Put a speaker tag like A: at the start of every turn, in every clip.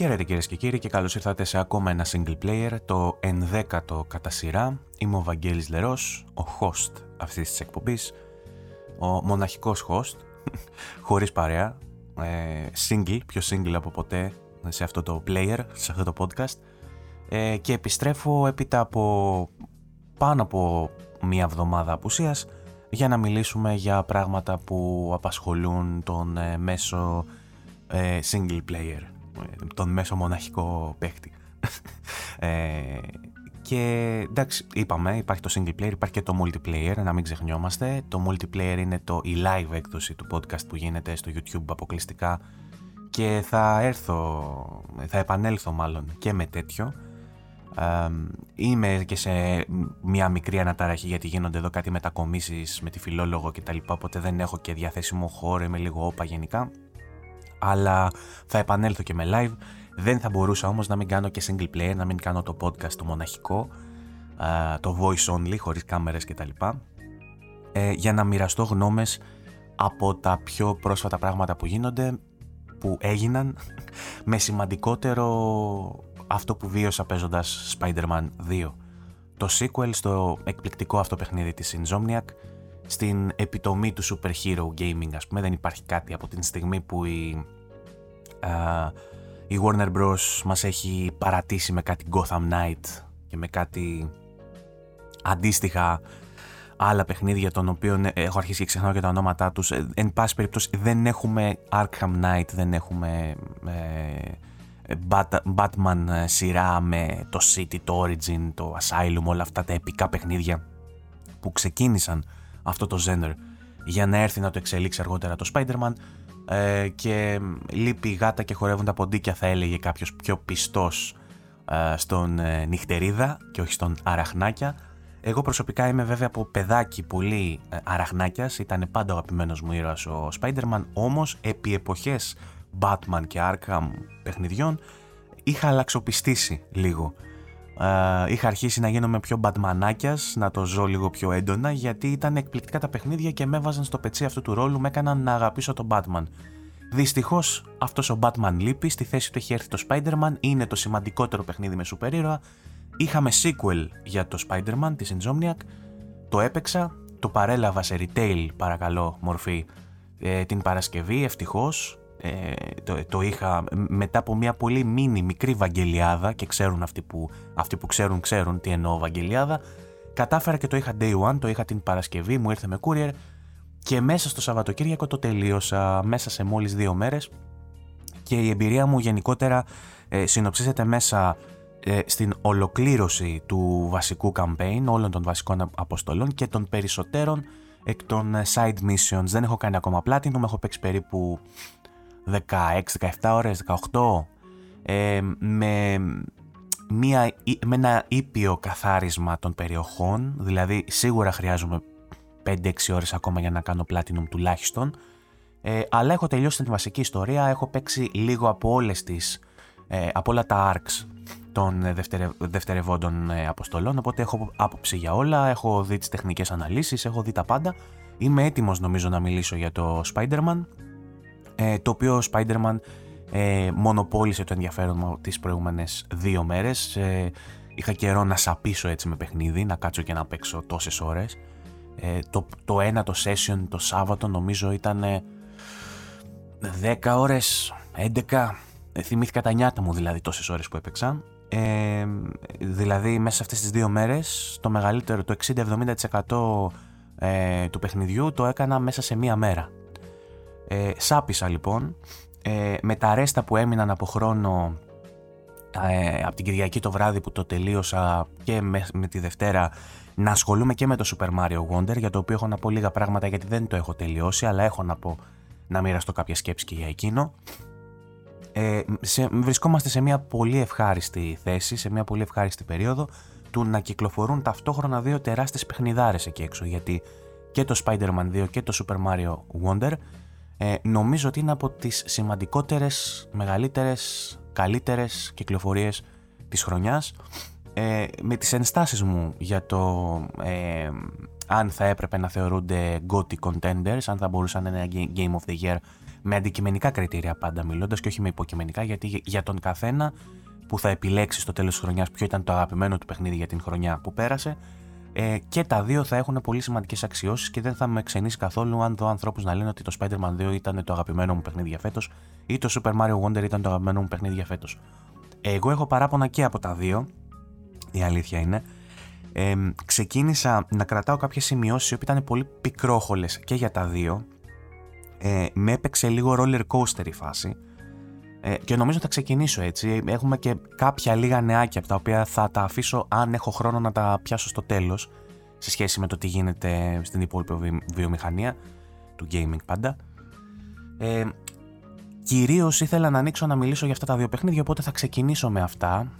A: Χαίρετε κυρίες και κύριοι και καλώς ήρθατε σε ακόμα ένα single player, το 11ο κατά σειρά. Είμαι ο Βαγγέλης Λερός, ο host αυτής της εκπομπής, ο μοναχικός host, χωρίς παρέα, ε, single, πιο single από ποτέ σε αυτό το player, σε αυτό το podcast ε, και επιστρέφω έπειτα από πάνω από μία εβδομάδα απουσίας για να μιλήσουμε για πράγματα που απασχολούν τον ε, μέσο ε, single player, ε, τον μέσο μοναχικό παίχτη. και εντάξει, είπαμε, υπάρχει το single player, υπάρχει και το multiplayer, να μην ξεχνιόμαστε. Το multiplayer είναι το, η live έκδοση του podcast που γίνεται στο YouTube αποκλειστικά και θα έρθω, θα επανέλθω μάλλον και με τέτοιο είμαι και σε μια μικρή αναταραχή γιατί γίνονται εδώ κάτι μετακομίσεις με τη φιλόλογο και τα λοιπά οπότε δεν έχω και διαθέσιμο χώρο, είμαι λίγο όπα γενικά αλλά θα επανέλθω και με live δεν θα μπορούσα όμως να μην κάνω και single player, να μην κάνω το podcast το μοναχικό το voice only χωρίς κάμερες και τα λοιπά ε, για να μοιραστώ γνώμες από τα πιο πρόσφατα πράγματα που γίνονται που έγιναν με σημαντικότερο αυτό που βίωσα παίζοντας Spider-Man 2. Το sequel στο εκπληκτικό αυτό παιχνίδι της Insomniac, στην επιτομή του super hero gaming ας πούμε, δεν υπάρχει κάτι από την στιγμή που η, η Warner Bros. μας έχει παρατήσει με κάτι Gotham Knight και με κάτι αντίστοιχα άλλα παιχνίδια των οποίων ε, έχω αρχίσει και ξεχνάω και τα ονόματά τους. Ε, εν πάση περιπτώσει δεν έχουμε Arkham Knight, δεν έχουμε ε, Batman ε, σειρά με το City, το Origin, το Asylum, όλα αυτά τα επικά παιχνίδια που ξεκίνησαν αυτό το genre για να έρθει να το εξελίξει αργότερα το Spider-Man ε, και λείπει η γάτα και χορεύουν τα ποντίκια θα έλεγε κάποιος πιο πιστός ε, στον ε, νυχτερίδα και όχι στον αραχνάκια εγώ προσωπικά είμαι βέβαια από παιδάκι πολύ ε, αραχνάκιας ήταν πάντα ο αγαπημένος μου ήρωας ο Spider-Man όμως επί εποχές Batman και Arkham παιχνιδιών είχα αλλαξοπιστήσει λίγο. Uh, είχα αρχίσει να γίνομαι πιο μπατμανάκιας, να το ζω λίγο πιο έντονα γιατί ήταν εκπληκτικά τα παιχνίδια και με έβαζαν στο πετσί αυτού του ρόλου, με έκαναν να αγαπήσω τον Batman. Δυστυχώς αυτός ο Batman λείπει, στη θέση του έχει έρθει το Spider-Man, είναι το σημαντικότερο παιχνίδι με σούπερ ήρωα. Είχαμε sequel για το Spider-Man της Insomniac, το έπαιξα, το παρέλαβα σε retail παρακαλώ μορφή ε, την Παρασκευή ευτυχώς ε, το, το είχα μετά από μια πολύ μίνι μικρή βαγγελιάδα και ξέρουν αυτοί που, αυτοί που ξέρουν ξέρουν τι εννοώ βαγγελιάδα κατάφερα και το είχα day one, το είχα την Παρασκευή, μου ήρθε με courier και μέσα στο Σαββατοκύριακο το τελείωσα μέσα σε μόλις δύο μέρες και η εμπειρία μου γενικότερα ε, συνοψίζεται μέσα ε, στην ολοκλήρωση του βασικού campaign, όλων των βασικών αποστολών και των περισσότερων εκ των ε, side missions. Δεν έχω κάνει ακόμα platinum, έχω παίξει περίπου 16-17 ώρες, 18 ε, με, μια, με ένα ήπιο καθάρισμα των περιοχών δηλαδή σίγουρα χρειάζομαι 5-6 ώρες ακόμα για να κάνω platinum τουλάχιστον ε, αλλά έχω τελειώσει την βασική ιστορία έχω παίξει λίγο από όλες τις ε, από όλα τα arcs των δευτερε, δευτερευόντων ε, αποστολών οπότε έχω άποψη για όλα έχω δει τις τεχνικές αναλύσεις έχω δει τα πάντα. Είμαι έτοιμος νομίζω να μιλήσω για το Spider-Man ε, το οποίο ο Spider-Man ε, μονοπόλησε το ενδιαφέρον μου τις προηγούμενες δύο μέρες. Ε, είχα καιρό να σαπίσω έτσι με παιχνίδι, να κάτσω και να παίξω τόσες ώρες. Ε, το, το ένα το session το Σάββατο νομίζω ήταν 10 ώρες, 11, ε, θυμήθηκα τα νιάτα μου δηλαδή τόσες ώρες που έπαιξα. Ε, δηλαδή μέσα σε αυτές τις δύο μέρες το μεγαλύτερο, το 60-70% ε, του παιχνιδιού το έκανα μέσα σε μία μέρα. Ε, σάπισα λοιπόν, ε, με τα ρέστα που έμειναν από χρόνο ε, από την Κυριακή το βράδυ που το τελείωσα και με, με τη Δευτέρα να ασχολούμαι και με το Super Mario Wonder για το οποίο έχω να πω λίγα πράγματα γιατί δεν το έχω τελειώσει αλλά έχω να πω να μοιραστώ κάποια σκέψη και για εκείνο. Ε, σε, βρισκόμαστε σε μια πολύ ευχάριστη θέση, σε μια πολύ ευχάριστη περίοδο του να κυκλοφορούν ταυτόχρονα δύο τεράστιες παιχνιδάρες εκεί έξω γιατί και το Spider-Man 2 και το Super Mario Wonder ε, νομίζω ότι είναι από τις σημαντικότερες, μεγαλύτερες, καλύτερες κυκλοφορίες της χρονιάς. Ε, με τις ενστάσεις μου για το ε, αν θα έπρεπε να θεωρούνται GOTY contenders, αν θα μπορούσαν να είναι ένα Game of the Year με αντικειμενικά κριτήρια πάντα μιλώντας και όχι με υποκειμενικά, γιατί για τον καθένα που θα επιλέξει στο τέλος της χρονιάς ποιο ήταν το αγαπημένο του παιχνίδι για την χρονιά που πέρασε, ε, και τα δύο θα έχουν πολύ σημαντικές αξιώσεις και δεν θα με ξενήσει καθόλου αν δω ανθρώπους να λένε ότι το Spider-Man 2 ήταν το αγαπημένο μου παιχνίδι για φέτος ή το Super Mario Wonder ήταν το αγαπημένο μου παιχνίδι για φέτος. Εγώ έχω παράπονα και από τα δύο, η αλήθεια είναι. Ε, ξεκίνησα να κρατάω κάποιες σημειώσεις οι οποίες ήταν πολύ πικρόχολες και για τα δύο. Ε, με έπαιξε λίγο roller coaster η φάση. Ε, και νομίζω θα ξεκινήσω έτσι. Έχουμε και κάποια λίγα νεάκια από τα οποία θα τα αφήσω αν έχω χρόνο να τα πιάσω στο τέλος σε σχέση με το τι γίνεται στην υπόλοιπη βιομηχανία του gaming πάντα. Ε, Κυρίως ήθελα να ανοίξω να μιλήσω για αυτά τα δύο παιχνίδια, οπότε θα ξεκινήσω με αυτά.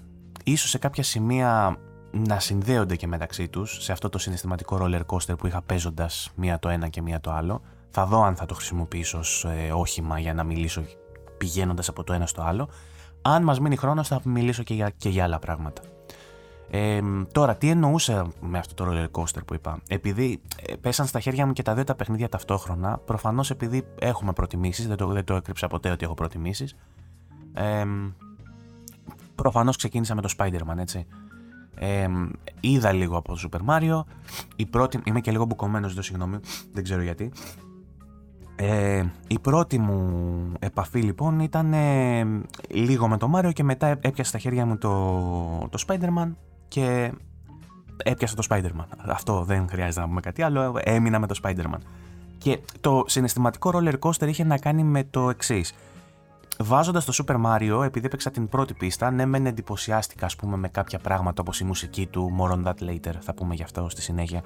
A: Ίσως σε κάποια σημεία να συνδέονται και μεταξύ τους σε αυτό το συναισθηματικό roller coaster που είχα παίζοντας μία το ένα και μία το άλλο. Θα δω αν θα το χρησιμοποιήσω ως ε, όχημα για να μιλήσω πηγαίνοντας από το ένα στο άλλο. Αν μας μείνει χρόνος, θα μιλήσω και για, και για άλλα πράγματα. Ε, τώρα, τι εννοούσα με αυτό το roller coaster που είπα; Επειδή ε, πέσαν στα χέρια μου και τα δύο τα παιχνίδια ταυτόχρονα, προφανώς επειδή έχουμε προτιμήσεις, δεν το, δεν το έκρυψα ποτέ ότι έχω προτιμήσεις. Ε, προφανώς ξεκίνησα με το Spider-Man, έτσι. Ε, είδα λίγο από το Super Mario. Η πρώτη, είμαι και λίγο μπουκωμένος, δεν συγγνώμη, δεν ξέρω γιατί. Ε, η πρώτη μου επαφή λοιπόν ήταν ε, λίγο με το Mario και μετά έπιασε στα χέρια μου το, το Spider-Man και έπιασα το Spider-Man. Αυτό δεν χρειάζεται να πούμε κάτι άλλο, έμεινα με το Spider-Man. Και το συναισθηματικό roller coaster είχε να κάνει με το εξής. Βάζοντας το Super Mario, επειδή έπαιξα την πρώτη πίστα, ναι, μεν εντυπωσιάστηκα ας πούμε, με κάποια πράγματα όπως η μουσική του More on that later, θα πούμε γι' αυτό στη συνέχεια,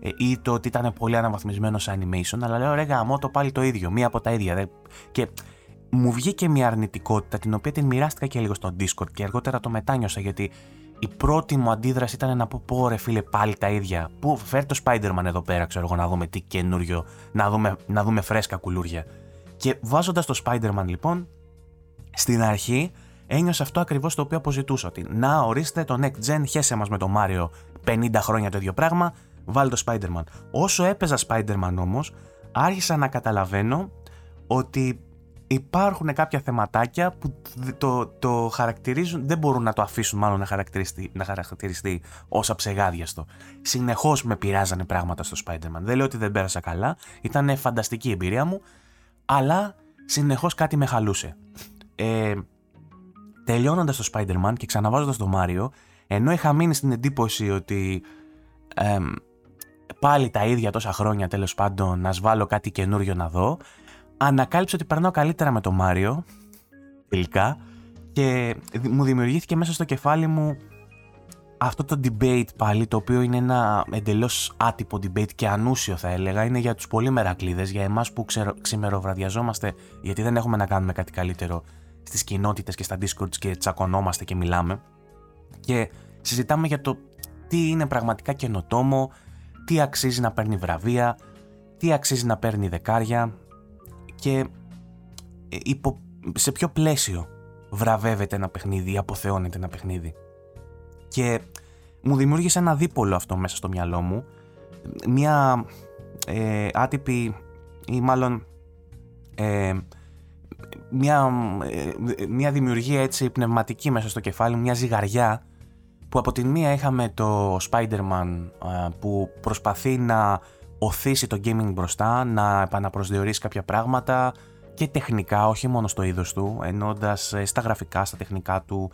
A: ε, ή το ότι ήταν πολύ αναβαθμισμένο σε animation, αλλά λέω ρε γαμό το πάλι το ίδιο, μία από τα ίδια. Και μου βγήκε μια αρνητικότητα την οποία την μοιράστηκα και λίγο στο Discord και αργότερα το μετάνιωσα γιατί η πρώτη μου αντίδραση ήταν να πω πω ρε φίλε πάλι τα ίδια. Πού φέρει το Spider-Man εδώ πέρα ξέρω εγώ να δούμε τι καινούριο, να δούμε, να δούμε φρέσκα κουλούρια. Και βάζοντας το Spider-Man λοιπόν, στην αρχή ένιωσα αυτό ακριβώς το οποίο αποζητούσα. Ότι να ορίστε το next gen, χέσε μας με το Mario 50 χρόνια το ίδιο πράγμα, βάλει το Spider-Man. Όσο έπαιζα Spider-Man όμως, άρχισα να καταλαβαίνω ότι υπάρχουν κάποια θεματάκια που το, το χαρακτηρίζουν, δεν μπορούν να το αφήσουν μάλλον να χαρακτηριστεί, να χαρακτηριστεί ως αψεγάδιαστο. Συνεχώς με πειράζανε πράγματα στο Spider-Man. Δεν λέω ότι δεν πέρασα καλά, ήταν φανταστική η εμπειρία μου, αλλά συνεχώς κάτι με χαλούσε. Ε, τελειώνοντας το Spider-Man και ξαναβάζοντας το Mario, ενώ είχα μείνει στην εντύπωση ότι πάλι τα ίδια τόσα χρόνια τέλος πάντων να σβάλω κάτι καινούριο να δω, ανακάλυψα ότι περνάω καλύτερα με το Μάριο, τελικά, και μου δημιουργήθηκε μέσα στο κεφάλι μου αυτό το debate πάλι, το οποίο είναι ένα εντελώς άτυπο debate και ανούσιο θα έλεγα, είναι για τους πολύ μερακλείδες, για εμάς που ξερο, ξημεροβραδιαζόμαστε γιατί δεν έχουμε να κάνουμε κάτι καλύτερο στις κοινότητες και στα discords και τσακωνόμαστε και μιλάμε και συζητάμε για το τι είναι πραγματικά καινοτόμο, τι αξίζει να παίρνει βραβεία, τι αξίζει να παίρνει δεκάρια, και ε, υπό, σε ποιο πλαίσιο βραβεύεται ένα παιχνίδι ή αποθεώνεται ένα παιχνίδι. Και μου δημιούργησε ένα δίπολο αυτό μέσα στο μυαλό μου, μια ε, άτυπη ή μάλλον ε, μια, ε, μια δημιουργία έτσι πνευματική μέσα στο κεφάλι μια ζυγαριά που από τη μία είχαμε το Spider-Man που προσπαθεί να οθήσει το gaming μπροστά, να επαναπροσδιορίσει κάποια πράγματα και τεχνικά, όχι μόνο στο είδος του, ενώντας ε, στα γραφικά, στα τεχνικά του,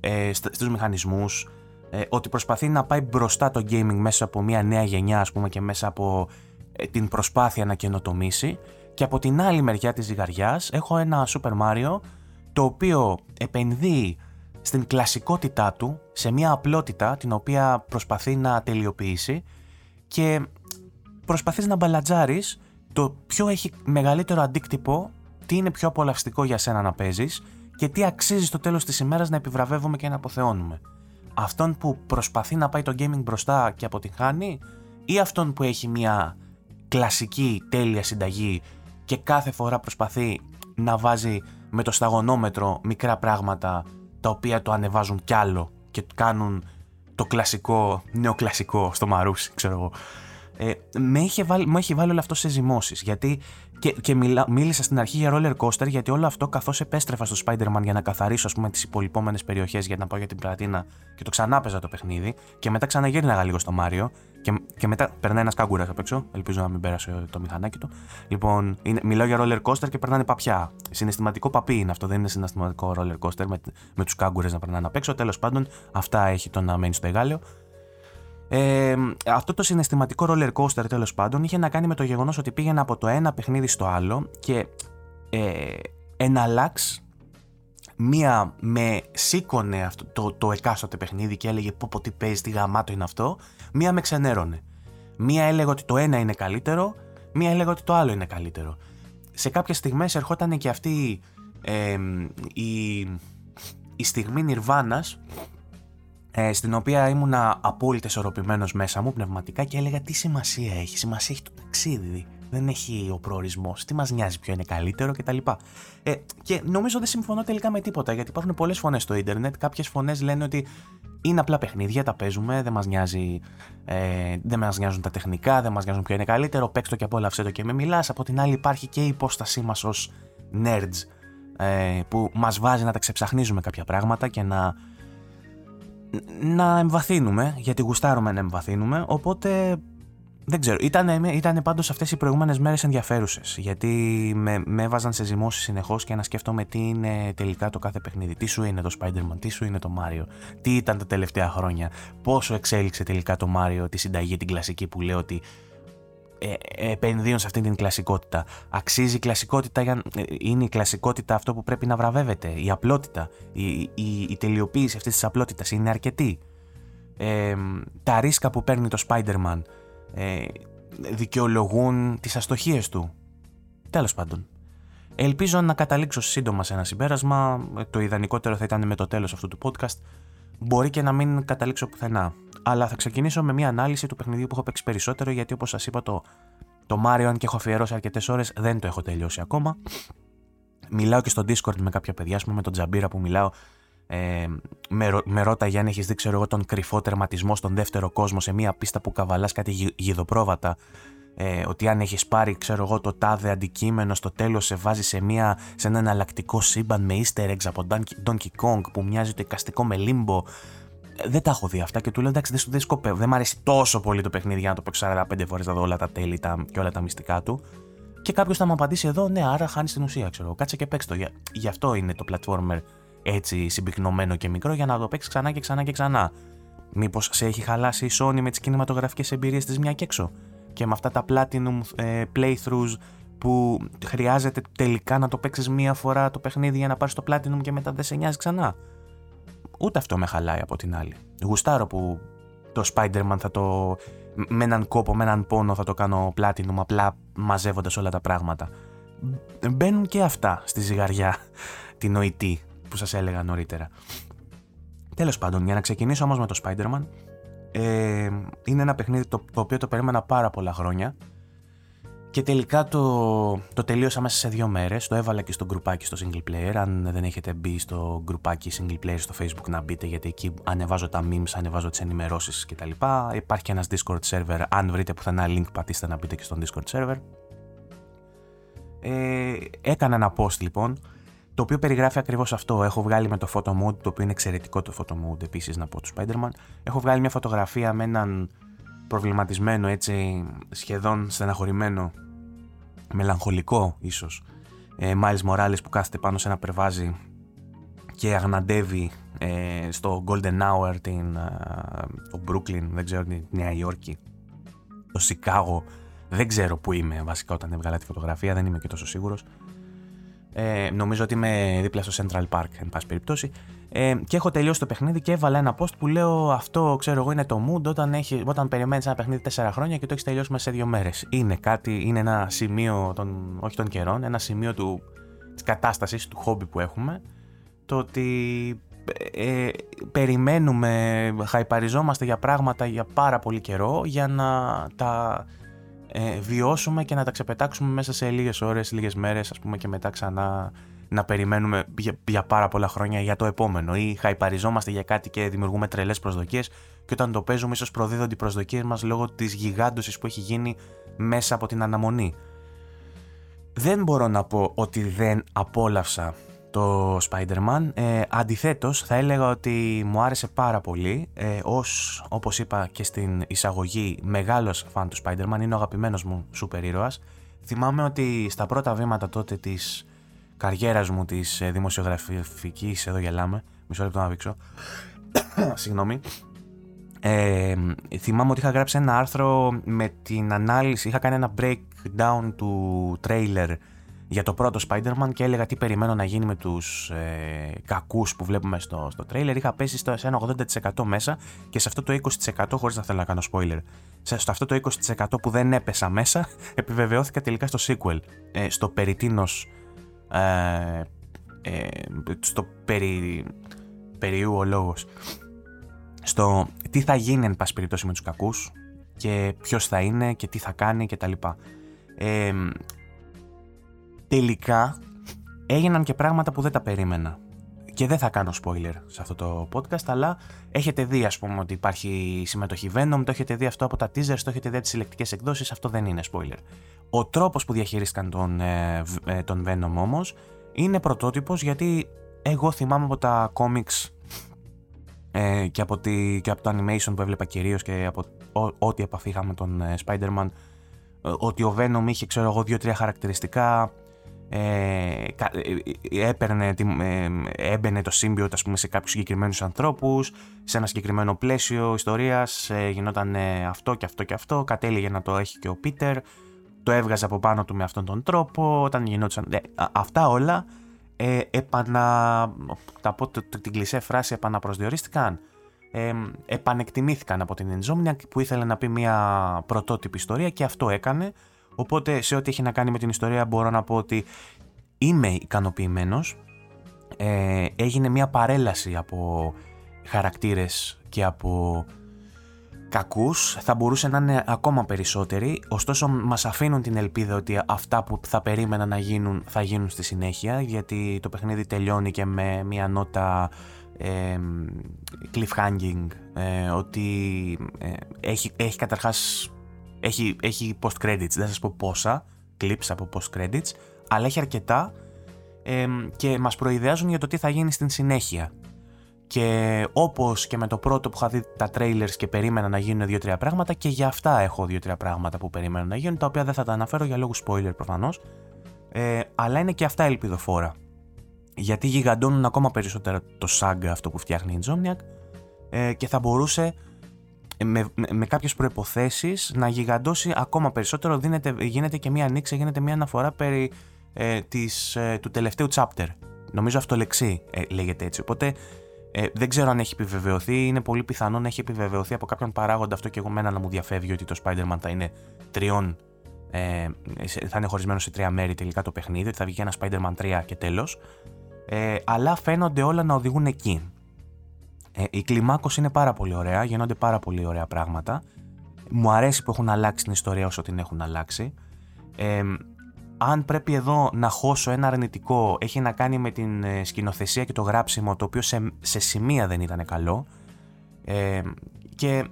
A: ε, στους μηχανισμούς, ε, ότι προσπαθεί να πάει μπροστά το gaming μέσα από μια νέα γενιά, ας πούμε, και μέσα από ε, την προσπάθεια να καινοτομήσει. Και από την άλλη μεριά της ζυγαριάς έχω ένα Super Mario, το οποίο επενδύει στην κλασικότητά του, σε μια απλότητα την οποία προσπαθεί να τελειοποιήσει και προσπαθείς να μπαλατζάρεις το ποιο έχει μεγαλύτερο αντίκτυπο, τι είναι πιο απολαυστικό για σένα να παίζεις και τι αξίζει στο τέλος της ημέρας να επιβραβεύουμε και να αποθεώνουμε. Αυτόν που προσπαθεί να πάει το gaming μπροστά και αποτυγχάνει ή αυτόν που έχει μια κλασική τέλεια συνταγή και κάθε φορά προσπαθεί να βάζει με το σταγονόμετρο μικρά πράγματα τα οποία το ανεβάζουν κι άλλο και κάνουν το κλασικό, νεοκλασικό στο μαρούσι, ξέρω εγώ. Ε, με είχε βάλει, μου έχει βάλει όλο αυτό σε ζυμώσεις. Γιατί και, και μιλά, μίλησα στην αρχή για roller coaster, γιατί όλο αυτό καθώς επέστρεφα στο Spider-Man για να καθαρίσω ας πούμε, τις υπολοιπόμενες περιοχές για να πάω για την πλατίνα και το ξανά παίζα το παιχνίδι. Και μετά ξαναγύρναγα λίγο στο Μάριο. Και, και μετά περνάει ένας κάγκουρας απ' έξω. Ελπίζω να μην πέρασε το μηχανάκι του. Λοιπόν, είναι, μιλάω για roller coaster και περνάνε παπιά. Συναισθηματικό παπί είναι αυτό, δεν είναι συναισθηματικό roller coaster με, με τους κάγκουρες να περνάνε απ' έξω. Τέλος πάντων, αυτά έχει το να μένει στο εγάλιο. Ε, αυτό το συναισθηματικό roller coaster τέλος πάντων είχε να κάνει με το γεγονός ότι πήγαινα από το ένα παιχνίδι στο άλλο και ε, εναλλάξ μία με σήκωνε αυτό, το, το εκάστοτε παιχνίδι και έλεγε πω πω τι παίζει, τι γαμάτο είναι αυτό, μία με ξενέρωνε. Μία έλεγε ότι το ένα είναι καλύτερο, μία έλεγε ότι το άλλο είναι καλύτερο. Σε κάποιες στιγμές ερχόταν και αυτή ε, η, η στιγμή νιρβάνας ε, στην οποία ήμουνα απόλυτα ισορροπημένος μέσα μου πνευματικά και έλεγα τι σημασία έχει. Σημασία έχει το ταξίδι. Δεν έχει ο προορισμός. Τι μας νοιάζει ποιο είναι καλύτερο κτλ. Ε, και νομίζω δεν συμφωνώ τελικά με τίποτα γιατί υπάρχουν πολλές φωνές στο ίντερνετ. Κάποιες φωνές λένε ότι είναι απλά παιχνίδια, τα παίζουμε, δεν μας νοιάζει, ε, δεν μας νοιάζουν τα τεχνικά, δεν μας νοιάζουν ποιο είναι καλύτερο. Παίξτε το και απόλαυσε το και με μιλάς. Από την άλλη, υπάρχει και η υπόστασή μας ως nerds ε, που μας βάζει να τα ξεψαχνίζουμε κάποια πράγματα και να να εμβαθύνουμε, γιατί γουστάρουμε να εμβαθύνουμε, οπότε δεν ξέρω. Ήταν, ήταν πάντως αυτές οι προηγούμενες μέρες ενδιαφέρουσες, γιατί με, με έβαζαν σε ζυμώσεις συνεχώς και να σκέφτομαι τι είναι τελικά το κάθε παιχνίδι. Τι σου είναι το Spider-Man, τι σου είναι το Mario, τι ήταν τα τελευταία χρόνια, πόσο εξέλιξε τελικά το Mario τη συνταγή την κλασική που λέω ότι ε, επενδύουν σε αυτή την κλασικότητα. Αξίζει η κλασικότητα, για, ε, είναι η κλασικότητα αυτό που πρέπει να βραβεύεται. Η απλότητα, η, η, η τελειοποίηση αυτής της απλότητας είναι αρκετή. Ε, τα ρίσκα που παίρνει το Spider-Man ε, δικαιολογούν τις αστοχίες του. Τέλος πάντων. Ελπίζω να καταλήξω σύντομα σε ένα συμπέρασμα. Το ιδανικότερο θα ήταν με το τέλος αυτού του podcast. Μπορεί και να μην καταλήξω πουθενά. Αλλά θα ξεκινήσω με μια ανάλυση του παιχνιδιού που έχω παίξει περισσότερο, γιατί όπως σας είπα, το, το Mario, αν και έχω αφιερώσει αρκετές ώρες, δεν το έχω τελειώσει ακόμα. Μιλάω και στο Discord με κάποια παιδιά, ας πούμε, με τον Τζαμπίρα που μιλάω. Ε, με, με ρώταγε αν έχεις δει, ξέρω εγώ, τον κρυφό τερματισμό στον δεύτερο κόσμο σε μια πίστα που καβαλάς κάτι γη, γιδοπρόβατα. Ε, ότι αν έχεις πάρει, ξέρω εγώ, το τάδε αντικείμενο, στο τέλος σε βάζει σε, μια, σε ένα εναλλακτικό σύμπαν με easter eggs από Donkey Kong που μοιάζει το εικαστικό με limbo δεν τα έχω δει αυτά και του λέω εντάξει δεν, δεν σκοπεύω. Δεν μου αρέσει τόσο πολύ το παιχνίδι για να το παίξω 45 φορές να δω όλα τα τέλη τα, και όλα τα μυστικά του. Και κάποιος θα μου απαντήσει εδώ, ναι, άρα χάνεις την ουσία, ξέρω. Κάτσε και παίξ το. Για, γι' αυτό είναι το platformer έτσι συμπυκνωμένο και μικρό για να το παίξει ξανά και ξανά και ξανά. Μήπως σε έχει χαλάσει η Sony με τις κινηματογραφικές εμπειρίες της μια και έξω; Και με αυτά τα platinum ε, playthroughs που χρειάζεται τελικά να το παίξεις μία φορά το παιχνίδι για να πάρεις το platinum και μετά δεν σε νοιάζει ξανά; Ούτε αυτό με χαλάει από την άλλη. Γουστάρω που το Spider-Man θα το. με έναν κόπο, με έναν πόνο θα το κάνω Platinum, απλά μαζεύοντας όλα τα πράγματα. Μπαίνουν και αυτά στη ζυγαριά την νοητή που σας έλεγα νωρίτερα. Τέλος πάντων, για να ξεκινήσω όμως με το Spider-Man, ε, είναι ένα παιχνίδι το, το οποίο το περίμενα πάρα πολλά χρόνια και τελικά το, το τελείωσα μέσα σε δύο μέρες. Το έβαλα και στο γκρουπάκι στο single player. Αν δεν έχετε μπει στο γκρουπάκι single player στο facebook να μπείτε γιατί εκεί ανεβάζω τα memes, ανεβάζω τις ενημερώσεις κτλ. Υπάρχει και ένας discord server. Αν βρείτε πουθενά link πατήστε να μπείτε και στο discord server. Ε, έκανα ένα post λοιπόν το οποίο περιγράφει ακριβώς αυτό. Έχω βγάλει με το photo mode, το οποίο είναι εξαιρετικό το photo mode επίσης να πω του Spider-Man. Έχω βγάλει μια φωτογραφία με έναν προβληματισμένο έτσι σχεδόν στεναχωρημένο μελαγχολικό ίσως ε, Miles Morales που κάθεται πάνω σε ένα περβάζι και αγναντεύει ε, στο Golden Hour την, ε, το Brooklyn, δεν ξέρω την Νέα Υόρκη το Σικάγο δεν ξέρω που είμαι βασικά όταν έβγαλα τη φωτογραφία δεν είμαι και τόσο σίγουρος ε, νομίζω ότι είμαι δίπλα στο Central Park, εν πάση περιπτώσει. Ε, και έχω τελειώσει το παιχνίδι και έβαλα ένα post που λέω αυτό, ξέρω εγώ, είναι το mood όταν, έχει, όταν περιμένεις ένα παιχνίδι 4 χρόνια και το έχεις τελειώσει μέσα σε 2 μέρες. Είναι κάτι, είναι ένα σημείο, των, όχι των καιρών, ένα σημείο του, της κατάστασης, του χόμπι που έχουμε. Το ότι ε, περιμένουμε, χαϊπαριζόμαστε για πράγματα για πάρα πολύ καιρό για να τα ε, βιώσουμε και να τα ξεπετάξουμε μέσα σε λίγες ώρες, λίγες μέρες ας πούμε και μετά ξανά να περιμένουμε για, πάρα πολλά χρόνια για το επόμενο ή χαϊπαριζόμαστε για κάτι και δημιουργούμε τρελές προσδοκίες και όταν το παίζουμε ίσως προδίδονται οι προσδοκίες μας λόγω της γιγάντωσης που έχει γίνει μέσα από την αναμονή. Δεν μπορώ να πω ότι δεν απόλαυσα το Spider-Man. Ε, αντιθέτως, θα έλεγα ότι μου άρεσε πάρα πολύ. Ε, ως, όπως είπα και στην εισαγωγή, μεγάλος φαν του Spider-Man, είναι ο αγαπημένος μου σούπερ ήρωας. Θυμάμαι ότι στα πρώτα βήματα τότε της καριέρας μου της ε, δημοσιογραφικής, εδώ γελάμε, μισό λεπτό να δείξω, συγγνώμη, ε, θυμάμαι ότι είχα γράψει ένα άρθρο με την ανάλυση, είχα κάνει ένα breakdown του trailer για το πρώτο Spider-Man και έλεγα τι περιμένω να γίνει με τους ε, κακούς που βλέπουμε στο, στο trailer. Είχα πέσει στο, σε ένα 80% μέσα και σε αυτό το 20% χωρίς να θέλω να κάνω spoiler. Σε, στο αυτό το 20% που δεν έπεσα μέσα επιβεβαιώθηκα τελικά στο sequel. Ε, στο περί ε, ε, στο περί, περιού ο λόγος. Στο τι θα γίνει εν πάση περιπτώσει με τους κακούς και ποιος θα είναι και τι θα κάνει και τα λοιπά. Ε, τελικά έγιναν και πράγματα που δεν τα περίμενα. Και δεν θα κάνω spoiler σε αυτό το podcast, αλλά έχετε δει, ας πούμε, ότι υπάρχει συμμετοχή Venom, το έχετε δει αυτό από τα teasers, το έχετε δει από τις συλλεκτικές εκδόσεις, αυτό δεν είναι spoiler. Ο τρόπος που διαχειρίστηκαν τον, ε, ε, τον Venom όμως είναι πρωτότυπος γιατί εγώ θυμάμαι από τα comics ε, και, από τη, και από το animation που έβλεπα κυρίως και από ό,τι επαφή είχαμε τον ε, Spider-Man ότι ο Venom είχε ξέρω εγώ δύο-τρία χαρακτηριστικά ε, έπαιρνε, έμπαινε το σύμπιο ας πούμε, σε κάποιους συγκεκριμένους ανθρώπους, σε ένα συγκεκριμένο πλαίσιο ιστορίας, ε, γινόταν αυτό και αυτό και αυτό, κατέληγε να το έχει και ο Πίτερ, το έβγαζε από πάνω του με αυτόν τον τρόπο, όταν γινόταν... Ε, αυτά όλα ε, επανα... Θα πω την κλεισέ φράση επαναπροσδιορίστηκαν, ε, επανεκτιμήθηκαν από την Insomniac που ήθελε να πει μια πρωτότυπη ιστορία και αυτό έκανε Οπότε σε ό,τι έχει να κάνει με την ιστορία μπορώ να πω ότι είμαι ικανοποιημένος. Ε, έγινε μια παρέλαση από χαρακτήρες και από κακούς, θα μπορούσε να είναι ακόμα περισσότεροι, ωστόσο μας αφήνουν την ελπίδα ότι αυτά που θα περίμενα να γίνουν θα γίνουν στη συνέχεια, γιατί το παιχνίδι τελειώνει και με μια νότα ε, cliffhanging, ε, ότι ε, έχει, έχει καταρχάς έχει, έχει post credits, δεν θα σας πω πόσα clips από post credits, αλλά έχει αρκετά ε, και μας προειδεάζουν για το τι θα γίνει στην συνέχεια. Και όπως και με το πρώτο που είχα δει τα trailers και περίμενα να γίνουν δύο-τρία πράγματα και για αυτά έχω δύο-τρία πράγματα που περίμενα να γίνουν, τα οποία δεν θα τα αναφέρω για λόγους spoiler προφανώς, ε, αλλά είναι και αυτά ελπιδοφόρα. Γιατί γιγαντώνουν ακόμα περισσότερο το saga αυτό που φτιάχνει η Insomniac ε, και θα μπορούσε με, με κάποιες προϋποθέσεις να γιγαντώσει ακόμα περισσότερο δίνεται, γίνεται και μια ανοίξη, γίνεται μια αναφορά περί ε, της, ε, του τελευταίου chapter. Νομίζω αυτό λεξί ε, λέγεται έτσι. Οπότε ε, δεν ξέρω αν έχει επιβεβαιωθεί. Είναι πολύ πιθανό να έχει επιβεβαιωθεί από κάποιον παράγοντα αυτό και εγώ μένα να μου διαφεύγει ότι το Spider-Man θα είναι τριών. Ε, θα είναι χωρισμένο σε τρία μέρη τελικά το παιχνίδι, ότι θα βγει ένα Spider-Man 3 και τέλος. Ε, αλλά φαίνονται όλα να οδηγούν εκεί. Ε, η κλιμάκωση είναι πάρα πολύ ωραία, γίνονται πάρα πολύ ωραία πράγματα. Μου αρέσει που έχουν αλλάξει την ιστορία όσο την έχουν αλλάξει. Ε, αν πρέπει εδώ να χώσω ένα αρνητικό, έχει να κάνει με την ε, σκηνοθεσία και το γράψιμο, το οποίο σε, σε σημεία δεν ήταν καλό. Ε, και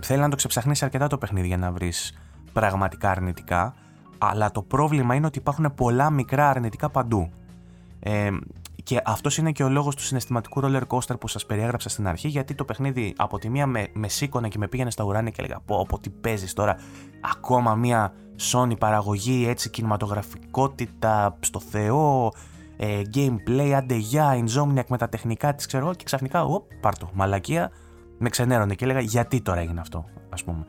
A: θέλει να το ξεψαχνίσει αρκετά το παιχνίδι για να βρεις πραγματικά αρνητικά. Αλλά το πρόβλημα είναι ότι υπάρχουν πολλά μικρά αρνητικά παντού. Ε, και αυτός είναι και ο λόγος του συναισθηματικού roller coaster που σας περιέγραψα στην αρχή, γιατί το παιχνίδι από τη μία με, με σήκωνε και με πήγαινε στα ουράνια και έλεγα: Πω, πω τι παίζεις τώρα. Ακόμα μία Sony παραγωγή, έτσι κινηματογραφικότητα στο Θεό, ε, gameplay, άντε για, Insomniac με τα τεχνικά της, ξέρω και ξαφνικά, οπ, πάρτο, μαλακία, με ξενέρωνε και έλεγα: Γιατί τώρα έγινε αυτό, ας πούμε.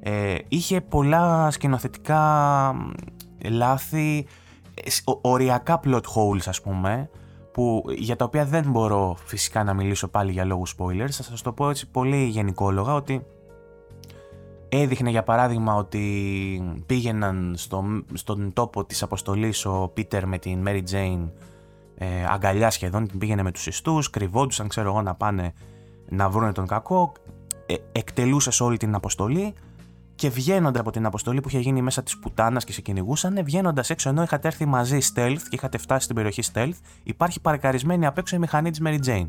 A: Ε, είχε πολλά σκηνοθετικά λάθη, ε, οριακά plot holes ας πούμε που, για τα οποία δεν μπορώ φυσικά να μιλήσω πάλι για λόγους spoilers, θα σας το πω έτσι πολύ γενικόλογα ότι έδειχνε για παράδειγμα ότι πήγαιναν στο, στον τόπο της αποστολής ο Πίτερ με την Mary Jane ε, αγκαλιά σχεδόν, την πήγαινε με τους ιστούς, κρυβόντουσαν ξέρω εγώ να πάνε να βρουν τον κακό, ε, εκτελούσες όλη την αποστολή και βγαίνοντα από την αποστολή που είχε γίνει μέσα της πουτάνας και σε κυνηγούσαν, βγαίνοντας έξω ενώ είχατε έρθει μαζί stealth και είχατε φτάσει στην περιοχή stealth, υπάρχει παρκαρισμένη απ' έξω η μηχανή της Mary Jane.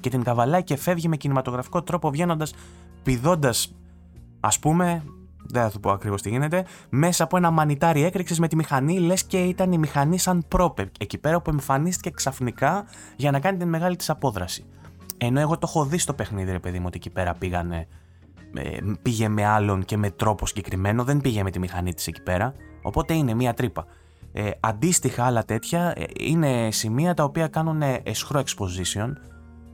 A: Και την καβαλάει και φεύγει με κινηματογραφικό τρόπο βγαίνοντας, πηδώντας, ας πούμε, δεν θα του πω ακριβώς τι γίνεται, μέσα από ένα μανιτάρι έκρηξης με τη μηχανή, λες και ήταν η μηχανή σαν πρόπε, εκεί πέρα που εμφανίστηκε ξαφνικά για να κάνει την μεγάλη της απόδραση. Ενώ εγώ το έχω δει στο παιχνίδι, ρε παιδί μου, ότι εκεί πέρα πήγανε ε, πήγε με άλλον και με τρόπο συγκεκριμένο, δεν πήγε με τη μηχανή της εκεί πέρα, οπότε είναι μία τρύπα. Ε, αντίστοιχα άλλα τέτοια ε, είναι σημεία τα οποία κάνουν εσχρό exposition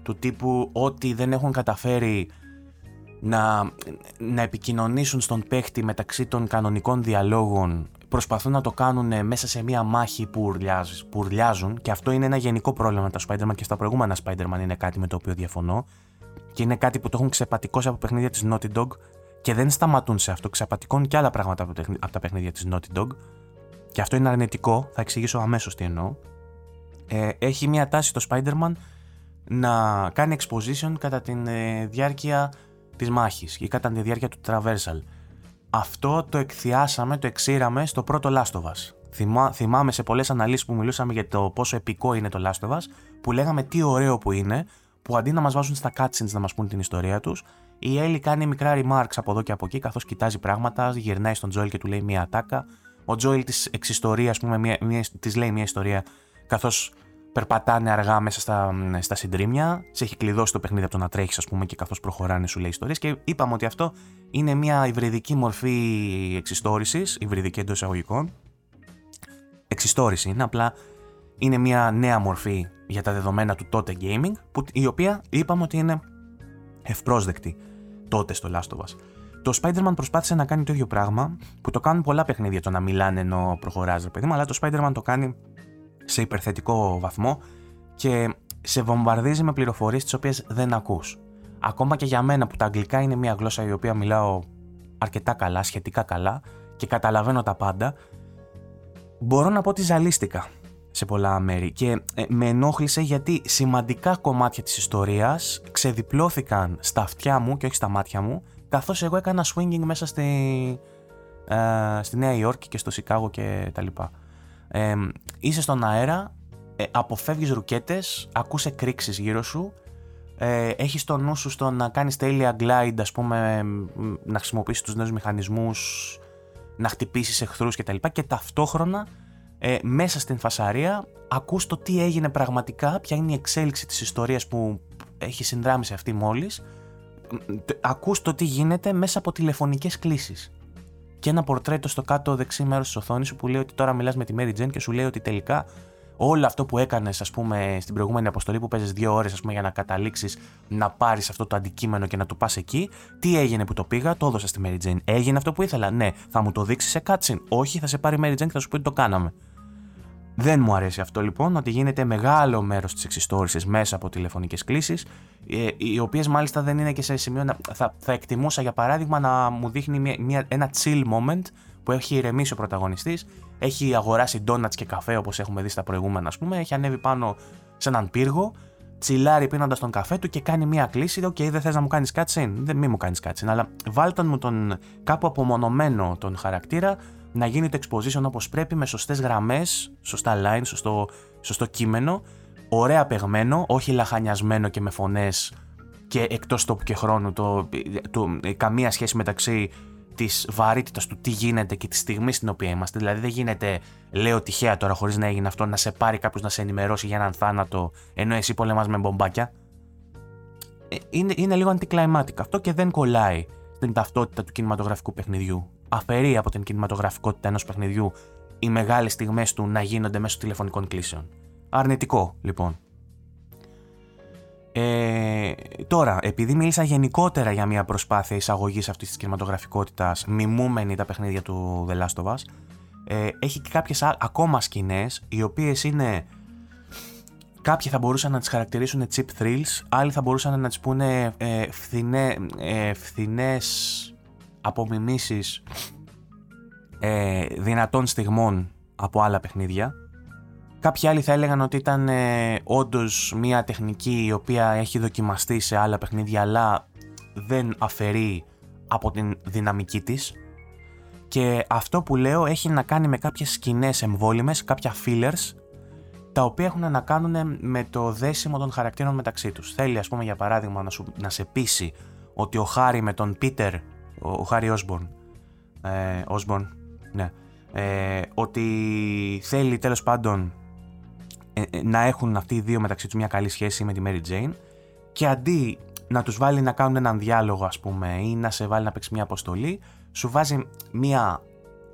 A: του τύπου ότι δεν έχουν καταφέρει να, να επικοινωνήσουν στον παίχτη μεταξύ των κανονικών διαλόγων προσπαθούν να το κάνουν μέσα σε μία μάχη που, ουρλιάζουν, που ουρλιάζουν και αυτό είναι ένα γενικό πρόβλημα με τα Spider-Man και στα προηγούμενα Spider-Man είναι κάτι με το οποίο διαφωνώ και είναι κάτι που το έχουν ξεπατικώσει από παιχνίδια της Naughty Dog και δεν σταματούν σε αυτό. Ξεπατικώνουν και άλλα πράγματα από τα παιχνίδια της Naughty Dog. Και αυτό είναι αρνητικό, θα εξηγήσω αμέσως τι εννοώ. Ε, έχει μια τάση το Spider-Man να κάνει exposition κατά τη ε, διάρκεια της μάχης ή κατά τη διάρκεια του traversal. Αυτό το εκθιάσαμε, το εξήραμε στο πρώτο Last of Us. Θυμά, θυμάμαι σε πολλές αναλύσεις που μιλούσαμε για το πόσο επικό είναι το Last of Us, που λέγαμε τι ωραίο που είναι, που αντί να μας βάζουν στα cutscenes να μας πούν την ιστορία τους, η Έλλη κάνει μικρά remarks από εδώ και από εκεί, καθώς κοιτάζει πράγματα, γυρνάει στον Τζόιλ και του λέει μια ατάκα. Ο Τζόιλ της εξιστορία, ας πούμε, της λέει μια ιστορία, καθώς περπατάνε αργά μέσα στα, στα συντρίμια. Σε έχει κλειδώσει το παιχνίδι από το να τρέχεις, ας πούμε, και καθώς προχωράνε σου λέει ιστορίες. Και είπαμε ότι αυτό είναι μια υβριδική μορφή εξιστόρησης, υβριδική εντός εισαγωγικών. Εξιστόρηση είναι απλά είναι μια νέα μορφή για τα δεδομένα του τότε gaming, που, η οποία είπαμε ότι είναι ευπρόσδεκτη τότε στο Last of Us. Το Spider-Man προσπάθησε να κάνει το ίδιο πράγμα, που το κάνουν πολλά παιχνίδια το να μιλάνε ενώ προχωράζει, παιδί μου, αλλά το Spider-Man το κάνει σε υπερθετικό βαθμό και σε βομβαρδίζει με πληροφορίες τις οποίες δεν ακούς. Ακόμα και για μένα που τα αγγλικά είναι μια γλώσσα η οποία μιλάω αρκετά καλά, σχετικά καλά και καταλαβαίνω τα πάντα, μπορώ να πω ότι ζαλίστηκα σε πολλά μέρη και ε, με ενόχλησε γιατί σημαντικά κομμάτια της ιστορίας ξεδιπλώθηκαν στα αυτιά μου και όχι στα μάτια μου καθώς εγώ έκανα swinging μέσα στη, ε, στη Νέα Υόρκη και στο Σικάγο και τα λοιπά. Ε, είσαι στον αέρα, ε, αποφεύγεις ρουκέτες, ακούς εκρήξεις γύρω σου, ε, έχεις το νου σου στο να κάνεις τέλεια glide, ας πούμε, να χρησιμοποιήσεις τους νέους μηχανισμούς, να χτυπήσεις εχθρούς κτλ. Και, και ταυτόχρονα ε, μέσα στην φασαρία ακούς το τι έγινε πραγματικά, ποια είναι η εξέλιξη της ιστορίας που έχει συνδράμει σε αυτή μόλις, ακούς το τι γίνεται μέσα από τηλεφωνικές κλήσεις. Και ένα πορτρέτο στο κάτω δεξί μέρος της οθόνης σου που λέει ότι τώρα μιλάς με τη Mary Jane και σου λέει ότι τελικά όλο αυτό που έκανες ας πούμε στην προηγούμενη αποστολή που παίζεις δύο ώρες ας πούμε για να καταλήξεις να πάρεις αυτό το αντικείμενο και να το πας εκεί, τι έγινε που το πήγα, το έδωσα στη Mary Jane. Έγινε αυτό που ήθελα, ναι, θα μου το δείξεις σε cutscene. Όχι, θα σε πάρει η Mary Jane και θα σου πει ότι το κάναμε. Δεν μου αρέσει αυτό λοιπόν, ότι γίνεται μεγάλο μέρος της εξιστόρηση μέσα από τηλεφωνικές κλήσεις, ε, οι οποίες μάλιστα δεν είναι και σε σημείο να. Θα, θα εκτιμούσα για παράδειγμα να μου δείχνει μια, μια, ένα chill moment που έχει ηρεμήσει ο πρωταγωνιστής, έχει αγοράσει donuts και καφέ όπως έχουμε δει στα προηγούμενα, ας πούμε, έχει ανέβει πάνω σε έναν πύργο, τσιλάρει πίνοντας τον καφέ του και κάνει μια κλήση. OK, okay, δεν θες να μου κάνεις cutscene, δεν μη μου κάνεις cutscene, αλλά βάλτον μου τον κάπου απομονωμένο τον χαρακτήρα να γίνει το exposition όπως πρέπει με σωστές γραμμές, σωστά lines, σωστό, σωστό κείμενο, ωραία παιγμένο, όχι λαχανιασμένο και με φωνές και εκτός τόπου και χρόνου, το, το, καμία σχέση μεταξύ της βαρύτητας του τι γίνεται και της στιγμής στην οποία είμαστε. Δηλαδή, δεν γίνεται, λέω τυχαία τώρα, χωρίς να έγινε αυτό, να σε πάρει κάποιος να σε ενημερώσει για έναν θάνατο, ενώ εσύ πολεμάς με μπομπάκια. Ε, είναι, είναι λίγο anticlimactic αυτό και δεν κολλάει στην ταυτότητα του κινηματογραφικού παιχνιδιού αφαιρεί από την κινηματογραφικότητα ενός παιχνιδιού οι μεγάλες στιγμές του να γίνονται μέσω τηλεφωνικών κλήσεων. Αρνητικό, λοιπόν. Ε, τώρα, επειδή μίλησα γενικότερα για μια προσπάθεια εισαγωγής αυτής της κινηματογραφικότητας, μιμούμενη τα παιχνίδια του The Last of Us, ε, έχει και κάποιες ακόμα σκηνές, οι οποίες είναι. Κάποιοι θα μπορούσαν να τις χαρακτηρίσουν cheap thrills, άλλοι θα μπορούσαν να τις πούνε ε, φθηνέ, ε, φθηνές απομιμήσεις ε, δυνατών στιγμών από άλλα παιχνίδια. Κάποιοι άλλοι θα έλεγαν ότι ήταν ε, όντως μια τεχνική η οποία έχει δοκιμαστεί σε άλλα παιχνίδια αλλά δεν αφαιρεί από την δυναμική της Και αυτό που λέω έχει να κάνει με κάποιες σκηνές εμβόλυμες, κάποια fillers, τα οποία έχουν να κάνουν με το δέσιμο των χαρακτήρων μεταξύ τους. Θέλει ας πούμε για παράδειγμα να, σου, να σε πείσει ότι ο Χάρη με τον Πίτερ, ο, Χάρη Όσμπορν, ε, Osborn, ναι, ε, ότι θέλει τέλος πάντων ε, ε, να έχουν αυτοί οι δύο μεταξύ τους μια καλή σχέση με τη Mary Jane και αντί να τους βάλει να κάνουν έναν διάλογο ας πούμε ή να σε βάλει να παίξει μια αποστολή σου βάζει μια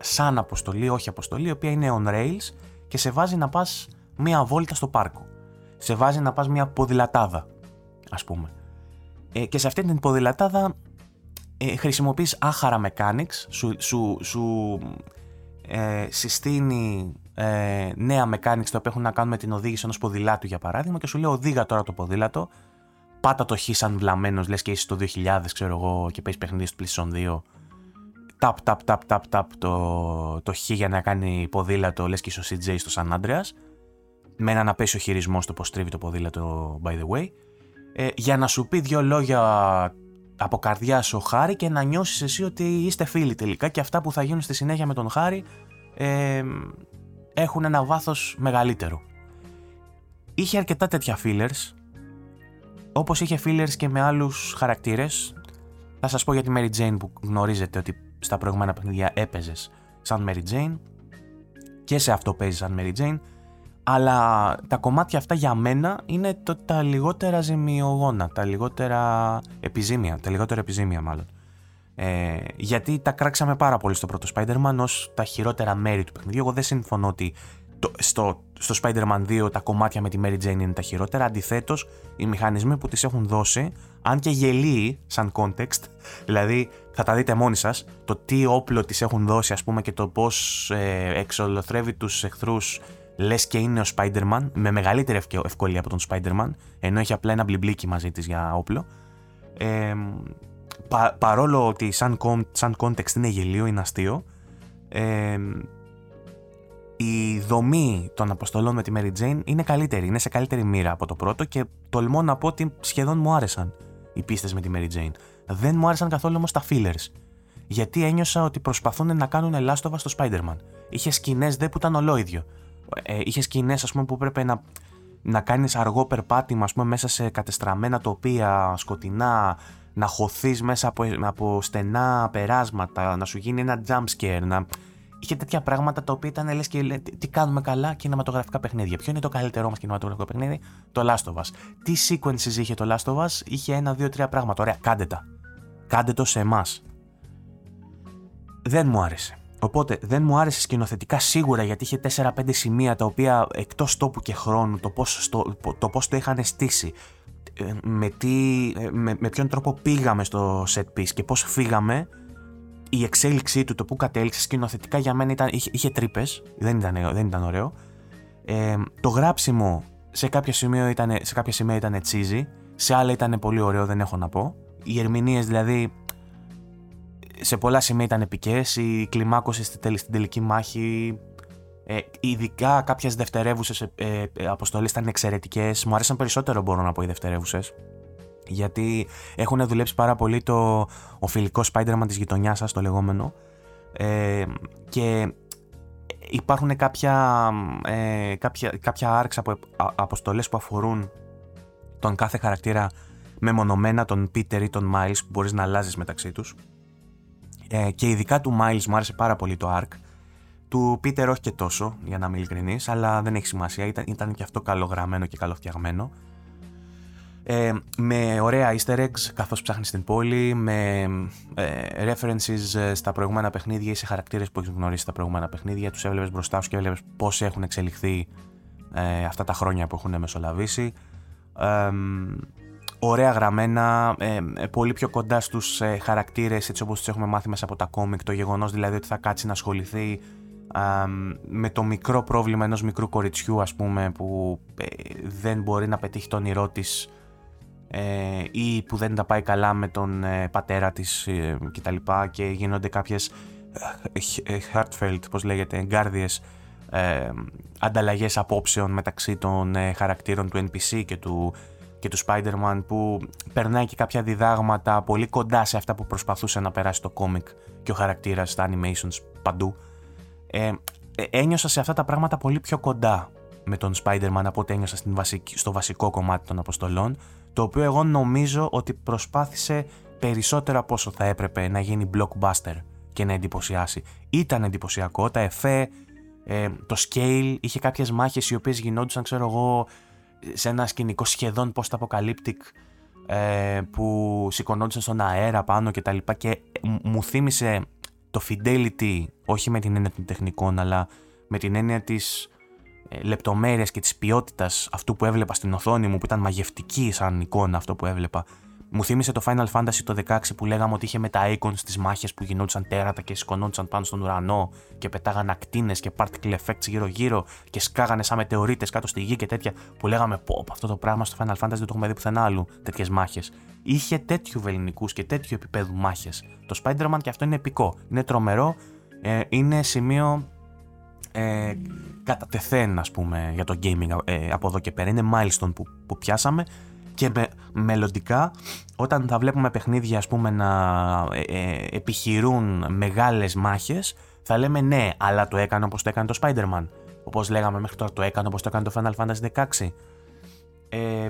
A: σαν αποστολή, όχι αποστολή, η οποία είναι on rails και σε βάζει να πας μια βόλτα στο πάρκο. Σε βάζει να πας μια ποδηλατάδα, ας πούμε. Ε, και σε αυτή την ποδηλατάδα ε, χρησιμοποιείς άχαρα mechanics, σου, σου, σου ε, συστήνει ε, νέα mechanics τα οποία έχουν να κάνουν με την οδήγηση ενός ποδηλάτου για παράδειγμα και σου λέει οδήγα τώρα το ποδήλατο, πάτα το χ σαν βλαμμένος, λες και είσαι το 2000 ξέρω εγώ και παίζεις παιχνίδι στο PlayStation 2, ταπ ταπ ταπ ταπ ταπ το, το χ για να κάνει ποδήλατο λες και είσαι ο CJ στο San Andreas. Με έναν απέσιο χειρισμό στο πως τρίβει το ποδήλατο by the way. Ε, για να σου πει δύο λόγια από καρδιά ο Χάρη και να νιώσεις εσύ ότι είστε φίλοι τελικά και αυτά που θα γίνουν στη συνέχεια με τον Χάρη ε, έχουν ένα βάθος μεγαλύτερο. Είχε αρκετά τέτοια fillers, όπως είχε fillers και με άλλους χαρακτήρες. Θα σας πω για τη Mary Jane που γνωρίζετε ότι στα προηγούμενα παιχνίδια έπαιζες σαν Mary Jane και σε αυτό παίζει σαν Mary Jane αλλά τα κομμάτια αυτά για μένα είναι το, τα λιγότερα ζημιογόνα, τα λιγότερα επιζήμια, τα λιγότερα επιζήμια μάλλον. Ε, γιατί τα κράξαμε πάρα πολύ στο πρώτο Spider-Man ως τα χειρότερα μέρη του παιχνιδιού. Εγώ δεν συμφωνώ ότι το, στο, στο Spider-Man 2 τα κομμάτια με τη Mary Jane είναι τα χειρότερα. Αντιθέτως, οι μηχανισμοί που τη έχουν δώσει, αν και γελίοι σαν context, δηλαδή θα τα δείτε μόνοι σας, το τι όπλο τη έχουν δώσει, ας πούμε, και το πώς ε, εξολοθρεύει τους εχθρούς λες και είναι ο Spider-Man, με μεγαλύτερη ευκολία από τον Spider-Man, ενώ έχει απλά ένα μπλιμπλίκι μαζί της για όπλο. Ε, πα, παρόλο ότι σαν, σαν context είναι γελίο, είναι αστείο, ε, η δομή των αποστολών με τη Mary Jane είναι καλύτερη, είναι σε καλύτερη μοίρα από το πρώτο και τολμώ να πω ότι σχεδόν μου άρεσαν οι πίστες με τη Mary Jane. Δεν μου άρεσαν καθόλου όμως τα fillers. Γιατί ένιωσα ότι προσπαθούν να κάνουν ελάστοβα στο Spider-Man. Είχε σκηνές δε που ήταν ολόιδιο. Ε, είχες σκηνές, ας πούμε, που πρέπει να, να κάνεις αργό περπάτημα, ας πούμε, μέσα σε κατεστραμμένα τοπία, σκοτεινά, να χωθείς μέσα από, από στενά περάσματα, να σου γίνει ένα jump scare, να, είχε τέτοια πράγματα τα οποία ήταν λες και λέ, τι κάνουμε καλά κινηματογραφικά παιχνίδια. Ποιο είναι το καλύτερό μας κινηματογραφικό παιχνίδι, το Last of Us. Τι sequences είχε το Last of Us, είχε ένα, δύο, τρία πράγματα. Ωραία, κάντε τα. Κάντε το σε εμάς. Δεν μου άρεσε. Οπότε δεν μου άρεσε σκηνοθετικά σίγουρα γιατί είχε 4-5 σημεία τα οποία εκτός τόπου και χρόνου, το πώς το, πώς το είχαν στήσει, ε, με, τι, ε, με, με ποιον τρόπο πήγαμε στο set piece και πώς φύγαμε η εξέλιξή του, το που κατέληξε σκηνοθετικά για μένα ήταν, είχε, είχε τρύπες, δεν ήταν, δεν ήταν ωραίο. Ε, το γράψιμο σε κάποια σημεία ήταν, σε κάποια σημεία ήταν cheesy, σε άλλα ήταν πολύ ωραίο, δεν έχω να πω. Οι ερμηνείες δηλαδή σε πολλά σημεία ήταν επικές, η κλιμάκωση στην τελική μάχη, ε, ειδικά κάποιες δευτερεύουσες ε, ε, αποστολές ήταν εξαιρετικές. Μου άρεσαν περισσότερο, μπορώ να πω, οι δευτερεύουσες γιατί έχουν δουλέψει πάρα πολύ το ο φιλικός Spider-Man της γειτονιάς σας, το λεγόμενο ε, και υπάρχουν κάποια, ε, κάποια, κάποια άρξ από αποστολές που αφορούν τον κάθε χαρακτήρα μεμονωμένα, τον Peter ή τον Miles που μπορείς να αλλάζεις μεταξύ τους ε, και ειδικά του Miles μου άρεσε πάρα πολύ το arc του Peter όχι και τόσο, για να είμαι ειλικρινής, αλλά δεν έχει σημασία, ήταν, ήταν και αυτό καλογραμμένο και καλοφτιαγμένο. Ε, με ωραία easter eggs καθώς ψάχνεις την πόλη, με ε, references ε, στα προηγούμενα παιχνίδια ή σε χαρακτήρες που έχεις γνωρίσει στα προηγούμενα παιχνίδια, τους έβλεπες μπροστά σου και έβλεπες πώς έχουν εξελιχθεί ε, αυτά τα χρόνια που έχουν μεσολαβήσει. Ε, ωραία γραμμένα, ε, πολύ πιο κοντά στους ε, χαρακτήρες έτσι όπως τους έχουμε μάθει μέσα από τα κόμικ, το γεγονός δηλαδή ότι θα κάτσει να ασχοληθεί με το μικρό πρόβλημα ενός μικρού κοριτσιού ας πούμε που δεν μπορεί να πετύχει τον όνειρό της ε, ή που δεν τα πάει καλά με τον ε, πατέρα της ε, κτλ. Και, γίνονται κάποιες ε, ε, heartfelt, πώς λέγεται, εγκάρδιες ε, ανταλλαγές απόψεων μεταξύ των χαρακτήρων του NPC και του, και του Spider-Man που περνάει και κάποια διδάγματα πολύ κοντά σε αυτά που προσπαθούσε να περάσει το κόμικ και ο χαρακτήρας στα animations παντού. Ε, ένιωσα σε αυτά τα πράγματα πολύ πιο κοντά με τον Spider-Man από ό,τι ένιωσα στην βασική, στο βασικό κομμάτι των αποστολών, το οποίο εγώ νομίζω ότι προσπάθησε περισσότερο από όσο θα έπρεπε να γίνει blockbuster και να εντυπωσιάσει. Ήταν εντυπωσιακό, τα εφέ, ε, το scale, είχε κάποιες μάχες οι οποίες γινόντουσαν, ξέρω εγώ, σε ένα σκηνικό σχεδόν post-apocalyptic ε, που σηκωνόντουσαν στον αέρα πάνω και τα λοιπά και μου θύμισε το fidelity, όχι με την έννοια των τεχνικών, αλλά με την έννοια της ε, λεπτομέρειας και της ποιότητας αυτού που έβλεπα στην οθόνη μου που ήταν μαγευτική σαν εικόνα αυτό που έβλεπα μου θύμισε το Final Fantasy το 16 που λέγαμε ότι είχε με τα icons στι μάχες που γινόντουσαν τέρατα και σηκωνόντουσαν πάνω στον ουρανό και πετάγαν ακτίνες και particle effects γύρω-γύρω και σκάγανε σαν μετεωρίτες κάτω στη γη και τέτοια. Που λέγαμε πω, αυτό το πράγμα στο Final Fantasy δεν το έχουμε δει πουθενά άλλου τέτοιες μάχες. Είχε τέτοιου βεληνικούς και τέτοιου επίπεδου μάχες. Το Spider-Man και αυτό είναι επικό. Είναι τρομερό. Ε, είναι σημείο ε, κατά τεθέν, ας πούμε, για το gaming ε, από εδώ και πέρα. Είναι milestone που, που πιάσαμε και με, μελλοντικά όταν θα βλέπουμε παιχνίδια ας πούμε να ε, ε, επιχειρούν μεγάλες μάχες θα λέμε ναι αλλά το έκανε όπως το έκανε το Spider-Man. Όπως λέγαμε μέχρι τώρα το έκανε όπως το έκανε το Final Fantasy 16 ε,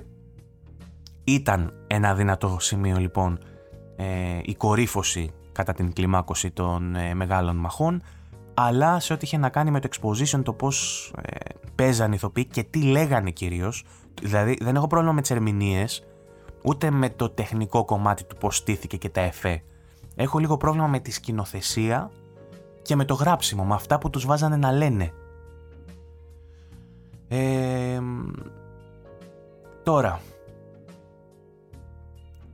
A: ήταν ένα δυνατό σημείο λοιπόν ε, η κορύφωση κατά την κλιμάκωση των ε, μεγάλων μαχών αλλά σε ό,τι είχε να κάνει με το exposition, το πώς ε, παίζαν ηθοποιοί και τι λέγανε κυρίως, Δηλαδή δεν έχω πρόβλημα με τις ερμηνείες, ούτε με το τεχνικό κομμάτι του πώς στήθηκε και τα εφέ. Έχω λίγο πρόβλημα με τη σκηνοθεσία και με το γράψιμο, με αυτά που τους βάζανε να λένε. Ε, τώρα,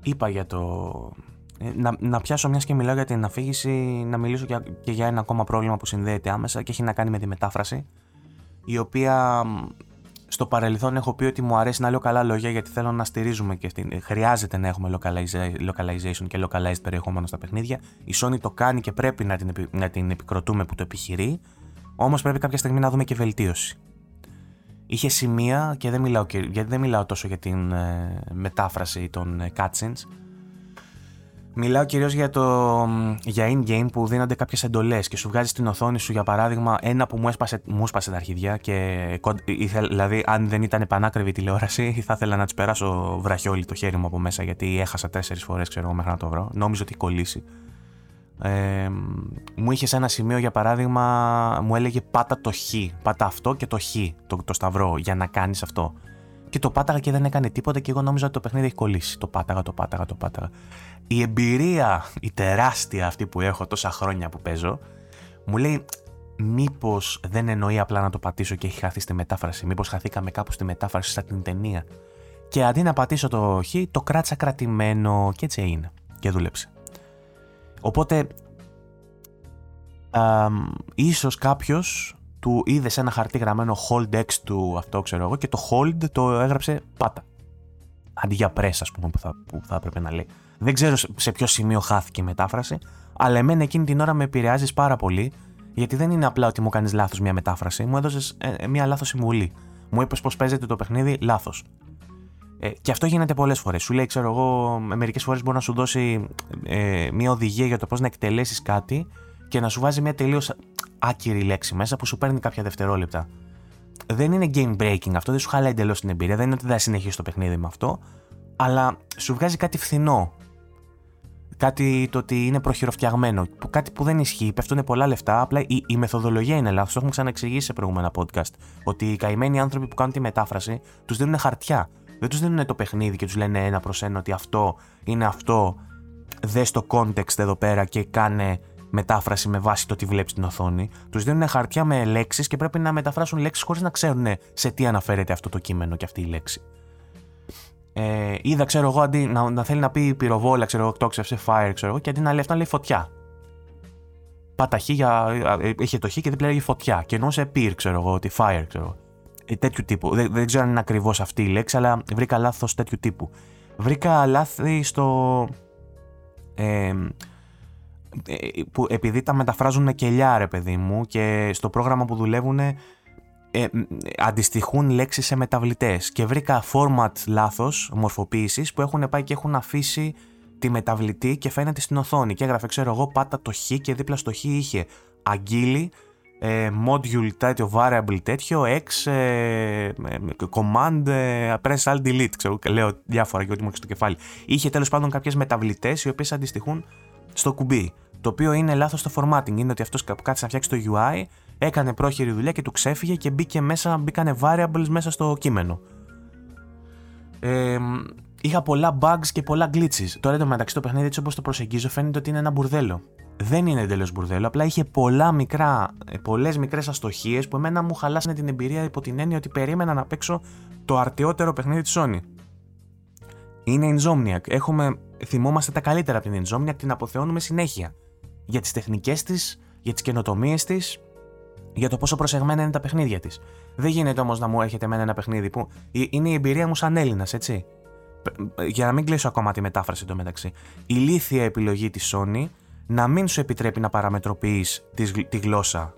A: είπα για το... Ε, να, να πιάσω μιας και μιλάω για την αφήγηση, να μιλήσω και, και για ένα ακόμα πρόβλημα που συνδέεται άμεσα και έχει να κάνει με τη μετάφραση, η οποία στο παρελθόν έχω πει ότι μου αρέσει να λέω καλά λόγια γιατί θέλω να στηρίζουμε και στην... χρειάζεται να έχουμε localization και localized περιεχόμενο στα παιχνίδια. Η Sony το κάνει και πρέπει να την, να την επικροτούμε που το επιχειρεί, όμως πρέπει κάποια στιγμή να δούμε και βελτίωση. Είχε σημεία και δεν μιλάω, γιατί δεν μιλάω τόσο για την ε, μετάφραση των ε, cutscenes, Μιλάω κυρίως για, το, για in-game που δίνονται κάποιες εντολές και σου βγάζει στην οθόνη σου, για παράδειγμα, ένα που μου έσπασε, μου έσπασε τα αρχίδια. Και, δηλαδή, αν δεν ήταν πανάκριβη η τηλεόραση, θα ήθελα να του περάσω βραχιόλι το χέρι μου από μέσα, γιατί έχασα τέσσερις φορές, ξέρω εγώ, μέχρι να το βρω. Νόμιζα ότι κολλήσει. Ε, μου είχες ένα σημείο, για παράδειγμα, μου έλεγε πάτα το χ. Πάτα αυτό και το χ, το, το σταυρό, για να κάνεις αυτό και το πάταγα και δεν έκανε τίποτα και εγώ νόμιζα ότι το παιχνίδι έχει κολλήσει. Το πάταγα, το πάταγα, το πάταγα. Η εμπειρία, η τεράστια αυτή που έχω τόσα χρόνια που παίζω, μου λέει μήπως δεν εννοεί απλά να το πατήσω και έχει χαθεί στη μετάφραση. Μήπως χαθήκαμε κάπου στη μετάφραση σαν την ταινία. Και αντί να πατήσω το χ, το κράτησα κρατημένο και έτσι είναι. Και δούλεψε. Οπότε, α, ίσως κάποιος του είδε σε ένα χαρτί γραμμένο hold X του αυτό ξέρω εγώ και το hold το έγραψε πάτα. Αντί για press ας πούμε που θα, που θα έπρεπε να λέει. Δεν ξέρω σε ποιο σημείο χάθηκε η μετάφραση, αλλά εμένα εκείνη την ώρα με επηρεάζεις πάρα πολύ γιατί δεν είναι απλά ότι μου κάνεις λάθος μια μετάφραση, μου έδωσες ε, μια λάθος συμβουλή. Μου είπες πώ παίζεται το παιχνίδι, λάθος. Ε, και αυτό γίνεται πολλές φορές. Σου λέει, ξέρω εγώ, μερικές φορές μπορεί να σου δώσει ε, μια οδηγία για το πώς να εκτελέσεις κάτι και να σου βάζει μια τελείως άκυρη λέξη μέσα που σου παίρνει κάποια δευτερόλεπτα. Δεν είναι game breaking αυτό, δεν σου χαλάει εντελώς την εμπειρία. Δεν είναι ότι θα συνεχίσεις το παιχνίδι με αυτό, αλλά σου βγάζει κάτι φθηνό. Κάτι το ότι είναι προχειροφτιαγμένο. Κάτι που δεν ισχύει, πέφτουν πολλά λεφτά. Απλά η, η μεθοδολογία είναι λάθος. Το έχουμε ξαναεξηγήσει σε προηγούμενα podcast. Ότι οι καημένοι άνθρωποι που κάνουν τη μετάφραση τους δίνουν χαρτιά. Δεν τους δίνουν το παιχνίδι και τους λένε ένα προς ένα ότι αυτό είναι αυτό. Δε το context εδώ πέρα και κάνε μετάφραση με βάση το τι βλέπεις στην οθόνη. Τους δίνουν χαρτιά με λέξεις και πρέπει να μεταφράσουν λέξεις χωρίς να ξέρουν σε τι αναφέρεται αυτό το κείμενο και αυτή η λέξη. Ε, είδα, ξέρω εγώ, αντί να, να θέλει να πει πυροβόλα, ξέρω εγώ, σε fire, ξέρω εγώ, και αντί να λέει αυτό, λέει φωτιά. Πάτα χ για. Είχε το χ και δίπλα λέγει φωτιά. Και εννοούσε πυρ, ξέρω εγώ, ότι fire, ξέρω εγώ. Ε, τέτοιου τύπου. Δεν, δεν ξέρω αν είναι ακριβώς αυτή η λέξη, αλλά βρήκα λάθος τέτοιου τύπου. Βρήκα λάθη στο. Ε, ε, που επειδή τα μεταφράζουν με κελιά ρε παιδί μου και στο πρόγραμμα που δουλεύουν ε, αντιστοιχούν λέξεις σε μεταβλητές και βρήκα format λάθος μορφοποίησης που έχουν πάει και έχουν αφήσει τη μεταβλητή και φαίνεται στην οθόνη και έγραφε ξέρω εγώ πάτα το χ και δίπλα στο χ είχε αγγείλει ε, module τέτοιο, variable τέτοιο, X, ε, command, ε, press alt delete, ξέρω, λέω διάφορα και ό,τι μου έχει στο κεφάλι. Είχε τέλος πάντων κάποιες μεταβλητές οι οποίες αντιστοιχούν στο κουμπί. Το οποίο είναι λάθος στο formatting. Είναι ότι αυτός κάτσε να φτιάξει το UI, έκανε πρόχειρη δουλειά και του ξέφυγε και μπήκε μέσα, μπήκανε variables μέσα στο κείμενο. Ε, είχα πολλά bugs και πολλά glitches. Τώρα εντωμεταξύ το παιχνίδι έτσι όπως το προσεγγίζω φαίνεται ότι είναι ένα μπουρδέλο δεν είναι εντελώς μπουρδέλο, απλά είχε πολλά μικρά, ε, πολλές μικρές αστοχίες που εμένα μου χαλάσανε την εμπειρία υπό την έννοια ότι περίμενα να παίξω το αρτιότερο παιχνίδι της Sony. Είναι Insomniac. Έχουμε, θυμόμαστε τα καλύτερα από την Insomniac, την αποθεώνουμε συνέχεια. Για τις τεχνικές της, για τις καινοτομίες της, για το πόσο προσεγμένα είναι τα παιχνίδια της. Δεν γίνεται όμως να μου έρχεται εμένα ένα παιχνίδι που είναι η εμπειρία μου σαν Έλληνας, έτσι. Για να μην κλείσω ακόμα τη μετάφραση το μεταξύ. Η λύθια επιλογή της Sony να μην σου επιτρέπει να παραμετροποιείς τη γλώσσα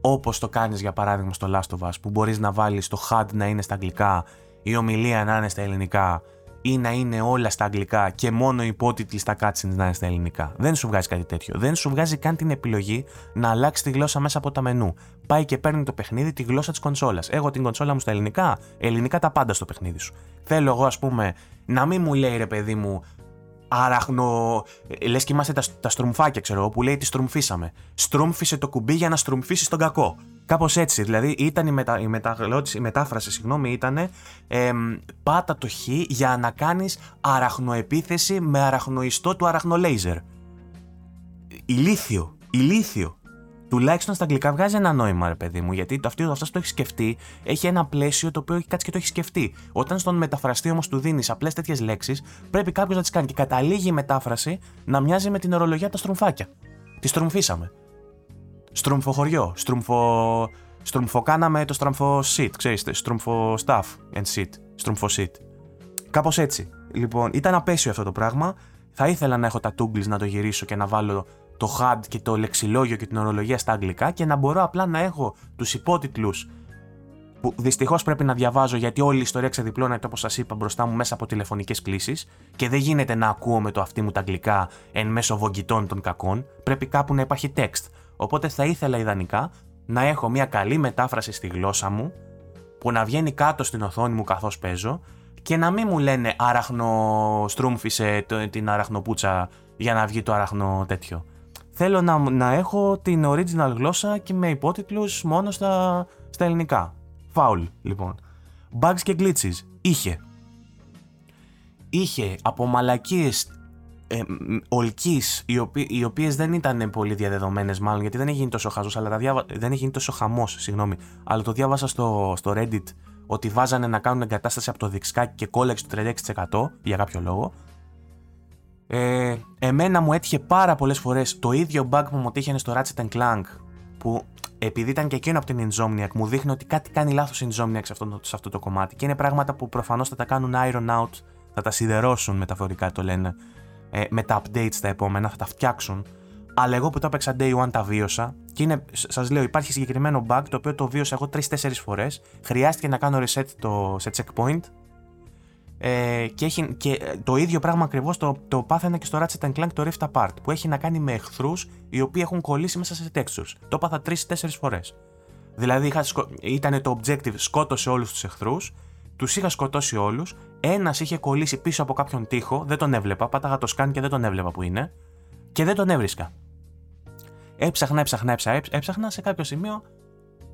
A: όπως το κάνεις για παράδειγμα στο Last of Us που μπορείς να βάλεις το HUD να είναι στα αγγλικά, η ομιλία να είναι στα ελληνικά ή να είναι όλα στα αγγλικά και μόνο οι υπότιτλοι στα cutscenes να είναι στα ελληνικά. Δεν σου βγάζει κάτι τέτοιο. Δεν σου βγάζει καν την επιλογή να αλλάξει τη γλώσσα μέσα από τα μενού. Πάει και παίρνει το παιχνίδι τη γλώσσα της κονσόλας. Έχω την κονσόλα μου στα ελληνικά, ελληνικά τα πάντα στο παιχνίδι σου. Θέλω εγώ, ας πούμε, να μην μου λέει ρε παιδί μου, άραχνο. Λες και είμαστε τα, τα στρουμφάκια, ξέρω εγώ, που λέει τι στρουμφίσαμε. Στρούμφισε το κουμπί για να στρουμφίσεις τον κακό. Κάπως έτσι. Δηλαδή ήταν η, μετα, η, η μετάφραση, συγγνώμη, ήταν πάτα το χ για να κάνεις αραχνοεπίθεση με αραχνοϊστό του αραχνολέιζερ. Ηλίθιο. Ηλίθιο τουλάχιστον στα αγγλικά βγάζει ένα νόημα, ρε παιδί μου, γιατί αυτό, αυτό το έχει σκεφτεί, έχει ένα πλαίσιο το οποίο έχει κάτσει και το έχει σκεφτεί. Όταν στον μεταφραστή όμως του δίνεις απλές τέτοιες λέξεις, πρέπει κάποιος να τις κάνει. Και καταλήγει η μετάφραση να μοιάζει με την ορολογία από τα στρουμφάκια. Τη στρουμφίσαμε. Στρουμφοχωριό. Στρουμφο. Στρουμφοκάναμε το στρουμφο seat, ξέρετε. Στρουμφο staff and seat. Στρουμφο seat. Κάπως έτσι. Λοιπόν, ήταν απέσιο αυτό το πράγμα. Θα ήθελα να έχω τα tools να το γυρίσω και να βάλω το HUD και το λεξιλόγιο και την ορολογία στα αγγλικά και να μπορώ απλά να έχω τους υπότιτλους που δυστυχώς πρέπει να διαβάζω γιατί όλη η ιστορία ξεδιπλώνεται όπως σας είπα μπροστά μου μέσα από τηλεφωνικές κλήσεις και δεν γίνεται να ακούω με το αυτί μου τα αγγλικά εν μέσω βογγητών των κακών. Πρέπει κάπου να υπάρχει text. Οπότε θα ήθελα ιδανικά να έχω μια καλή μετάφραση στη γλώσσα μου που να βγαίνει κάτω στην οθόνη μου καθώς παίζω και να μην μου λένε άραχνο στρούμφισε την αραχνοπούτσα για να βγει το άραχνο τέτοιο. Θέλω να, να έχω την original γλώσσα και με υπότιτλους μόνο στα, στα ελληνικά. Φάουλ, λοιπόν. Bugs και glitches. Είχε. Είχε από μαλακίες ε, ολκής, οι, οποίε οι οποίες δεν ήταν πολύ διαδεδομένες μάλλον, γιατί δεν έχει γίνει τόσο χαζός, αλλά διάβα... δεν έχει γίνει τόσο χαμός, συγγνώμη, αλλά το διάβασα στο, στο Reddit ότι βάζανε να κάνουν εγκατάσταση από το δισκάκι και κόλλεξε το 36% για κάποιο λόγο ε, εμένα μου έτυχε πάρα πολλές φορές το ίδιο bug που μου τύχαινε στο Ratchet Clank που επειδή ήταν και εκείνο από την Insomniac μου δείχνει ότι κάτι κάνει λάθος η Insomniac σε αυτό, σε αυτό το κομμάτι και είναι πράγματα που προφανώς θα τα κάνουν Iron Out, θα τα σιδερώσουν μεταφορικά το λένε. Ε, με τα updates τα επόμενα, θα τα φτιάξουν. Αλλά εγώ που το έπαιξα day one τα βίωσα και είναι, σας λέω υπάρχει συγκεκριμένο bug το οποίο το βίωσα εγώ 3-4 φορές. Χρειάστηκε να κάνω reset το, σε checkpoint ε, και, έχει, και ε, το ίδιο πράγμα ακριβώς το, το πάθαινα και στο Ratchet Clank το Rift Apart, που έχει να κάνει με εχθρούς οι οποίοι έχουν κολλήσει μέσα σε textures. Το έπαθα 3-4 φορές. Δηλαδή ήταν το objective, σκότωσε όλους τους εχθρούς, τους είχα σκοτώσει όλους. Ένας είχε κολλήσει πίσω από κάποιον τοίχο, δεν τον έβλεπα. Πάταγα το σκάν και δεν τον έβλεπα που είναι. Και δεν τον έβρισκα. Έψαχνα, έψαχνα, έψαχνα, έψαχνα σε κάποιο σημείο.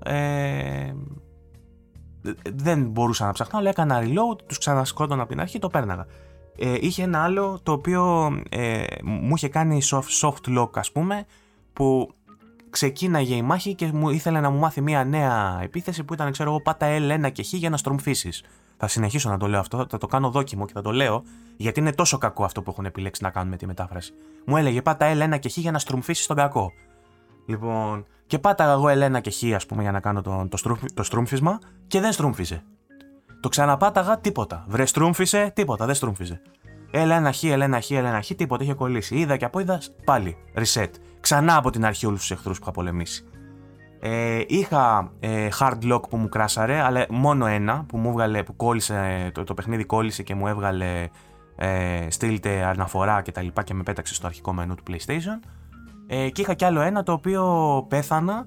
A: Ε, δεν μπορούσα να ψαχνάω, αλλά έκανα reload, τους ξανασκότωνα από την αρχή, το πέρναγα. Ε, είχε ένα άλλο το οποίο ε, μου είχε κάνει soft, soft lock ας πούμε, που ξεκίναγε η μάχη και μου ήθελε να μου μάθει μια νέα επίθεση που ήταν, ξέρω εγώ, πάτα L1 και Χ για να στρομφίσει. Θα συνεχίσω να το λέω αυτό, θα το κάνω δόκιμο και θα το λέω, γιατί είναι τόσο κακό αυτό που έχουν επιλέξει να κάνουν με τη μετάφραση. Μου έλεγε πάτα L1 και Χ για να στρομφίσει τον κακό. Λοιπόν, και πάταγα εγώ Ελένα και Χ, ας πούμε, για να κάνω το, το, το στρούμφισμα και δεν στρούμφιζε. Το ξαναπάταγα, τίποτα. Βρε στρούμφισε, τίποτα, δεν στρούμφιζε. Ελένα Χ, Ελένα Χ, Ελένα Χ, τίποτα, είχε κολλήσει. Είδα και από είδας πάλι. Reset. Ξανά από την αρχή όλους τους εχθρούς που είχα πολεμήσει. Ε, είχα ε, hard lock που μου κράσαρε, αλλά μόνο ένα που μου έβγαλε, που κόλλησε, το, το παιχνίδι κόλλησε και μου έβγαλε ε, στείλτε αναφορά και τα λοιπά και με πέταξε στο αρχικό μενού του PlayStation. Ε, και είχα κι άλλο ένα το οποίο πέθανα.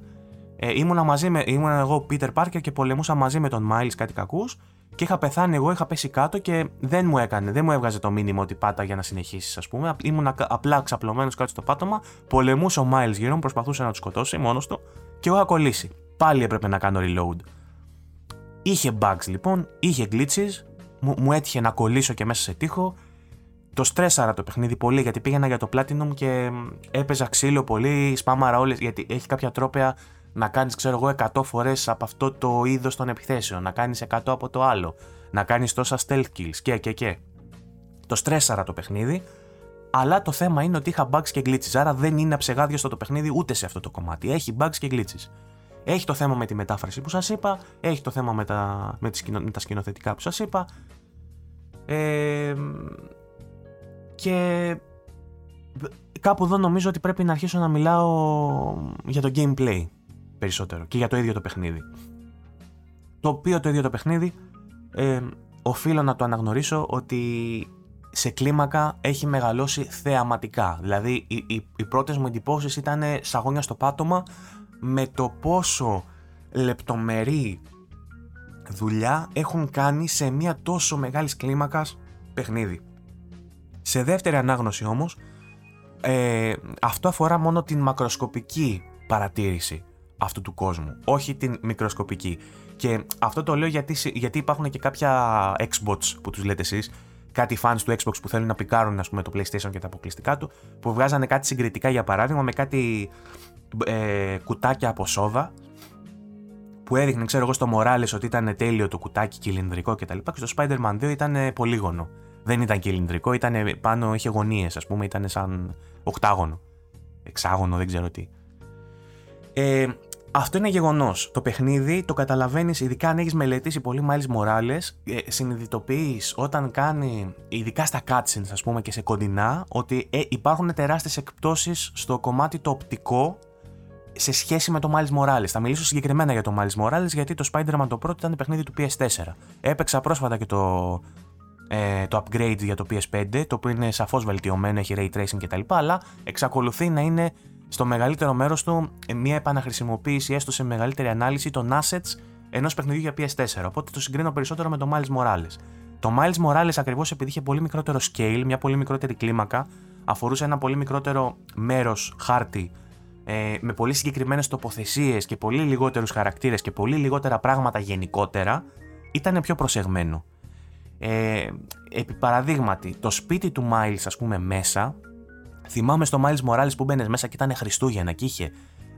A: Ε, ήμουνα, μαζί με, ήμουνα εγώ Peter Parker και πολεμούσα μαζί με τον Miles κάτι κακούς και είχα πεθάνει εγώ, είχα πέσει κάτω και δεν μου έκανε, δεν μου έβγαζε το μήνυμα ότι πάτα για να συνεχίσεις, ας πούμε. Ήμουν απλά ξαπλωμένος κάτω στο πάτωμα, πολεμούσε ο Miles γύρω μου, προσπαθούσε να του σκοτώσει μόνος του και εγώ είχα κολλήσει. Πάλι έπρεπε να κάνω reload. Είχε bugs λοιπόν, είχε glitches, μου, μου έτυχε να κολλήσω και μέσα σε τείχο. Το στρέσαρα το παιχνίδι πολύ γιατί πήγαινα για το Platinum και έπαιζα ξύλο πολύ, σπάμαρα όλες. Γιατί έχει κάποια τρόπια να κάνεις, ξέρω εγώ, 100 φορές από αυτό το είδος των επιθέσεων, να κάνεις 100 από το άλλο, να κάνεις τόσα stealth kills και και και. Το στρέσαρα το παιχνίδι, αλλά το θέμα είναι ότι είχα bugs και glitches, άρα δεν είναι αψεγάδιο το παιχνίδι ούτε σε αυτό το κομμάτι. Έχει bugs και glitches. Έχει το θέμα με τη μετάφραση που σας είπα, έχει το θέμα με τα, με τις, με τα σκηνοθετικά που σας είπα ε, και κάπου εδώ νομίζω ότι πρέπει να αρχίσω να μιλάω για το gameplay περισσότερο και για το ίδιο το παιχνίδι. Το οποίο το ίδιο το παιχνίδι ε, οφείλω να το αναγνωρίσω ότι σε κλίμακα έχει μεγαλώσει θεαματικά. Δηλαδή οι, οι, οι πρώτες μου εντυπώσεις ήταν σαγόνια στο πάτωμα με το πόσο λεπτομερή δουλειά έχουν κάνει σε μια τόσο μεγάλης κλίμακας παιχνίδι. Σε δεύτερη ανάγνωση όμως, ε, αυτό αφορά μόνο την μακροσκοπική παρατήρηση αυτού του κόσμου, όχι την μικροσκοπική. Και αυτό το λέω γιατί, γιατί υπάρχουν και κάποια Xbox που τους λέτε εσείς, κάτι fans του Xbox που θέλουν να πικάρουν ας πούμε, το PlayStation και τα αποκλειστικά του, που βγάζανε κάτι συγκριτικά για παράδειγμα με κάτι ε, κουτάκια από σόδα που έδειχνε, ξέρω εγώ, στο Morales ότι ήταν τέλειο το κουτάκι κυλινδρικό κτλ. Και, και στο Spider-Man 2 ήταν πολύγωνο. Δεν ήταν κυλινδρικό, ήταν πάνω, είχε γωνίες, ας πούμε, ήταν σαν οκτάγωνο. Εξάγωνο, δεν ξέρω τι. Ε, αυτό είναι γεγονός. Το παιχνίδι το καταλαβαίνεις, ειδικά αν έχεις μελετήσει πολύ Miles Morales, ε, συνειδητοποιείς όταν κάνει, ειδικά στα cutscenes, ας πούμε, και σε κοντινά, ότι ε, υπάρχουν τεράστιες εκπτώσεις στο κομμάτι το οπτικό σε σχέση με το Miles Morales. Θα μιλήσω συγκεκριμένα για το Miles Morales γιατί το Spider-Man το πρώτο ήταν παιχνίδι του PS4. Έπαιξα πρόσφατα και το, ε, το upgrade για το PS5, το οποίο είναι σαφώς βελτιωμένο, έχει ray tracing κτλ. Αλλά εξακολουθεί να είναι στο μεγαλύτερο μέρος του μια επαναχρησιμοποίηση, έστω σε μεγαλύτερη ανάλυση των assets ενός παιχνιδιού για PS4. Οπότε το συγκρίνω περισσότερο με το Miles Morales. Το Miles Morales ακριβώς επειδή είχε πολύ μικρότερο scale, μια πολύ μικρότερη κλίμακα, αφορούσε ένα πολύ μικρότερο μέρος χάρτη ε, με πολύ συγκεκριμένες τοποθεσίες και πολύ λιγότερους χαρακτήρες και πολύ λιγότερα πράγματα γενικότερα, ήταν πιο προσεγμένο. Ε, επί παραδείγματι, το σπίτι του Miles, ας πούμε, μέσα, θυμάμαι στο Miles Morales που μπαίνε μέσα και ήταν Χριστούγεννα και είχε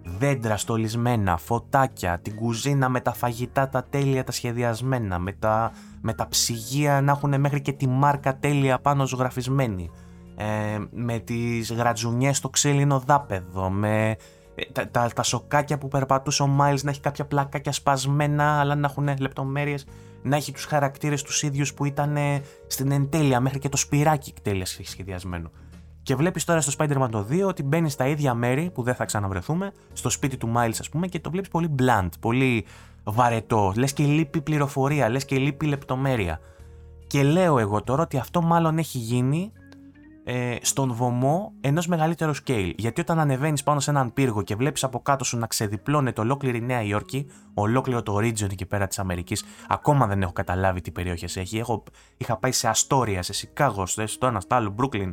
A: δέντρα στολισμένα, φωτάκια, την κουζίνα με τα φαγητά τα τέλεια τα σχεδιασμένα, με τα, με τα ψυγεία να έχουν μέχρι και τη μάρκα τέλεια πάνω ζωγραφισμένη ε, με τις γρατζουνιές στο ξύλινο δάπεδο, με ε, τα, τα, τα σοκάκια που περπατούσε ο Μάιλς να έχει κάποια πλακάκια σπασμένα αλλά να έχουν λεπτομέρειες, να έχει τους χαρακτήρες τους ίδιους που ήταν στην εντέλεια μέχρι και το σπυράκι τέλεια σχεδιασμένο. Και βλέπεις τώρα στο Spider-Man το 2 ότι μπαίνει στα ίδια μέρη που δεν θα ξαναβρεθούμε, στο σπίτι του Miles, ας πούμε, και το βλέπεις πολύ blunt, πολύ βαρετό. Λες και λείπει πληροφορία, λες και λείπει λεπτομέρεια. Και λέω εγώ τώρα ότι αυτό μάλλον έχει γίνει ε, στον βωμό ενός μεγαλύτερου scale. Γιατί όταν ανεβαίνεις πάνω σε έναν πύργο και βλέπεις από κάτω σου να ξεδιπλώνεται ολόκληρη η Νέα Υόρκη, ολόκληρο το region εκεί πέρα της Αμερικής, ακόμα δεν έχω καταλάβει τι περιοχές έχει. Έχω, είχα πάει σε Αστόρια, σε Σικάγο, στο ένα, στο άλλο, Brooklyn.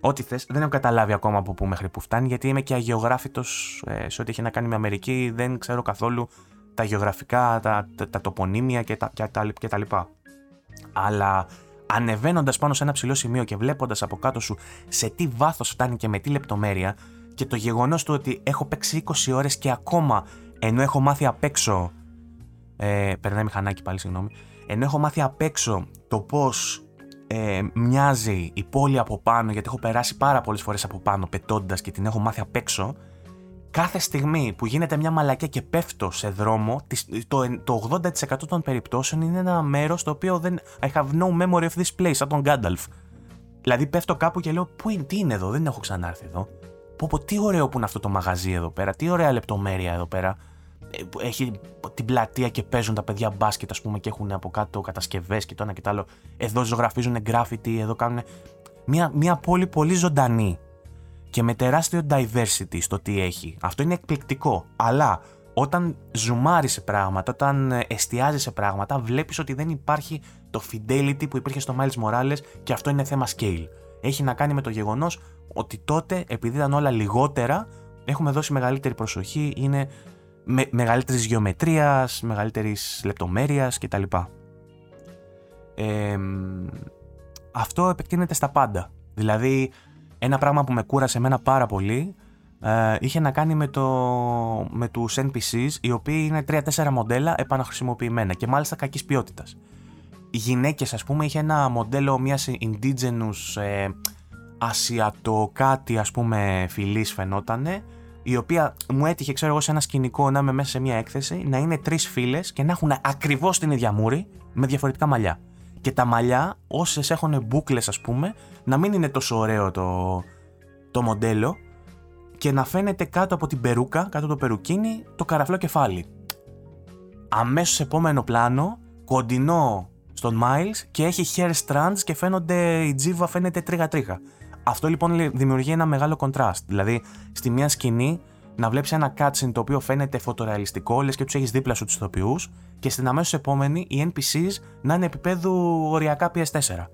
A: Ό,τι θες, δεν έχω καταλάβει ακόμα από πού μέχρι που φτάνει, γιατί είμαι και αγιογράφητος ε, σε ό,τι έχει να κάνει με Αμερική. Δεν ξέρω καθόλου τα γεωγραφικά, τα, τα, τα τοπονύμια και τα, και τα, και τα λοιπά. Αλλά ανεβαίνοντας πάνω σε ένα ψηλό σημείο και βλέποντας από κάτω σου σε τι βάθος φτάνει και με τι λεπτομέρεια, και το γεγονός του ότι έχω παίξει 20 ώρες και ακόμα ενώ έχω μάθει απ' έξω. Ε, περνάει μηχανάκι πάλι, συγγνώμη. Ενώ έχω μάθει απ' έξω το πώς ε, μοιάζει η πόλη από πάνω, γιατί έχω περάσει πάρα πολλές φορές από πάνω πετώντας και την έχω μάθει απ' έξω, κάθε στιγμή που γίνεται μια μαλακιά και πέφτω σε δρόμο, το, το 80% των περιπτώσεων είναι ένα μέρος το οποίο δεν. I have no memory of this place, σαν τον Gandalf. Δηλαδή πέφτω κάπου και λέω: Πού είναι, τι είναι εδώ, δεν έχω ξανάρθει εδώ. Πω, πω, τι ωραίο που είναι αυτό το μαγαζί εδώ πέρα, τι ωραία λεπτομέρεια εδώ πέρα. Ε, έχει την πλατεία και παίζουν τα παιδιά μπάσκετ, ας πούμε, και έχουν από κάτω κατασκευές και το ένα και το άλλο. Εδώ ζωγραφίζουν γκράφιτι, εδώ κάνουν. Μια, μια πόλη πολύ ζωντανή και με τεράστιο diversity στο τι έχει. Αυτό είναι εκπληκτικό. Αλλά όταν ζουμάρει σε πράγματα, όταν εστιάζει σε πράγματα, βλέπεις ότι δεν υπάρχει το fidelity που υπήρχε στο Miles Morales και αυτό είναι θέμα scale. Έχει να κάνει με το γεγονός ότι τότε, επειδή ήταν όλα λιγότερα, έχουμε δώσει μεγαλύτερη προσοχή, είναι με, μεγαλύτερης γεωμετρίας, μεγαλύτερης λεπτομέρειας κτλ. Ε, αυτό επεκτείνεται στα πάντα. Δηλαδή, ένα πράγμα που με κούρασε εμένα πάρα πολύ ε, είχε να κάνει με, το, με τους NPCs, οι οποίοι είναι 3-4 μοντέλα επαναχρησιμοποιημένα και μάλιστα κακής ποιότητας. Οι γυναίκες, ας πούμε, είχε ένα μοντέλο μιας indigenous ε, ασιατο κάτι, ας πούμε, φυλής φαινότανε, η οποία μου έτυχε, ξέρω εγώ, σε ένα σκηνικό να είμαι μέσα σε μια έκθεση, να είναι τρεις φίλες και να έχουν ακριβώς την ίδια μούρη με διαφορετικά μαλλιά. Και τα μαλλιά, όσες έχουν μπουκλες, ας πούμε, να μην είναι τόσο ωραίο το, το μοντέλο και να φαίνεται κάτω από την περούκα, κάτω από το περουκίνι, το καραφλό κεφάλι. Αμέσως επόμενο πλάνο, κοντινό στον Miles και έχει hair strands και φαίνονται, η τζίβα φαίνεται τρίγα-τρίγα. Αυτό λοιπόν δημιουργεί ένα μεγάλο contrast. Δηλαδή, στη μία σκηνή να βλέπεις ένα cutscene το οποίο φαίνεται φωτορεαλιστικό, λες και τους έχεις δίπλα σου τους ηθοποιούς, και στην αμέσως επόμενη οι NPCs να είναι επίπεδου οριακά PS4.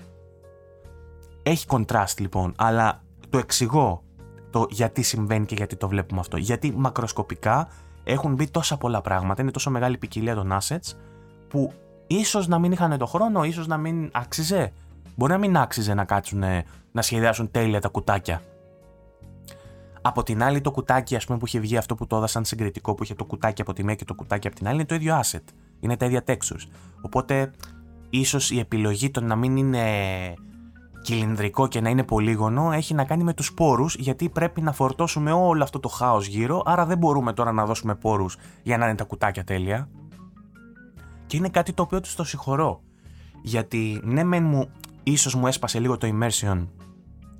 A: Έχει contrast λοιπόν, αλλά το εξηγώ το γιατί συμβαίνει και γιατί το βλέπουμε αυτό. Γιατί μακροσκοπικά έχουν μπει τόσα πολλά πράγματα, είναι τόσο μεγάλη ποικιλία των assets, που ίσως να μην είχαν το χρόνο, ίσως να μην άξιζε. Μπορεί να μην άξιζε να κάτσουν να σχεδιάσουν τέλεια τα κουτάκια. Από την άλλη, το κουτάκι ας πούμε, που είχε βγει αυτό που το έδωσαν συγκριτικό, που είχε το κουτάκι από τη μία και το κουτάκι από την άλλη, είναι το ίδιο asset. Είναι τα ίδια textures. Οπότε, ίσως η επιλογή το να μην είναι κυλινδρικό και να είναι πολύγωνο έχει να κάνει με τους πόρους γιατί πρέπει να φορτώσουμε όλο αυτό το χάος γύρω άρα δεν μπορούμε τώρα να δώσουμε πόρους για να είναι τα κουτάκια τέλεια και είναι κάτι το οποίο τους το συγχωρώ γιατί ναι μεν μου ίσως μου έσπασε λίγο το immersion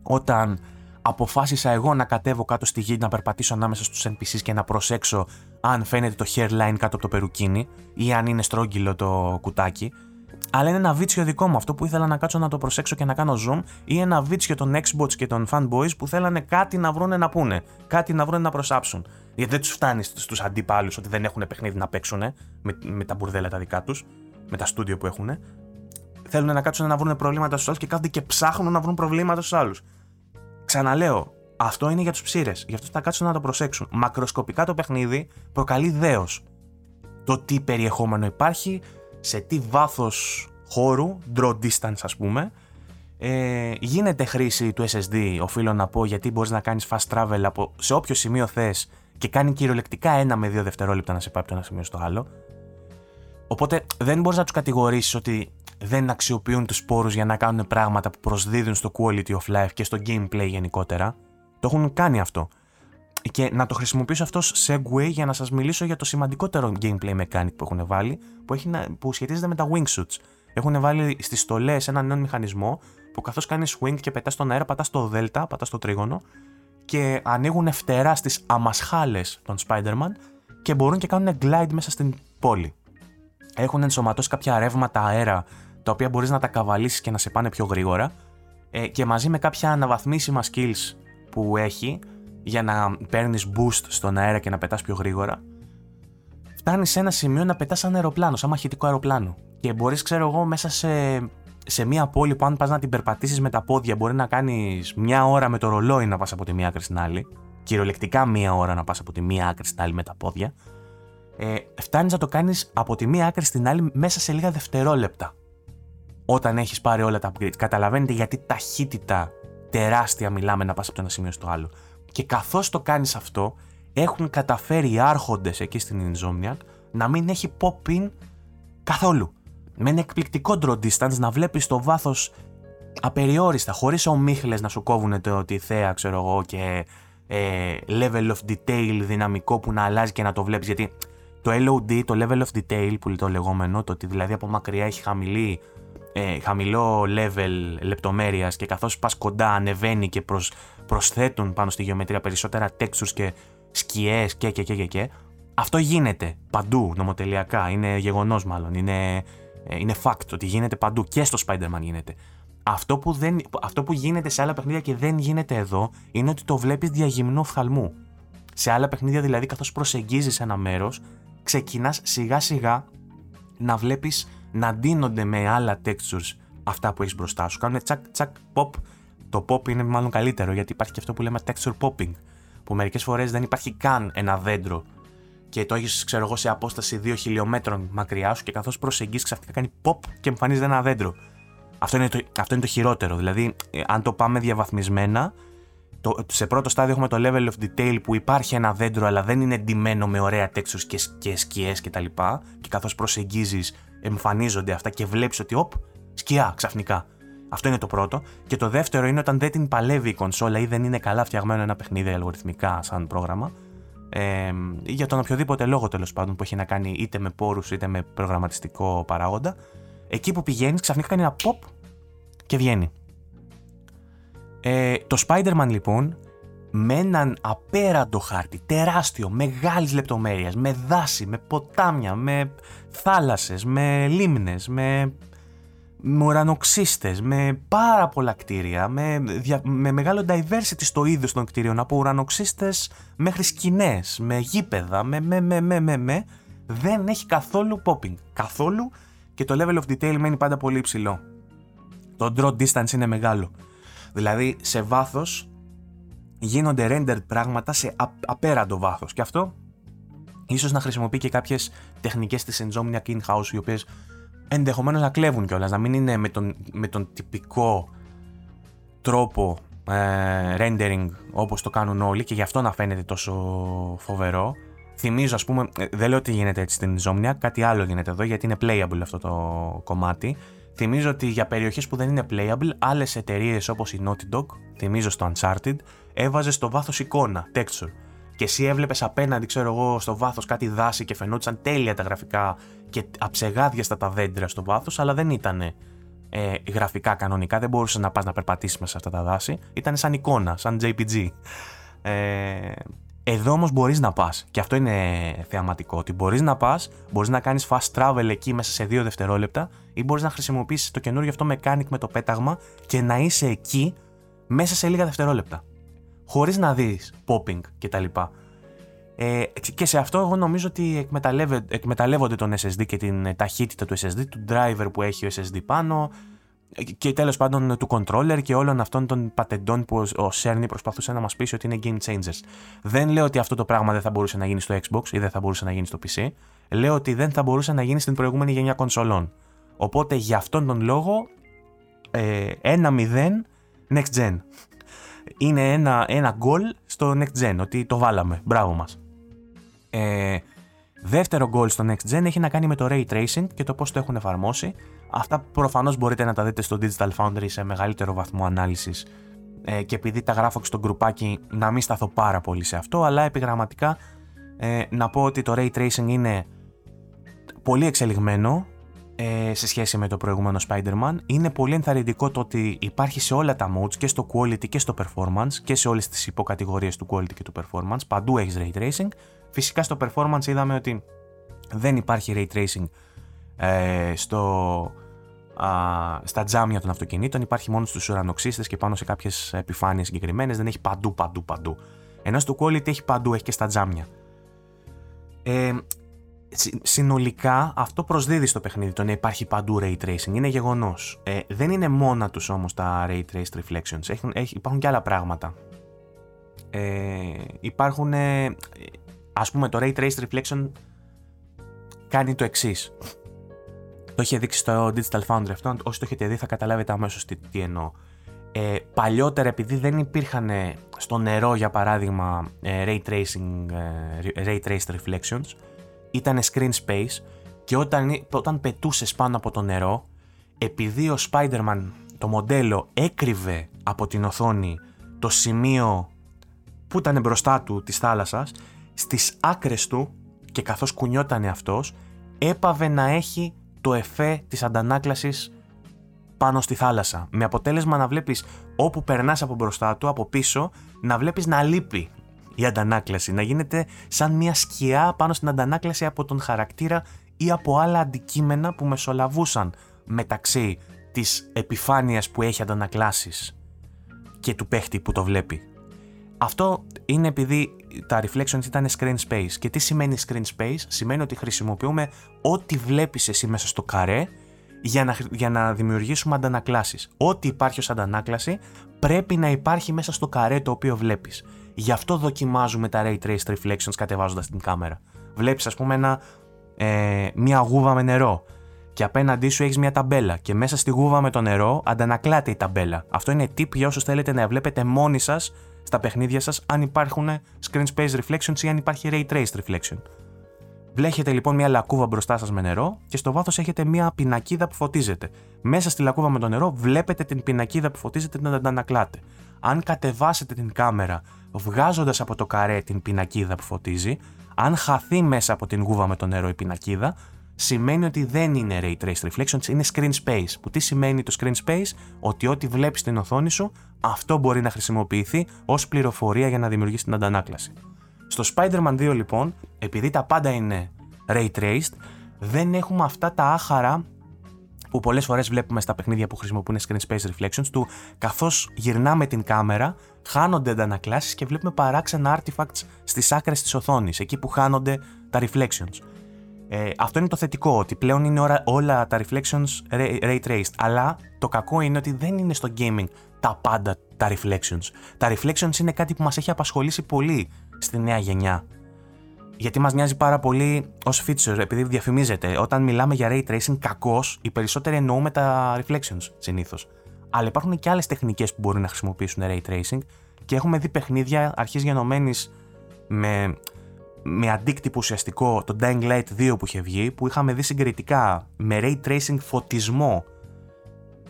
A: όταν αποφάσισα εγώ να κατέβω κάτω στη γη, να περπατήσω ανάμεσα στους NPCs και να προσέξω αν φαίνεται το hairline κάτω από το περουκίνι ή αν είναι στρόγγυλο το κουτάκι. Αλλά είναι ένα βίτσιο δικό μου αυτό που ήθελα να κάτσω να το προσέξω και να κάνω zoom ή ένα βίτσιο των Xbox και των fanboys που θέλανε κάτι να βρούνε να πούνε, κάτι να βρούνε να προσάψουν. Γιατί δεν τους φτάνει στους αντίπαλου ότι δεν έχουν παιχνίδι να παίξουν με, με τα μπουρδέλα τα δικά τους, με τα στούντιο που έχουν θέλουν να κάτσουν να βρουν προβλήματα στους άλλους και κάθονται και ψάχνουν να βρουν προβλήματα στους άλλους. Ξαναλέω, αυτό είναι για τους ψήρες. Γι' αυτό θα κάτσουν να το προσέξουν. Μακροσκοπικά το παιχνίδι προκαλεί δέος. Το τι περιεχόμενο υπάρχει, σε τι βάθος χώρου, draw distance ας πούμε, ε, γίνεται χρήση του SSD, οφείλω να πω, γιατί μπορείς να κάνεις fast travel από σε όποιο σημείο θες και κάνει κυριολεκτικά ένα με δύο δευτερόλεπτα να σε πάει από το ένα σημείο στο άλλο. Οπότε δεν μπορείς να τους κατηγορήσεις ότι δεν αξιοποιούν τους σπόρους για να κάνουν πράγματα που προσδίδουν στο quality of life και στο gameplay γενικότερα. Το έχουν κάνει αυτό. Και να το χρησιμοποιήσω αυτό segue για να σας μιλήσω για το σημαντικότερο gameplay mechanic που έχουν βάλει, που, έχει, που σχετίζεται με τα wingsuits. Έχουν βάλει στις στολές έναν νέο μηχανισμό που καθώς κάνεις swing και πετάς στον αέρα, πατάς το delta, πατάς το τρίγωνο και ανοίγουν φτερά στις αμασχάλες των Spider-Man και μπορούν και κάνουν glide μέσα στην πόλη. Έχουν ενσωματώσει κάποια ρεύματα αέρα τα οποία μπορείς να τα καβαλήσεις και να σε πάνε πιο γρήγορα ε, και μαζί με κάποια αναβαθμίσιμα skills που έχει για να παίρνεις boost στον αέρα και να πετάς πιο γρήγορα φτάνεις σε ένα σημείο να πετάς σαν αεροπλάνο, σαν μαχητικό αεροπλάνο και μπορείς ξέρω εγώ μέσα σε, σε μια πόλη που αν πας να την περπατήσεις με τα πόδια μπορεί να κάνεις μια ώρα με το ρολόι να πας από τη μία άκρη στην άλλη κυριολεκτικά μία ώρα να πας από τη μία άκρη στην άλλη με τα πόδια ε, φτάνεις να το κάνεις από τη μία άκρη στην άλλη μέσα σε λίγα δευτερόλεπτα όταν έχεις πάρει όλα τα upgrades. Καταλαβαίνετε γιατί ταχύτητα τεράστια μιλάμε να πας από το ένα σημείο στο άλλο. Και καθώς το κάνεις αυτό, έχουν καταφέρει οι άρχοντες εκεί στην Insomniac να μην έχει pop-in καθόλου. Με ένα εκπληκτικό draw distance να βλέπεις το βάθος απεριόριστα, χωρίς ομίχλες να σου κόβουν το τη θέα, ξέρω εγώ, και ε, level of detail δυναμικό που να αλλάζει και να το βλέπεις. Γιατί το LOD, το level of detail που το λεγόμενο, το ότι δηλαδή από μακριά έχει χαμηλή ε, χαμηλό level λεπτομέρειας και καθώς πας κοντά ανεβαίνει και προς, προσθέτουν πάνω στη γεωμετρία περισσότερα textures και σκιές και και και και και αυτό γίνεται παντού νομοτελειακά, είναι γεγονός μάλλον, είναι, ε, είναι fact ότι γίνεται παντού και στο Spider-Man γίνεται. Αυτό που, δεν, αυτό που γίνεται σε άλλα παιχνίδια και δεν γίνεται εδώ είναι ότι το βλέπεις διαγυμνό φθαλμού. Σε άλλα παιχνίδια δηλαδή καθώς προσεγγίζεις ένα μέρος, ξεκινάς σιγά σιγά να βλέπεις να ντύνονται με άλλα textures αυτά που έχεις μπροστά σου. Κάνουν τσακ τσακ pop. Το pop είναι μάλλον καλύτερο γιατί υπάρχει και αυτό που λέμε texture popping. Που μερικές φορές δεν υπάρχει καν ένα δέντρο και το έχεις, ξέρω εγώ, σε απόσταση 2 χιλιόμετρων μακριά σου και καθώς προσεγγίσεις ξαφνικά κάνει pop και εμφανίζεται ένα δέντρο. Αυτό είναι το, αυτό είναι το χειρότερο. Δηλαδή, ε, αν το πάμε διαβαθμισμένα, το, σε πρώτο στάδιο έχουμε το level of detail που υπάρχει ένα δέντρο, αλλά δεν είναι εντυμένο με ωραία textures και, και σκιές κτλ. Και, και καθώς προσεγγίζεις, εμφανίζονται αυτά και βλέπεις ότι, οπ, σκιά ξαφνικά. Αυτό είναι το πρώτο. Και το δεύτερο είναι όταν δεν την παλεύει η κονσόλα ή δεν είναι καλά φτιαγμένο ένα παιχνίδι αλγοριθμικά σαν πρόγραμμα. Ε, για τον οποιοδήποτε λόγο τέλος πάντων που έχει να κάνει είτε με πόρους είτε με προγραμματιστικό παράγοντα. Εκεί που πηγαίνεις, ξαφνικά κάνει ένα pop και βγαίνει. Ε, το Spider-Man λοιπόν με έναν απέραντο χάρτη, τεράστιο, μεγάλης λεπτομέρειας, με δάση, με ποτάμια, με θάλασσες, με λίμνες, με, με ουρανοξύστες, με πάρα πολλά κτίρια, με, με μεγάλο diversity στο είδος των κτίριων, από ουρανοξύστες μέχρι σκηνές, με γήπεδα, με, με, με, με, με, με, δεν έχει καθόλου popping. Καθόλου και το level of detail μένει πάντα πολύ υψηλό. Το draw distance είναι μεγάλο. Δηλαδή σε βάθος γίνονται rendered πράγματα σε απέραντο βάθος και αυτό ίσως να χρησιμοποιεί και κάποιες τεχνικές της Insomniac in-house οι οποίες ενδεχομένως να κλέβουν κιόλας, να μην είναι με τον, με τον τυπικό τρόπο ε, rendering όπως το κάνουν όλοι και γι' αυτό να φαίνεται τόσο φοβερό. Θυμίζω, ας πούμε, ε, δεν λέω ότι γίνεται έτσι στην Insomniac, κάτι άλλο γίνεται εδώ γιατί είναι playable αυτό το κομμάτι. Θυμίζω ότι για περιοχές που δεν είναι playable, άλλες εταιρείες όπως η Naughty Dog, θυμίζω στο Uncharted, έβαζε στο βάθος εικόνα, texture. Και εσύ έβλεπες απέναντι, ξέρω εγώ, στο βάθος κάτι δάση και φαινόταν τέλεια τα γραφικά και αψεγάδιαστα τα δέντρα στο βάθος, αλλά δεν ήταν ε, γραφικά κανονικά. Δεν μπορούσες να πας να περπατήσεις μέσα σε αυτά τα δάση. Ήταν σαν εικόνα, σαν JPG. Ε, εδώ όμως μπορείς να πας. Και αυτό είναι θεαματικό. Ότι μπορείς να πας, μπορείς να κάνεις fast travel εκεί μέσα σε δύο δευτερόλεπτα ή μπορείς να χρησιμοποιήσεις το καινούριο αυτό mechanic με το πέταγμα και να είσαι εκεί μέσα σε λίγα δευτερόλεπτα. Χωρίς να δεις popping κτλ. Ε, και σε αυτό εγώ νομίζω ότι εκμεταλλεύονται τον SSD και την ταχύτητα του SSD, του driver που έχει ο SSD πάνω, και τέλος πάντων του controller και όλων αυτών των πατεντών που ο Cerny προσπαθούσε να μας πείσει ότι είναι game changers. Δεν λέω ότι αυτό το πράγμα δεν θα μπορούσε να γίνει στο Xbox ή δεν θα μπορούσε να γίνει στο PC. Λέω ότι δεν θα μπορούσε να γίνει στην προηγούμενη γενιά κονσολών. Οπότε για αυτόν τον λόγο, ε, ένα 0 next gen. Είναι ένα, ένα goal στο next gen, ότι το βάλαμε. Μπράβο μας. Ε, δεύτερο goal στο next gen έχει να κάνει με το ray tracing και το πώς το έχουν εφαρμόσει. Αυτά προφανώς μπορείτε να τα δείτε στο Digital Foundry σε μεγαλύτερο βαθμό ανάλυσης ε, και επειδή τα γράφω και στο γκρουπάκι να μην σταθώ πάρα πολύ σε αυτό, αλλά επιγραμματικά ε, να πω ότι το Ray Tracing είναι πολύ εξελιγμένο ε, σε σχέση με το προηγούμενο Spider-Man. Είναι πολύ ενθαρρυντικό το ότι υπάρχει σε όλα τα modes και στο quality και στο performance και σε όλες τις υποκατηγορίες του quality και του performance. Παντού έχεις Ray Tracing. Φυσικά στο performance είδαμε ότι δεν υπάρχει Ray Tracing ε, στο, α, στα τζάμια των αυτοκινήτων, υπάρχει μόνο στους ουρανοξύστες και πάνω σε κάποιες επιφάνειες συγκεκριμένες, δεν έχει παντού, παντού, παντού. Ενώ στο quality έχει παντού, έχει και στα τζάμια. Ε, συνολικά αυτό προσδίδει στο παιχνίδι το να υπάρχει παντού ray tracing. Είναι γεγονός. Ε, δεν είναι μόνα τους όμως τα ray traced reflections. Έχουν, υπάρχουν και άλλα πράγματα. Ε, υπάρχουν. Ε, ας πούμε το ray traced reflection κάνει το εξής. Το είχε δείξει στο Digital Foundry αυτό. Όσοι το έχετε δει θα καταλάβετε αμέσως τι, τι εννοώ. Ε, παλιότερα επειδή δεν υπήρχαν στο νερό για παράδειγμα ε, ray tracing, ε, ray traced reflections ήταν screen space και όταν, όταν πετούσες πάνω από το νερό επειδή ο Spider-Man το μοντέλο έκρυβε από την οθόνη το σημείο που ήταν μπροστά του της θάλασσας στις άκρες του και καθώς κουνιότανε αυτός έπαβε να έχει το εφέ της αντανάκλασης πάνω στη θάλασσα. Με αποτέλεσμα να βλέπεις όπου περνάς από μπροστά του, από πίσω, να βλέπεις να λείπει η αντανάκλαση, να γίνεται σαν μια σκιά πάνω στην αντανάκλαση από τον χαρακτήρα ή από άλλα αντικείμενα που μεσολαβούσαν μεταξύ της επιφάνειας που έχει αντανακλάσεις και του παίχτη που το βλέπει. Αυτό είναι επειδή τα reflections ήταν screen space. Και τι σημαίνει screen space? Σημαίνει ότι χρησιμοποιούμε ό,τι βλέπεις εσύ μέσα στο καρέ για να, για να δημιουργήσουμε αντανακλάσεις. Ό,τι υπάρχει ως αντανάκλαση πρέπει να υπάρχει μέσα στο καρέ το οποίο βλέπεις. Γι' αυτό δοκιμάζουμε τα ray traced reflections κατεβάζοντας την κάμερα. Βλέπεις ας πούμε ένα, ε, μια γούβα με νερό και απέναντί σου έχεις μια ταμπέλα και μέσα στη γούβα με το νερό αντανακλάται η ταμπέλα. Αυτό είναι tip για όσους θέλετε να βλέπετε μόνοι σας στα παιχνίδια σας αν υπάρχουν screen space reflections ή αν υπάρχει ray traced reflection. Βλέχετε λοιπόν μια λακκούβα μπροστά σας με νερό και στο βάθος έχετε μια πινακίδα που φωτίζεται. Μέσα στη λακκούβα με το νερό βλέπετε την πινακίδα που φωτίζεται να αντανακλάτε. Αν κατεβάσετε την κάμερα βγάζοντας από το καρέ την πινακίδα που φωτίζει, αν χαθεί μέσα από την γούβα με το νερό η πινακίδα, σημαίνει ότι δεν είναι ray traced reflections, είναι screen space. Που τι σημαίνει το screen space, ότι ό,τι βλέπεις στην οθόνη σου, αυτό μπορεί να χρησιμοποιηθεί ως πληροφορία για να δημιουργήσει την αντανάκλαση. Στο Spider-Man 2 λοιπόν, επειδή τα πάντα είναι ray traced, δεν έχουμε αυτά τα άχαρα που πολλές φορές βλέπουμε στα παιχνίδια που χρησιμοποιούν screen space reflections του καθώς γυρνάμε την κάμερα, χάνονται αντανακλάσεις και βλέπουμε παράξενα artifacts στις άκρες της οθόνης, εκεί που χάνονται τα reflections. Ε, αυτό είναι το θετικό, ότι πλέον είναι όλα, όλα τα reflections ray, traced. Αλλά το κακό είναι ότι δεν είναι στο gaming τα πάντα τα reflections. Τα reflections είναι κάτι που μας έχει απασχολήσει πολύ στη νέα γενιά. Γιατί μας νοιάζει πάρα πολύ ως feature, επειδή διαφημίζεται. Όταν μιλάμε για ray tracing, κακώς, οι περισσότεροι εννοούμε τα reflections συνήθως. Αλλά υπάρχουν και άλλες τεχνικές που μπορεί να χρησιμοποιήσουν ray tracing και έχουμε δει παιχνίδια αρχής γενομένης με με αντίκτυπο ουσιαστικό το Dying Light 2 που είχε βγει, που είχαμε δει συγκριτικά με ray tracing φωτισμό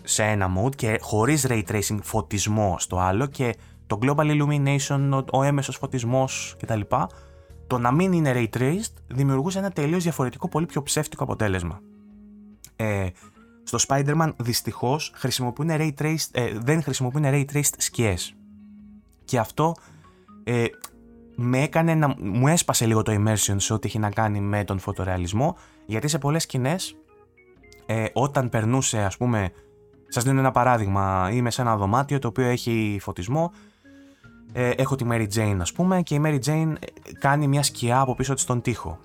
A: σε ένα mode και χωρίς ray tracing φωτισμό στο άλλο και το global illumination, ο έμεσος φωτισμός κτλ. Το να μην είναι ray traced δημιουργούσε ένα τελείως διαφορετικό, πολύ πιο ψεύτικο αποτέλεσμα. Ε, στο Spider-Man δυστυχώς χρησιμοποιούν ray traced, ε, δεν χρησιμοποιούν ray traced σκιές. Και αυτό ε, με έκανε να μου έσπασε λίγο το immersion σε ό,τι έχει να κάνει με τον φωτορεαλισμό, γιατί σε πολλές σκηνές, ε, όταν περνούσε ας πούμε, σας δίνω ένα παράδειγμα, είμαι σε ένα δωμάτιο το οποίο έχει φωτισμό, ε, έχω τη Mary Jane ας πούμε και η Mary Jane ε, κάνει μια σκιά από πίσω της στον τοίχο.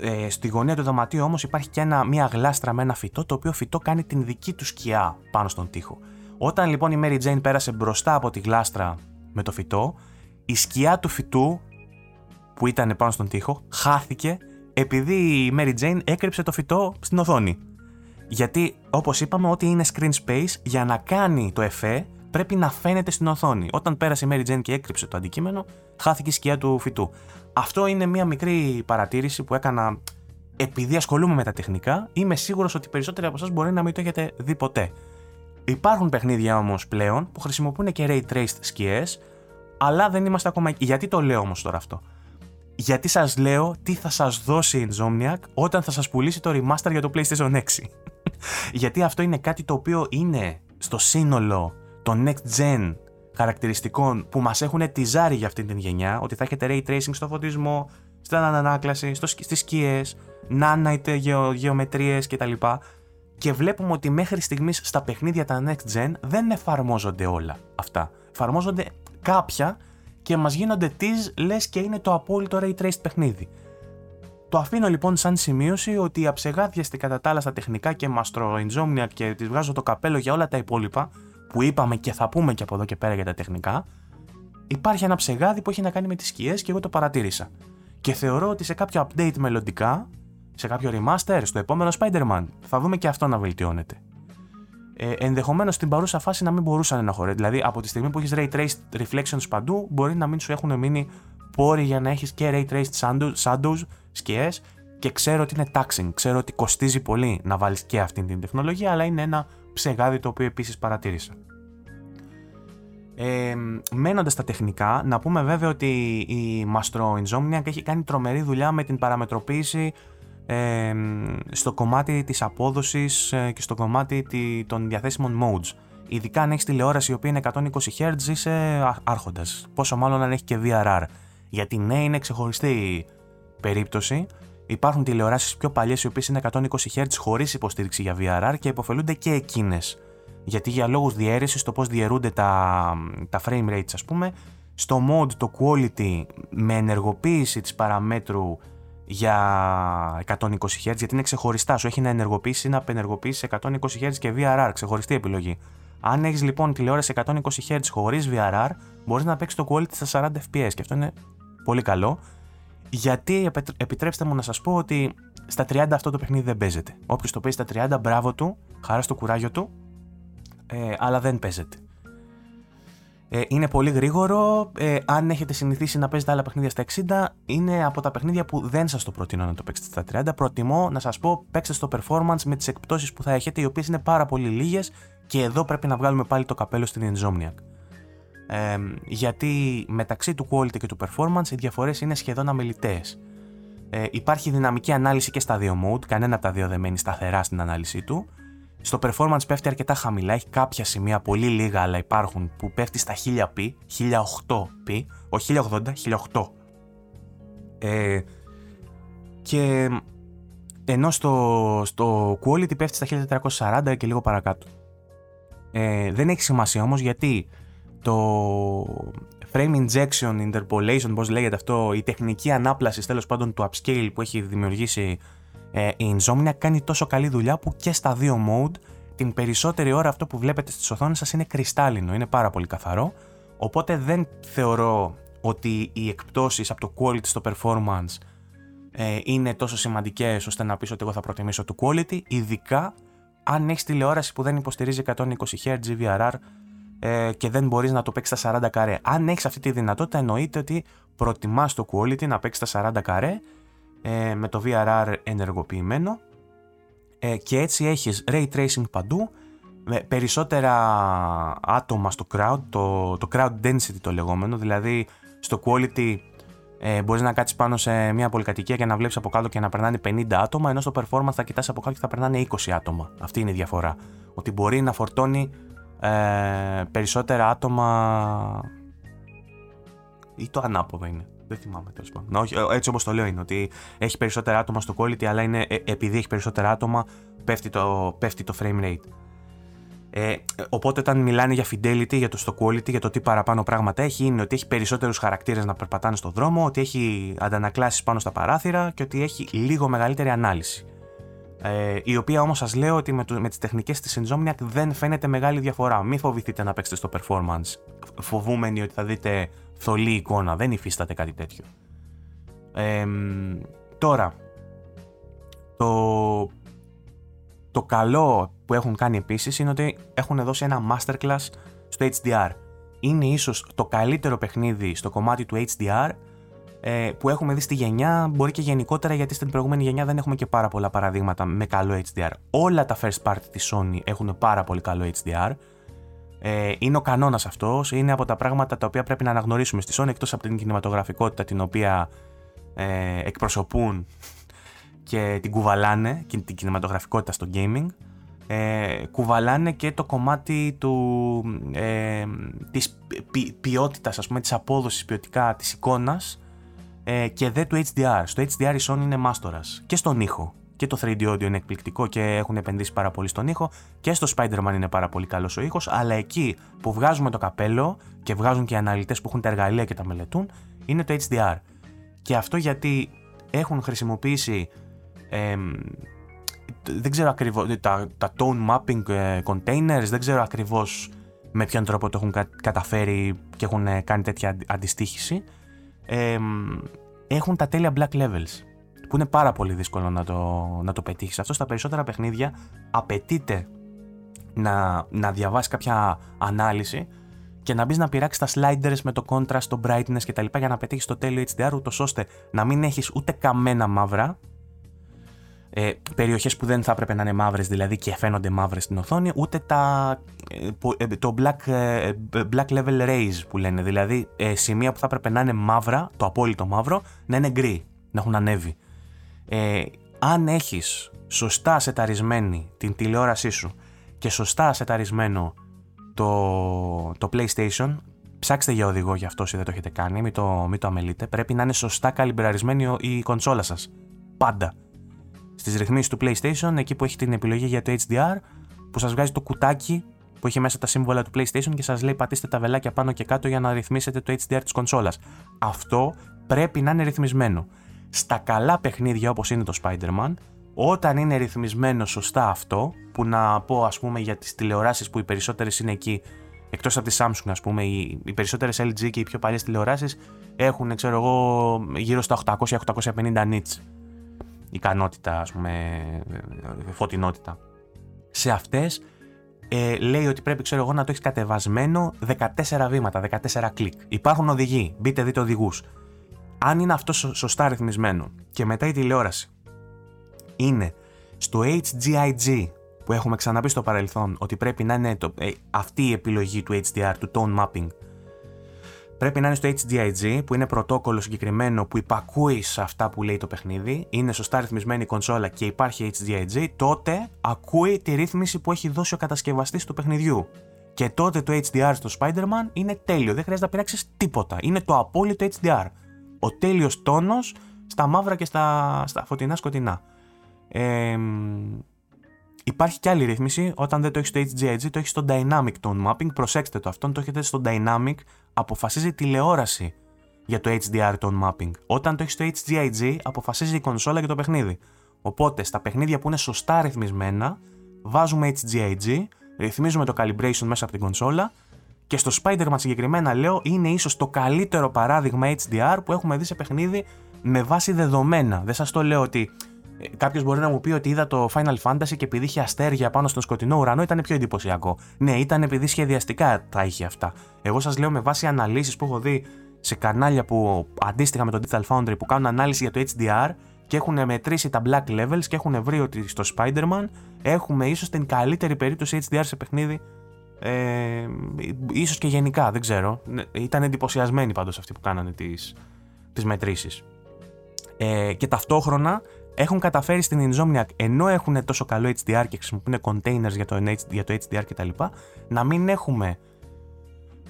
A: Ε, στη γωνία του δωματίου όμως υπάρχει και ένα, μια γλάστρα με ένα φυτό το οποίο φυτό κάνει την δική του σκιά πάνω στον τοίχο. Όταν λοιπόν η Mary Jane πέρασε μπροστά από τη γλάστρα με το φυτό, η σκιά του φυτού που ήταν πάνω στον τοίχο χάθηκε επειδή η Mary Jane έκρυψε το φυτό στην οθόνη. Γιατί, όπως είπαμε, ό,τι είναι screen space, για να κάνει το εφέ, πρέπει να φαίνεται στην οθόνη. Όταν πέρασε η Mary Jane και έκρυψε το αντικείμενο, χάθηκε η σκιά του φυτού. Αυτό είναι μια μικρή παρατήρηση που έκανα επειδή ασχολούμαι με τα τεχνικά. Είμαι σίγουρος ότι περισσότεροι από εσάς μπορεί να μην το έχετε δει ποτέ. Υπάρχουν παιχνίδια όμως πλέον που χρησιμοποιούν και ray traced σκιές, αλλά δεν είμαστε ακόμα εκεί. Γιατί το λέω όμως τώρα αυτό; Γιατί σας λέω τι θα σας δώσει η Insomniac όταν θα σας πουλήσει το remaster για το PlayStation 6. γιατί αυτό είναι κάτι το οποίο είναι στο σύνολο των next gen χαρακτηριστικών που μας έχουν τυζάρει για αυτή την γενιά, ότι θα έχετε ray tracing στο φωτισμό, στην ανανάκλαση, στο, στις σκιές, nanite γεω, γεωμετρίες κτλ. Και βλέπουμε ότι μέχρι στιγμής στα παιχνίδια τα next gen δεν εφαρμόζονται όλα αυτά. Εφαρμόζονται κάποια και μας γίνονται tease λες και είναι το απόλυτο ray traced παιχνίδι. Το αφήνω λοιπόν σαν σημείωση ότι αψεγάδιαστη κατά τα άλλα στα τεχνικά και μαστρο Insomnia και τη βγάζω το καπέλο για όλα τα υπόλοιπα που είπαμε και θα πούμε και από εδώ και πέρα για τα τεχνικά, υπάρχει ένα ψεγάδι που έχει να κάνει με τις σκιές και εγώ το παρατήρησα. Και θεωρώ ότι σε κάποιο update μελλοντικά, σε κάποιο remaster, στο επόμενο Spider-Man, θα δούμε και αυτό να βελτιώνεται ε, ενδεχομένως στην παρούσα φάση να μην μπορούσαν να χωρέσουν. Δηλαδή, από τη στιγμή που έχεις ray traced reflections παντού, μπορεί να μην σου έχουν μείνει πόροι για να έχεις και ray traced shadows, σκιές και ξέρω ότι είναι taxing. Ξέρω ότι κοστίζει πολύ να βάλεις και αυτή την τεχνολογία, αλλά είναι ένα ψεγάδι το οποίο επίσης παρατήρησα. Ε, μένοντας στα τεχνικά, να πούμε βέβαια ότι η Mastro Insomniac έχει κάνει τρομερή δουλειά με την παραμετροποίηση στο κομμάτι της απόδοσης ε, και στο κομμάτι των διαθέσιμων modes. Ειδικά αν έχεις τηλεόραση η οποία είναι 120 Hz είσαι άρχοντας. Πόσο μάλλον αν έχει και VRR. Γιατί ναι είναι ξεχωριστή περίπτωση. Υπάρχουν τηλεοράσεις πιο παλιές οι οποίες είναι 120 Hz χωρίς υποστήριξη για VRR και υποφελούνται και εκείνες Γιατί για λόγους διαίρεσης, το πώς διαιρούνται τα, τα frame rates ας πούμε, στο mode το quality με ενεργοποίηση της παραμέτρου για 120 Hz, γιατί είναι ξεχωριστά. Σου έχει να ενεργοποιήσει ή να απενεργοποιήσει 120 Hz και VRR, ξεχωριστή επιλογή. Αν έχεις λοιπόν τηλεόραση 120 Hz χωρίς VRR, μπορείς να παίξεις το quality στα 40 FPS και αυτό είναι πολύ καλό. Γιατί επιτρέψτε μου να σας πω ότι στα 30 αυτό το παιχνίδι δεν παίζεται. Όποιος το παίζει στα 30, μπράβο του, χαρά στο κουράγιο του, ε, αλλά δεν παίζεται. Ε, είναι πολύ γρήγορο. Ε, αν έχετε συνηθίσει να παίζετε άλλα παιχνίδια στα 60, είναι από τα παιχνίδια που δεν σας το προτείνω να το παίξετε στα 30. Προτιμώ να σας πω παίξτε στο performance με τις εκπτώσεις που θα έχετε, οι οποίες είναι πάρα πολύ λίγες και εδώ πρέπει να βγάλουμε πάλι το καπέλο στην Insomniac. Ε, γιατί μεταξύ του quality και του performance οι διαφορές είναι σχεδόν αμεληταίε. Ε, υπάρχει δυναμική ανάλυση και στα δύο mode, κανένα από τα δύο δεν μένει σταθερά στην ανάλυση του. Στο performance πέφτει αρκετά χαμηλά, έχει κάποια σημεία πολύ λίγα, αλλά υπάρχουν που πέφτει στα 1000p, 1008p, όχι 1080, 1008. Ε, και ενώ στο, στο quality πέφτει στα 1440 και λίγο παρακάτω. Ε, δεν έχει σημασία όμως γιατί το frame injection, interpolation, πώς λέγεται αυτό, η τεχνική ανάπλασης τέλος πάντων του upscale που έχει δημιουργήσει ε, η Insomnia κάνει τόσο καλή δουλειά που και στα δύο mode την περισσότερη ώρα αυτό που βλέπετε στις οθόνες σας είναι κρυστάλλινο, είναι πάρα πολύ καθαρό. Οπότε δεν θεωρώ ότι οι εκπτώσεις από το quality στο performance ε, είναι τόσο σημαντικές ώστε να πεις ότι εγώ θα προτιμήσω το quality, ειδικά αν έχεις τηλεόραση που δεν υποστηρίζει 120 Hz VRR ε, και δεν μπορείς να το παίξεις στα 40 καρέ. Αν έχεις αυτή τη δυνατότητα εννοείται ότι προτιμάς το quality να παίξεις στα 40 καρέ ε, με το VRR ενεργοποιημένο ε, και έτσι έχεις ray tracing παντού με περισσότερα άτομα στο crowd, το, το crowd density το λεγόμενο, δηλαδή στο quality ε, μπορείς να κάτσεις πάνω σε μια πολυκατοικία και να βλέπεις από κάτω και να περνάνε 50 άτομα, ενώ στο performance θα κοιτάς από κάτω και θα περνάνε 20 άτομα. Αυτή είναι η διαφορά. Ότι μπορεί να φορτώνει ε, περισσότερα άτομα ή το ανάποδο είναι. Δεν θυμάμαι τέλος πάντων. Έτσι όπως το λέω είναι ότι έχει περισσότερα άτομα στο quality, αλλά είναι, ε, επειδή έχει περισσότερα άτομα, πέφτει το, πέφτει το frame rate. Ε, οπότε όταν μιλάνε για fidelity, για το στο quality, για το τι παραπάνω πράγματα έχει, είναι ότι έχει περισσότερους χαρακτήρες να περπατάνε στο δρόμο, ότι έχει αντανακλάσεις πάνω στα παράθυρα και ότι έχει λίγο μεγαλύτερη ανάλυση. Ε, η οποία όμως σας λέω ότι με, με τις τεχνικές της Insomniac δεν φαίνεται μεγάλη διαφορά. Μην φοβηθείτε να παίξετε στο performance φοβούμενοι ότι θα δείτε θολή εικόνα. Δεν υφίσταται κάτι τέτοιο. Ε, τώρα, το, το καλό που έχουν κάνει επίσης είναι ότι έχουν δώσει ένα masterclass στο HDR. Είναι ίσως το καλύτερο παιχνίδι στο κομμάτι του HDR ε, που έχουμε δει στη γενιά, μπορεί και γενικότερα γιατί στην προηγούμενη γενιά δεν έχουμε και πάρα πολλά παραδείγματα με καλό HDR. Όλα τα first party της Sony έχουν πάρα πολύ καλό HDR. Ε, είναι ο κανόνας αυτός, είναι από τα πράγματα τα οποία πρέπει να αναγνωρίσουμε στη Sony εκτός από την κινηματογραφικότητα την οποία ε, εκπροσωπούν και την κουβαλάνε, και την κινηματογραφικότητα στο gaming. Ε, κουβαλάνε και το κομμάτι του, ε, της ποι, ποιότητας, ας πούμε, της απόδοσης ποιοτικά της εικόνας ε, και δε του HDR. Στο HDR η Sony είναι μάστορας. Και στον ήχο. Και το 3D audio είναι εκπληκτικό και έχουν επενδύσει πάρα πολύ στον ήχο. Και στο Spider-Man είναι πάρα πολύ καλός ο ήχος. Αλλά εκεί που βγάζουμε το καπέλο και βγάζουν και οι αναλυτές που έχουν τα εργαλεία και τα μελετούν είναι το HDR και αυτό γιατί έχουν χρησιμοποιήσει ε, δεν ξέρω ακριβώς τα, τα tone mapping ε, containers δεν ξέρω ακριβώς με ποιον τρόπο το έχουν καταφέρει και έχουν ε, κάνει τέτοια αντιστοίχηση ε, έχουν τα τέλεια black levels που είναι πάρα πολύ δύσκολο να το, να το πετύχεις. Αυτό στα περισσότερα παιχνίδια απαιτείται να, να διαβάσεις κάποια ανάλυση και να μπεις να πειράξεις τα sliders με το contrast, το brightness κτλ. για να πετύχεις το τέλειο HDR, ούτως ώστε να μην έχεις ούτε καμένα μαύρα. Ε, περιοχές που δεν θα έπρεπε να είναι μαύρες δηλαδή και φαίνονται μαύρες στην οθόνη ούτε τα, ε, ε, το black, ε, black level rays που λένε δηλαδή σημεία που θα έπρεπε να είναι μαύρα το απόλυτο μαύρο να είναι γκρι να έχουν ανέβει ε, αν έχεις σωστά σεταρισμένη την τηλεόρασή σου και σωστά σεταρισμένο το, το PlayStation, ψάξτε για οδηγό για αυτό όσοι δεν το έχετε κάνει, μην το, μην το αμελείτε. Πρέπει να είναι σωστά καλυμπραρισμένη η κονσόλα σας. Πάντα. Στις ρυθμίσεις του PlayStation, εκεί που έχει την επιλογή για το HDR, που σας βγάζει το κουτάκι που έχει μέσα τα σύμβολα του PlayStation και σας λέει πατήστε τα βελάκια πάνω και κάτω για να ρυθμίσετε το HDR της κονσόλας. Αυτό πρέπει να είναι ρυθμισμένο. Στα καλά παιχνίδια όπως είναι το Spider-Man, όταν είναι ρυθμισμένο σωστά αυτό, που να πω ας πούμε για τις τηλεοράσεις που οι περισσότερες είναι εκεί, εκτός από τη Samsung ας πούμε, οι, οι περισσότερες LG και οι πιο παλιές τηλεοράσεις έχουν, ξέρω εγώ, γύρω στα 800-850 nits ικανότητα, ας πούμε, φωτεινότητα. Σε αυτές ε, λέει ότι πρέπει, ξέρω εγώ, να το έχεις κατεβασμένο 14 βήματα, 14 κλικ. Υπάρχουν οδηγοί, μπείτε δείτε οδηγούς. Αν είναι αυτό σωστά ρυθμισμένο και μετά η τηλεόραση είναι στο HGIG που έχουμε ξαναπεί στο παρελθόν ότι πρέπει να είναι το, ε, αυτή η επιλογή του HDR, του tone mapping πρέπει να είναι στο HDIG που είναι πρωτόκολλο συγκεκριμένο που υπακούει σε αυτά που λέει το παιχνίδι, είναι σωστά ρυθμισμένη η κονσόλα και υπάρχει HDIG, τότε ακούει τη ρύθμιση που έχει δώσει ο κατασκευαστής του παιχνιδιού. Και τότε το HDR στο Spider-Man είναι τέλειο, δεν χρειάζεται να πειράξεις τίποτα. Είναι το απόλυτο HDR. Ο τέλειος τόνος στα μαύρα και στα, στα φωτεινά σκοτεινά. Ε, υπάρχει και άλλη ρύθμιση. Όταν δεν το έχεις στο HDIG, το έχεις στο Dynamic Tone Mapping. Προσέξτε το, αυτόν το έχετε στο Dynamic αποφασίζει τηλεόραση για το HDR tone mapping. Όταν το έχει στο HDIG, αποφασίζει η κονσόλα για το παιχνίδι. Οπότε στα παιχνίδια που είναι σωστά ρυθμισμένα, βάζουμε HDIG, ρυθμίζουμε το calibration μέσα από την κονσόλα και στο Spider-Man συγκεκριμένα λέω είναι ίσως το καλύτερο παράδειγμα HDR που έχουμε δει σε παιχνίδι με βάση δεδομένα. Δεν σας το λέω ότι ε, Κάποιος μπορεί να μου πει ότι είδα το Final Fantasy και επειδή είχε αστέρια πάνω στον σκοτεινό ουρανό ήταν πιο εντυπωσιακό. Ναι, ήταν επειδή σχεδιαστικά τα είχε αυτά. Εγώ σας λέω με βάση αναλύσεις που έχω δει σε κανάλια που αντίστοιχα με το Digital Foundry που κάνουν ανάλυση για το HDR και έχουν μετρήσει τα black levels και έχουν βρει ότι στο Spider-Man έχουμε ίσως την καλύτερη περίπτωση HDR σε παιχνίδι. Ε, ίσως και γενικά, δεν ξέρω. Ναι, ήταν εντυπωσιασμένοι πάντως αυτοί που κάνανε τις, τις μετρήσεις. Ε, και ταυτόχρονα έχουν καταφέρει στην Insomniac, ενώ έχουν τόσο καλό HDR και χρησιμοποιούν containers για το, για το HDR κτλ., να μην έχουμε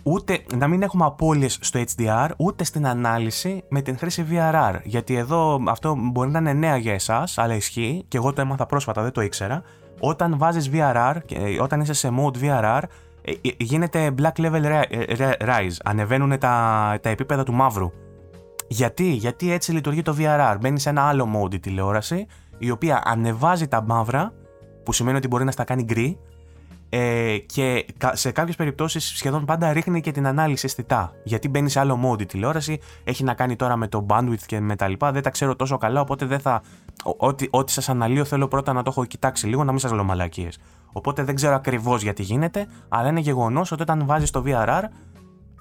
A: ούτε, να μην έχουμε απώλειες στο HDR, ούτε στην ανάλυση με την χρήση VRR. Γιατί εδώ αυτό μπορεί να είναι νέα για εσάς, αλλά ισχύει, και εγώ το έμαθα πρόσφατα, δεν το ήξερα. Όταν βάζεις VRR, όταν είσαι σε mode VRR, ε, ε, γίνεται black level rise, ανεβαίνουν τα, τα επίπεδα του μαύρου γιατί, γιατί έτσι λειτουργεί το VRR. Μπαίνει σε ένα άλλο mode η τηλεόραση, η οποία ανεβάζει τα μαύρα, που σημαίνει ότι μπορεί να στα κάνει γκρι, ε, και σε κάποιες περιπτώσεις σχεδόν πάντα ρίχνει και την ανάλυση αισθητά. Γιατί μπαίνει σε άλλο mode η τηλεόραση, έχει να κάνει τώρα με το bandwidth και με τα λοιπά. Δεν τα ξέρω τόσο καλά, οπότε δεν θα. Ό,τι, ό,τι σας αναλύω θέλω πρώτα να το έχω κοιτάξει λίγο, να μην σας λέω μαλακίες. Οπότε δεν ξέρω ακριβώς γιατί γίνεται, αλλά είναι γεγονός ότι όταν βάζεις το VRR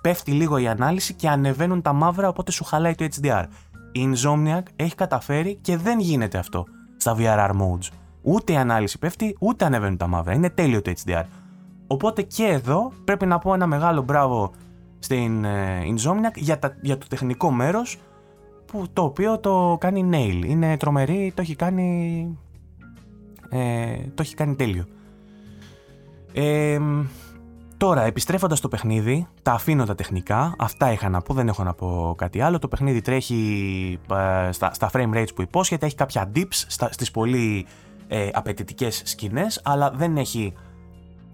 A: πέφτει λίγο η ανάλυση και ανεβαίνουν τα μαύρα οπότε σου χαλάει το HDR. Η Insomniac έχει καταφέρει και δεν γίνεται αυτό στα VRR modes. Ούτε η ανάλυση πέφτει, ούτε ανεβαίνουν τα μαύρα. Είναι τέλειο το HDR. Οπότε και εδώ πρέπει να πω ένα μεγάλο μπράβο στην ε, Insomniac για, για το τεχνικό μέρος που το οποίο το κάνει nail. Είναι τρομερή, το έχει κάνει, ε, το έχει κάνει τέλειο. Ε, Τώρα, επιστρέφοντας στο παιχνίδι, τα αφήνω τα τεχνικά. Αυτά είχα να πω, δεν έχω να πω κάτι άλλο. Το παιχνίδι τρέχει ε, στα, στα frame rates που υπόσχεται, έχει κάποια dips στις πολύ ε, απαιτητικές σκηνές, αλλά δεν έχει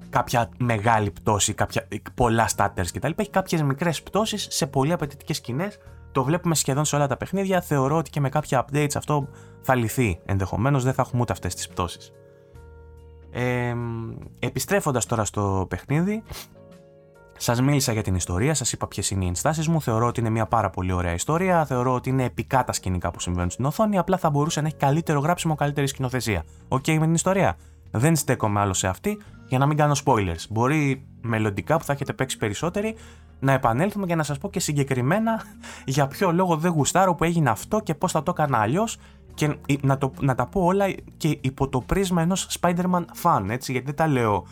A: κάποια μεγάλη πτώση, κάποια, πολλά stutters κτλ. Έχει κάποιες μικρές πτώσεις σε πολύ απαιτητικές σκηνές. Το βλέπουμε σχεδόν σε όλα τα παιχνίδια. Θεωρώ ότι και με κάποια updates αυτό θα λυθεί ενδεχομένως, δεν θα έχουμε ούτε αυτές τις πτώσεις. Ε, επιστρέφοντας τώρα στο παιχνίδι, Σας μίλησα για την ιστορία, σας είπα ποιες είναι οι ενστάσεις μου. Θεωρώ ότι είναι μια πάρα πολύ ωραία ιστορία. Θεωρώ ότι είναι επικά τα σκηνικά που συμβαίνουν στην οθόνη. Απλά θα μπορούσε να έχει καλύτερο γράψιμο, καλύτερη σκηνοθεσία. OK okay, με την ιστορία. Δεν στέκομαι άλλο σε αυτή για να μην κάνω spoilers. Μπορεί μελλοντικά που θα έχετε παίξει περισσότεροι να επανέλθουμε και να σας πω και συγκεκριμένα για ποιο λόγο δεν γουστάρω που έγινε αυτό και πώς θα το έκανα αλλιώς και να, το, να τα πω όλα και υπό το πρίσμα ενός Spider-Man fan, έτσι, γιατί δεν τα λέω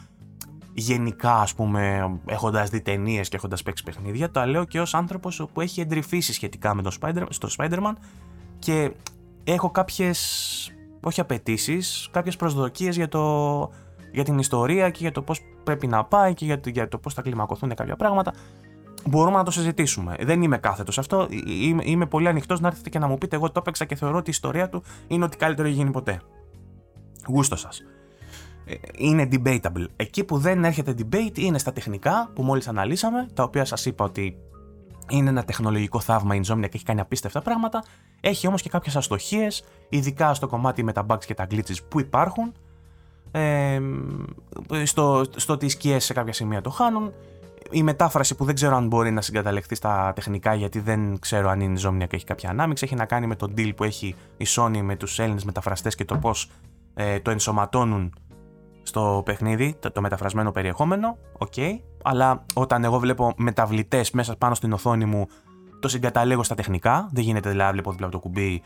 A: γενικά, ας πούμε, έχοντας δει ταινίες και έχοντας παίξει παιχνίδια, το λέω και ως άνθρωπος που έχει εντρυφήσει σχετικά με το Spider, στο Spider-Man και έχω κάποιες, όχι απαιτήσεις, κάποιες προσδοκίες για, το, για την ιστορία και για το πώς πρέπει να πάει και για το, για το πώς θα κλιμακωθούν κάποια πράγματα μπορούμε να το συζητήσουμε. Δεν είμαι κάθετος σε αυτό. Είμαι, είμαι πολύ ανοιχτός να έρθετε και να μου πείτε: Εγώ το έπαιξα και θεωρώ ότι η ιστορία του είναι ότι καλύτερο έχει γίνει ποτέ. Γούστο σας. ε, είναι debatable. Εκεί που δεν έρχεται debate είναι στα τεχνικά που μόλις αναλύσαμε, τα οποία σας είπα ότι είναι ένα τεχνολογικό θαύμα η Insomnia και έχει κάνει απίστευτα πράγματα. Έχει όμως και κάποιες αστοχίες, ειδικά στο κομμάτι με τα bugs και τα glitches που υπάρχουν. Ε, στο, στο ότι οι σκιές σε κάποια σημεία το χάνουν. Η μετάφραση που δεν ξέρω αν μπορεί να συγκαταλεχθεί στα τεχνικά γιατί δεν ξέρω αν είναι η Insomniac έχει κάποια ανάμειξη. Έχει να κάνει με το deal που έχει η Sony με τους Έλληνες μεταφραστές και το πώς ε, το ενσωματώνουν στο παιχνίδι, το, το μεταφρασμένο περιεχόμενο, OK. Okay, αλλά όταν εγώ βλέπω μεταβλητές μέσα πάνω στην οθόνη μου, το συγκαταλέγω στα τεχνικά. Δεν γίνεται δηλαδή βλέπω δίπλα από το κουμπί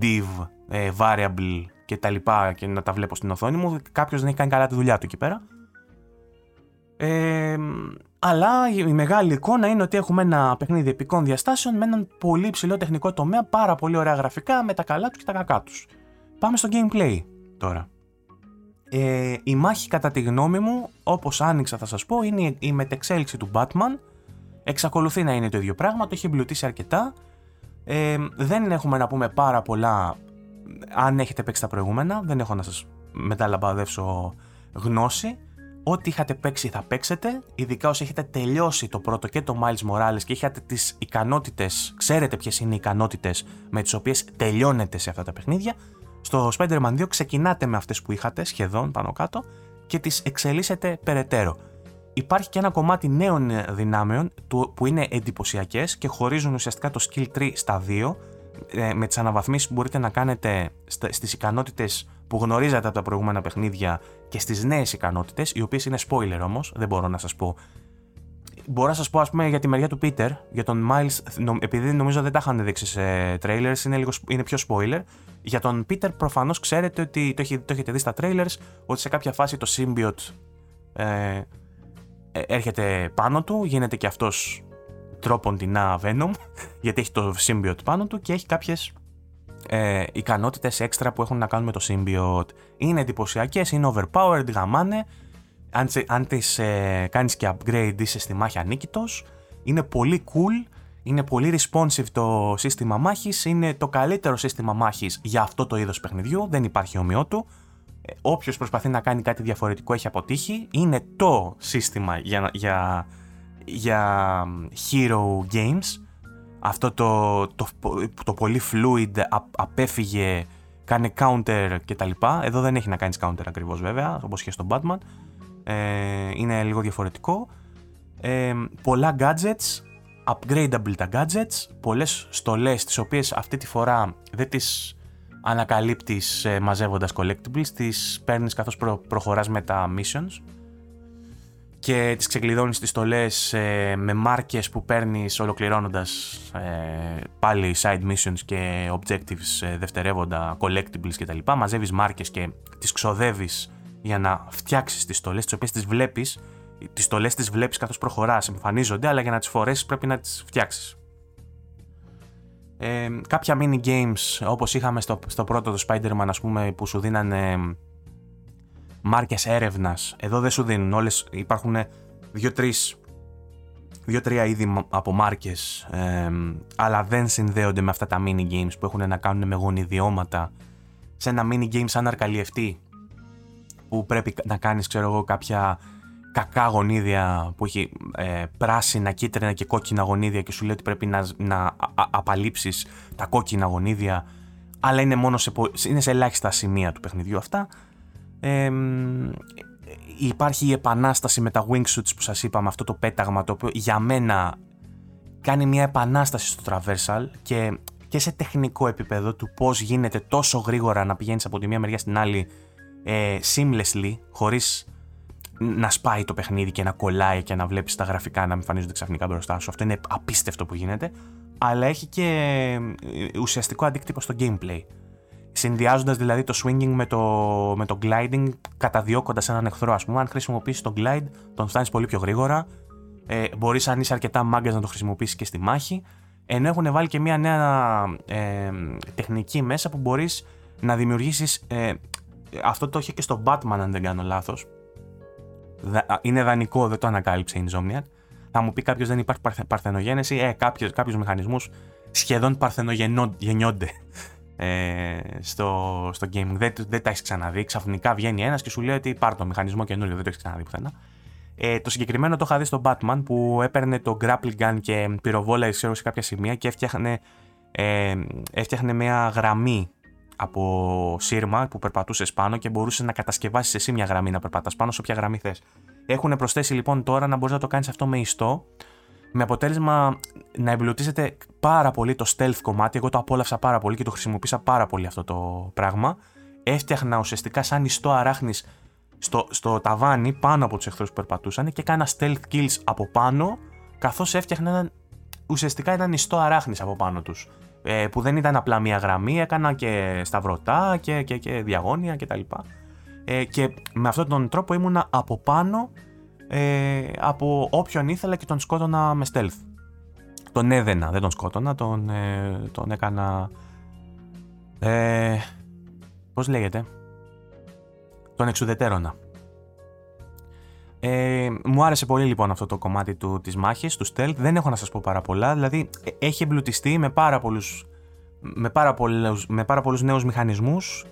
A: div, ε, variable και τα λοιπά και να τα βλέπω στην οθόνη μου. Κάποιος δεν έχει κάνει καλά τη δουλειά του εκεί πέρα. Ε, αλλά η μεγάλη εικόνα είναι ότι έχουμε ένα παιχνίδι επικών διαστάσεων με έναν πολύ ψηλό τεχνικό τομέα, πάρα πολύ ωραία γραφικά με τα καλά τους και τα κακά τους. Πάμε στο gameplay τώρα. Ε, η μάχη κατά τη γνώμη μου, όπως άνοιξα θα σας πω, είναι η μετεξέλιξη του Batman. Εξακολουθεί να είναι το ίδιο πράγμα, το έχει εμπλουτίσει αρκετά. Ε, δεν έχουμε να πούμε πάρα πολλά αν έχετε παίξει τα προηγούμενα, δεν έχω να σας μεταλαμπαδεύσω γνώση. Ό,τι είχατε παίξει θα παίξετε, ειδικά όσοι έχετε τελειώσει το πρώτο και το Miles Morales και είχατε τις ικανότητες, ξέρετε ποιες είναι οι ικανότητες με τις οποίες τελειώνετε σε αυτά τα παιχνίδια, στο Spider-Man 2 ξεκινάτε με αυτές που είχατε σχεδόν πάνω κάτω και τις εξελίσσετε περαιτέρω. Υπάρχει και ένα κομμάτι νέων δυνάμεων που είναι εντυπωσιακές και χωρίζουν ουσιαστικά το skill tree στα δύο ε, με τις αναβαθμίσεις που μπορείτε να κάνετε στις ικανότητες που γνωρίζατε από τα προηγούμενα παιχνίδια και στις νέες ικανότητες, οι οποίες είναι spoiler όμως, δεν μπορώ να σας πω μπορώ να σας πω, ας πούμε, για τη μεριά του Peter, για τον Miles, επειδή νομίζω δεν τα είχαν δείξει σε trailers, είναι, λίγο, είναι πιο spoiler. Για τον Peter, προφανώς ξέρετε ότι το, το έχετε δει στα trailers, ότι σε κάποια φάση το symbiote ε, ε έρχεται πάνω του, γίνεται και αυτός τρόπον την Venom, γιατί έχει το symbiote πάνω του και έχει κάποιες ε, ικανότητες έξτρα που έχουν να κάνουν με το symbiote. Είναι εντυπωσιακές, είναι overpowered, γαμάνε αν, αν τις ε, κάνεις και upgrade είσαι στη μάχη ανίκητος, είναι πολύ cool, είναι πολύ responsive το σύστημα μάχης, είναι το καλύτερο σύστημα μάχης για αυτό το είδος παιχνιδιού, δεν υπάρχει ομοιό του. Ε, όποιος προσπαθεί να κάνει κάτι διαφορετικό έχει αποτύχει, είναι το σύστημα για, για, για hero games, αυτό το, το, το πολύ fluid, απέφυγε, κάνει counter κτλ. Εδώ δεν έχει να κάνεις counter ακριβώς βέβαια, όπως και στο Batman ε, είναι λίγο διαφορετικό. Ε, πολλά gadgets, upgradable τα gadgets, πολλές στολές τις οποίες αυτή τη φορά δεν τις ανακαλύπτεις ε, μαζεύοντας collectibles, τις παίρνεις καθώς προ, προχωράς με τα missions και τις ξεκλειδώνεις τις στολές ε, με μάρκες που παίρνεις ολοκληρώνοντας ε, πάλι side missions και objectives ε, δευτερεύοντα collectibles κτλ. Μαζεύεις μάρκες και τις ξοδεύεις για να φτιάξεις τις στολές, τις οποίες τις βλέπεις. Τις στολές τις βλέπεις καθώς προχωράς, εμφανίζονται, αλλά για να τις φορέσεις πρέπει να τις φτιάξεις. Ε, κάποια mini games όπως είχαμε στο, στο πρώτο το Spider-Man ας πούμε που σου δίνανε μάρκες έρευνας εδώ δεν σου δίνουν όλες υπάρχουν δύο-τρεις δύο-τρία είδη από μάρκες ε, αλλά δεν συνδέονται με αυτά τα mini games που έχουν να κάνουν με γονιδιώματα σε ένα mini game σαν αρκαλιευτή που πρέπει να κάνεις ξέρω εγώ κάποια κακά γονίδια που έχει ε, πράσινα, κίτρινα και κόκκινα γονίδια και σου λέει ότι πρέπει να, να απαλείψεις τα κόκκινα γονίδια αλλά είναι μόνο σε, είναι σε ελάχιστα σημεία του παιχνιδιού αυτά. Ε, υπάρχει η επανάσταση με τα wingsuits που σας είπα με αυτό το πέταγμα το οποίο για μένα κάνει μια επανάσταση στο traversal και, και σε τεχνικό επίπεδο του πώς γίνεται τόσο γρήγορα να πηγαίνεις από τη μία μεριά στην άλλη ε, seamlessly, χωρίς να σπάει το παιχνίδι και να κολλάει και να βλέπεις τα γραφικά να εμφανίζονται ξαφνικά μπροστά σου. Αυτό είναι απίστευτο που γίνεται, αλλά έχει και ε, ουσιαστικό αντίκτυπο στο gameplay. Συνδυάζοντας δηλαδή το swinging με το, με το gliding, καταδιώκοντας έναν εχθρό, ας πούμε. Αν χρησιμοποιήσεις το glide, τον φτάνεις πολύ πιο γρήγορα. Ε, Μπορείς, αν είσαι αρκετά μάγκας, να το χρησιμοποιήσεις και στη μάχη. Ενώ έχουν βάλει και μια νέα ε, τεχνική μέσα που μπορείς να δημιουργήσεις ε, αυτό το είχε και στο Batman, αν δεν κάνω λάθος. Είναι δανεικό, δεν το ανακάλυψε η Insomniac. Θα μου πει κάποιος δεν υπάρχει παρθενογένεση. Ε, κάποιους μηχανισμούς σχεδόν παρθενογεννιόνται. Ε, στο, στο game. Δεν, δεν τα έχεις ξαναδεί. Ξαφνικά βγαίνει ένας και σου λέει ότι πάρ το μηχανισμό καινούριο, δεν το έχεις ξαναδεί πουθενά. Ε, το συγκεκριμένο το είχα δει στο Batman που έπαιρνε το grappling gun και πυροβόλα σε κάποια σημεία και έφτιαχνε, ε, έφτιαχνε μια γραμμή από σύρμα που περπατούσες πάνω και μπορούσες να κατασκευάσεις εσύ μια γραμμή να περπατάς πάνω σε όποια γραμμή θες. Έχουν προσθέσει λοιπόν τώρα να μπορείς να το κάνεις αυτό με ιστό, με αποτέλεσμα να εμπλουτίζεται πάρα πολύ το stealth κομμάτι. Εγώ το απόλαυσα πάρα πολύ και το χρησιμοποίησα πάρα πολύ αυτό το πράγμα. Έφτιαχνα ουσιαστικά σαν ιστό αράχνης στο, στο ταβάνι πάνω από τους εχθρούς που περπατούσαν και έκανα stealth kills από πάνω, καθώς έφτιαχνα έναν, ουσιαστικά έναν ιστό αράχνης από πάνω τους. Ε, που δεν ήταν απλά μία γραμμή, έκανα και σταυρωτά και, και, και διαγώνια κτλ. Ε, και με αυτόν τον τρόπο ήμουνα από πάνω ε, από όποιον ήθελα και τον σκότωνα με stealth. Τον έδαινα, δεν τον σκότωνα, τον, ε, τον έκανα... Ε, πώς λέγεται; Τον εξουδετέρωνα. Ε, μου άρεσε πολύ λοιπόν αυτό το κομμάτι του, της μάχης, του stealth. Δεν έχω να σας πω πάρα πολλά, δηλαδή ε, έχει εμπλουτιστεί με πάρα πολλούς, με πάρα πολλούς, με πάρα πολλούς νέους μηχανισμούς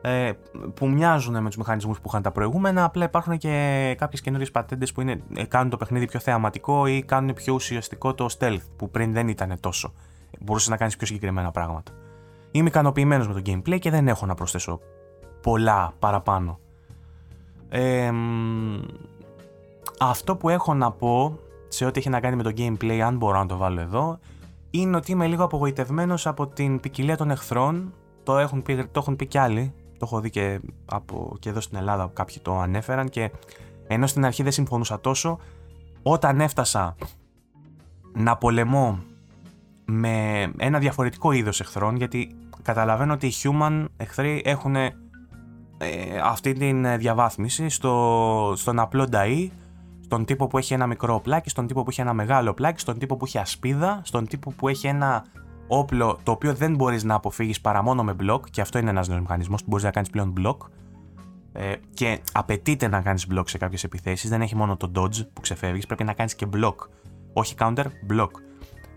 A: ε, που μοιάζουν με τους μηχανισμούς που είχαν τα προηγούμενα, απλά υπάρχουν και κάποιες καινούριες πατέντες που είναι, ε, κάνουν το παιχνίδι πιο θεαματικό ή κάνουν πιο ουσιαστικό το stealth, που πριν δεν ήταν τόσο. Μπορούσες να κάνεις πιο συγκεκριμένα πράγματα. Είμαι ικανοποιημένος με το gameplay και δεν έχω να προσθέσω πολλά παραπάνω. Ε, αυτό που έχω να πω σε ό,τι έχει να κάνει με το gameplay, αν μπορώ να το βάλω εδώ, είναι ότι είμαι λίγο απογοητευμένος από την ποικιλία των εχθρών. Το έχουν πει, το έχουν πει κι άλλοι. Το έχω δει και, από, και εδώ στην Ελλάδα κάποιοι το ανέφεραν και ενώ στην αρχή δεν συμφωνούσα τόσο, όταν έφτασα να πολεμώ με ένα διαφορετικό είδος εχθρών, γιατί καταλαβαίνω ότι οι human εχθροί έχουν ε, αυτή την διαβάθμιση στο, στον απλό νταΐ στον τύπο που έχει ένα μικρό πλάκι, στον τύπο που έχει ένα μεγάλο πλάκι, στον τύπο που έχει ασπίδα, στον τύπο που έχει ένα όπλο το οποίο δεν μπορείς να αποφύγεις παρά μόνο με μπλοκ, και αυτό είναι ένας νέος μηχανισμός που μπορείς να κάνεις πλέον μπλοκ. Ε, και απαιτείται να κάνεις μπλοκ σε κάποιες επιθέσεις. Δεν έχει μόνο το dodge που ξεφεύγεις, πρέπει να κάνεις και μπλοκ. Όχι counter, block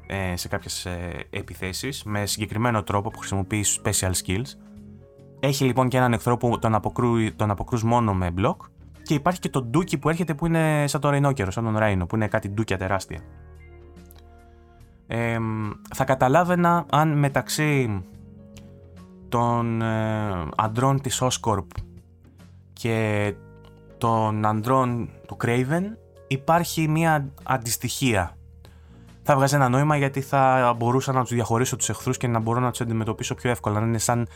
A: ε, σε κάποιες ε, επιθέσεις με συγκεκριμένο τρόπο που χρησιμοποιείς special skills. Έχει λοιπόν και έναν εχθρό που τον, αποκρούει, τον αποκρούς μόνο με μπλοκ και υπάρχει και το ντούκι που έρχεται που είναι σαν το ρεϊνόκερο, σαν τον Ράινο, που είναι κάτι ντούκια τεράστια. Ε, θα καταλάβαινα αν μεταξύ των ε, αντρών της Oscorp και των αντρών του Craven υπάρχει μια αντιστοιχία. Θα βγάζει ένα νόημα γιατί θα μπορούσα να τους διαχωρίσω τους εχθρούς και να μπορώ να τους αντιμετωπίσω πιο εύκολα. Να είναι σαν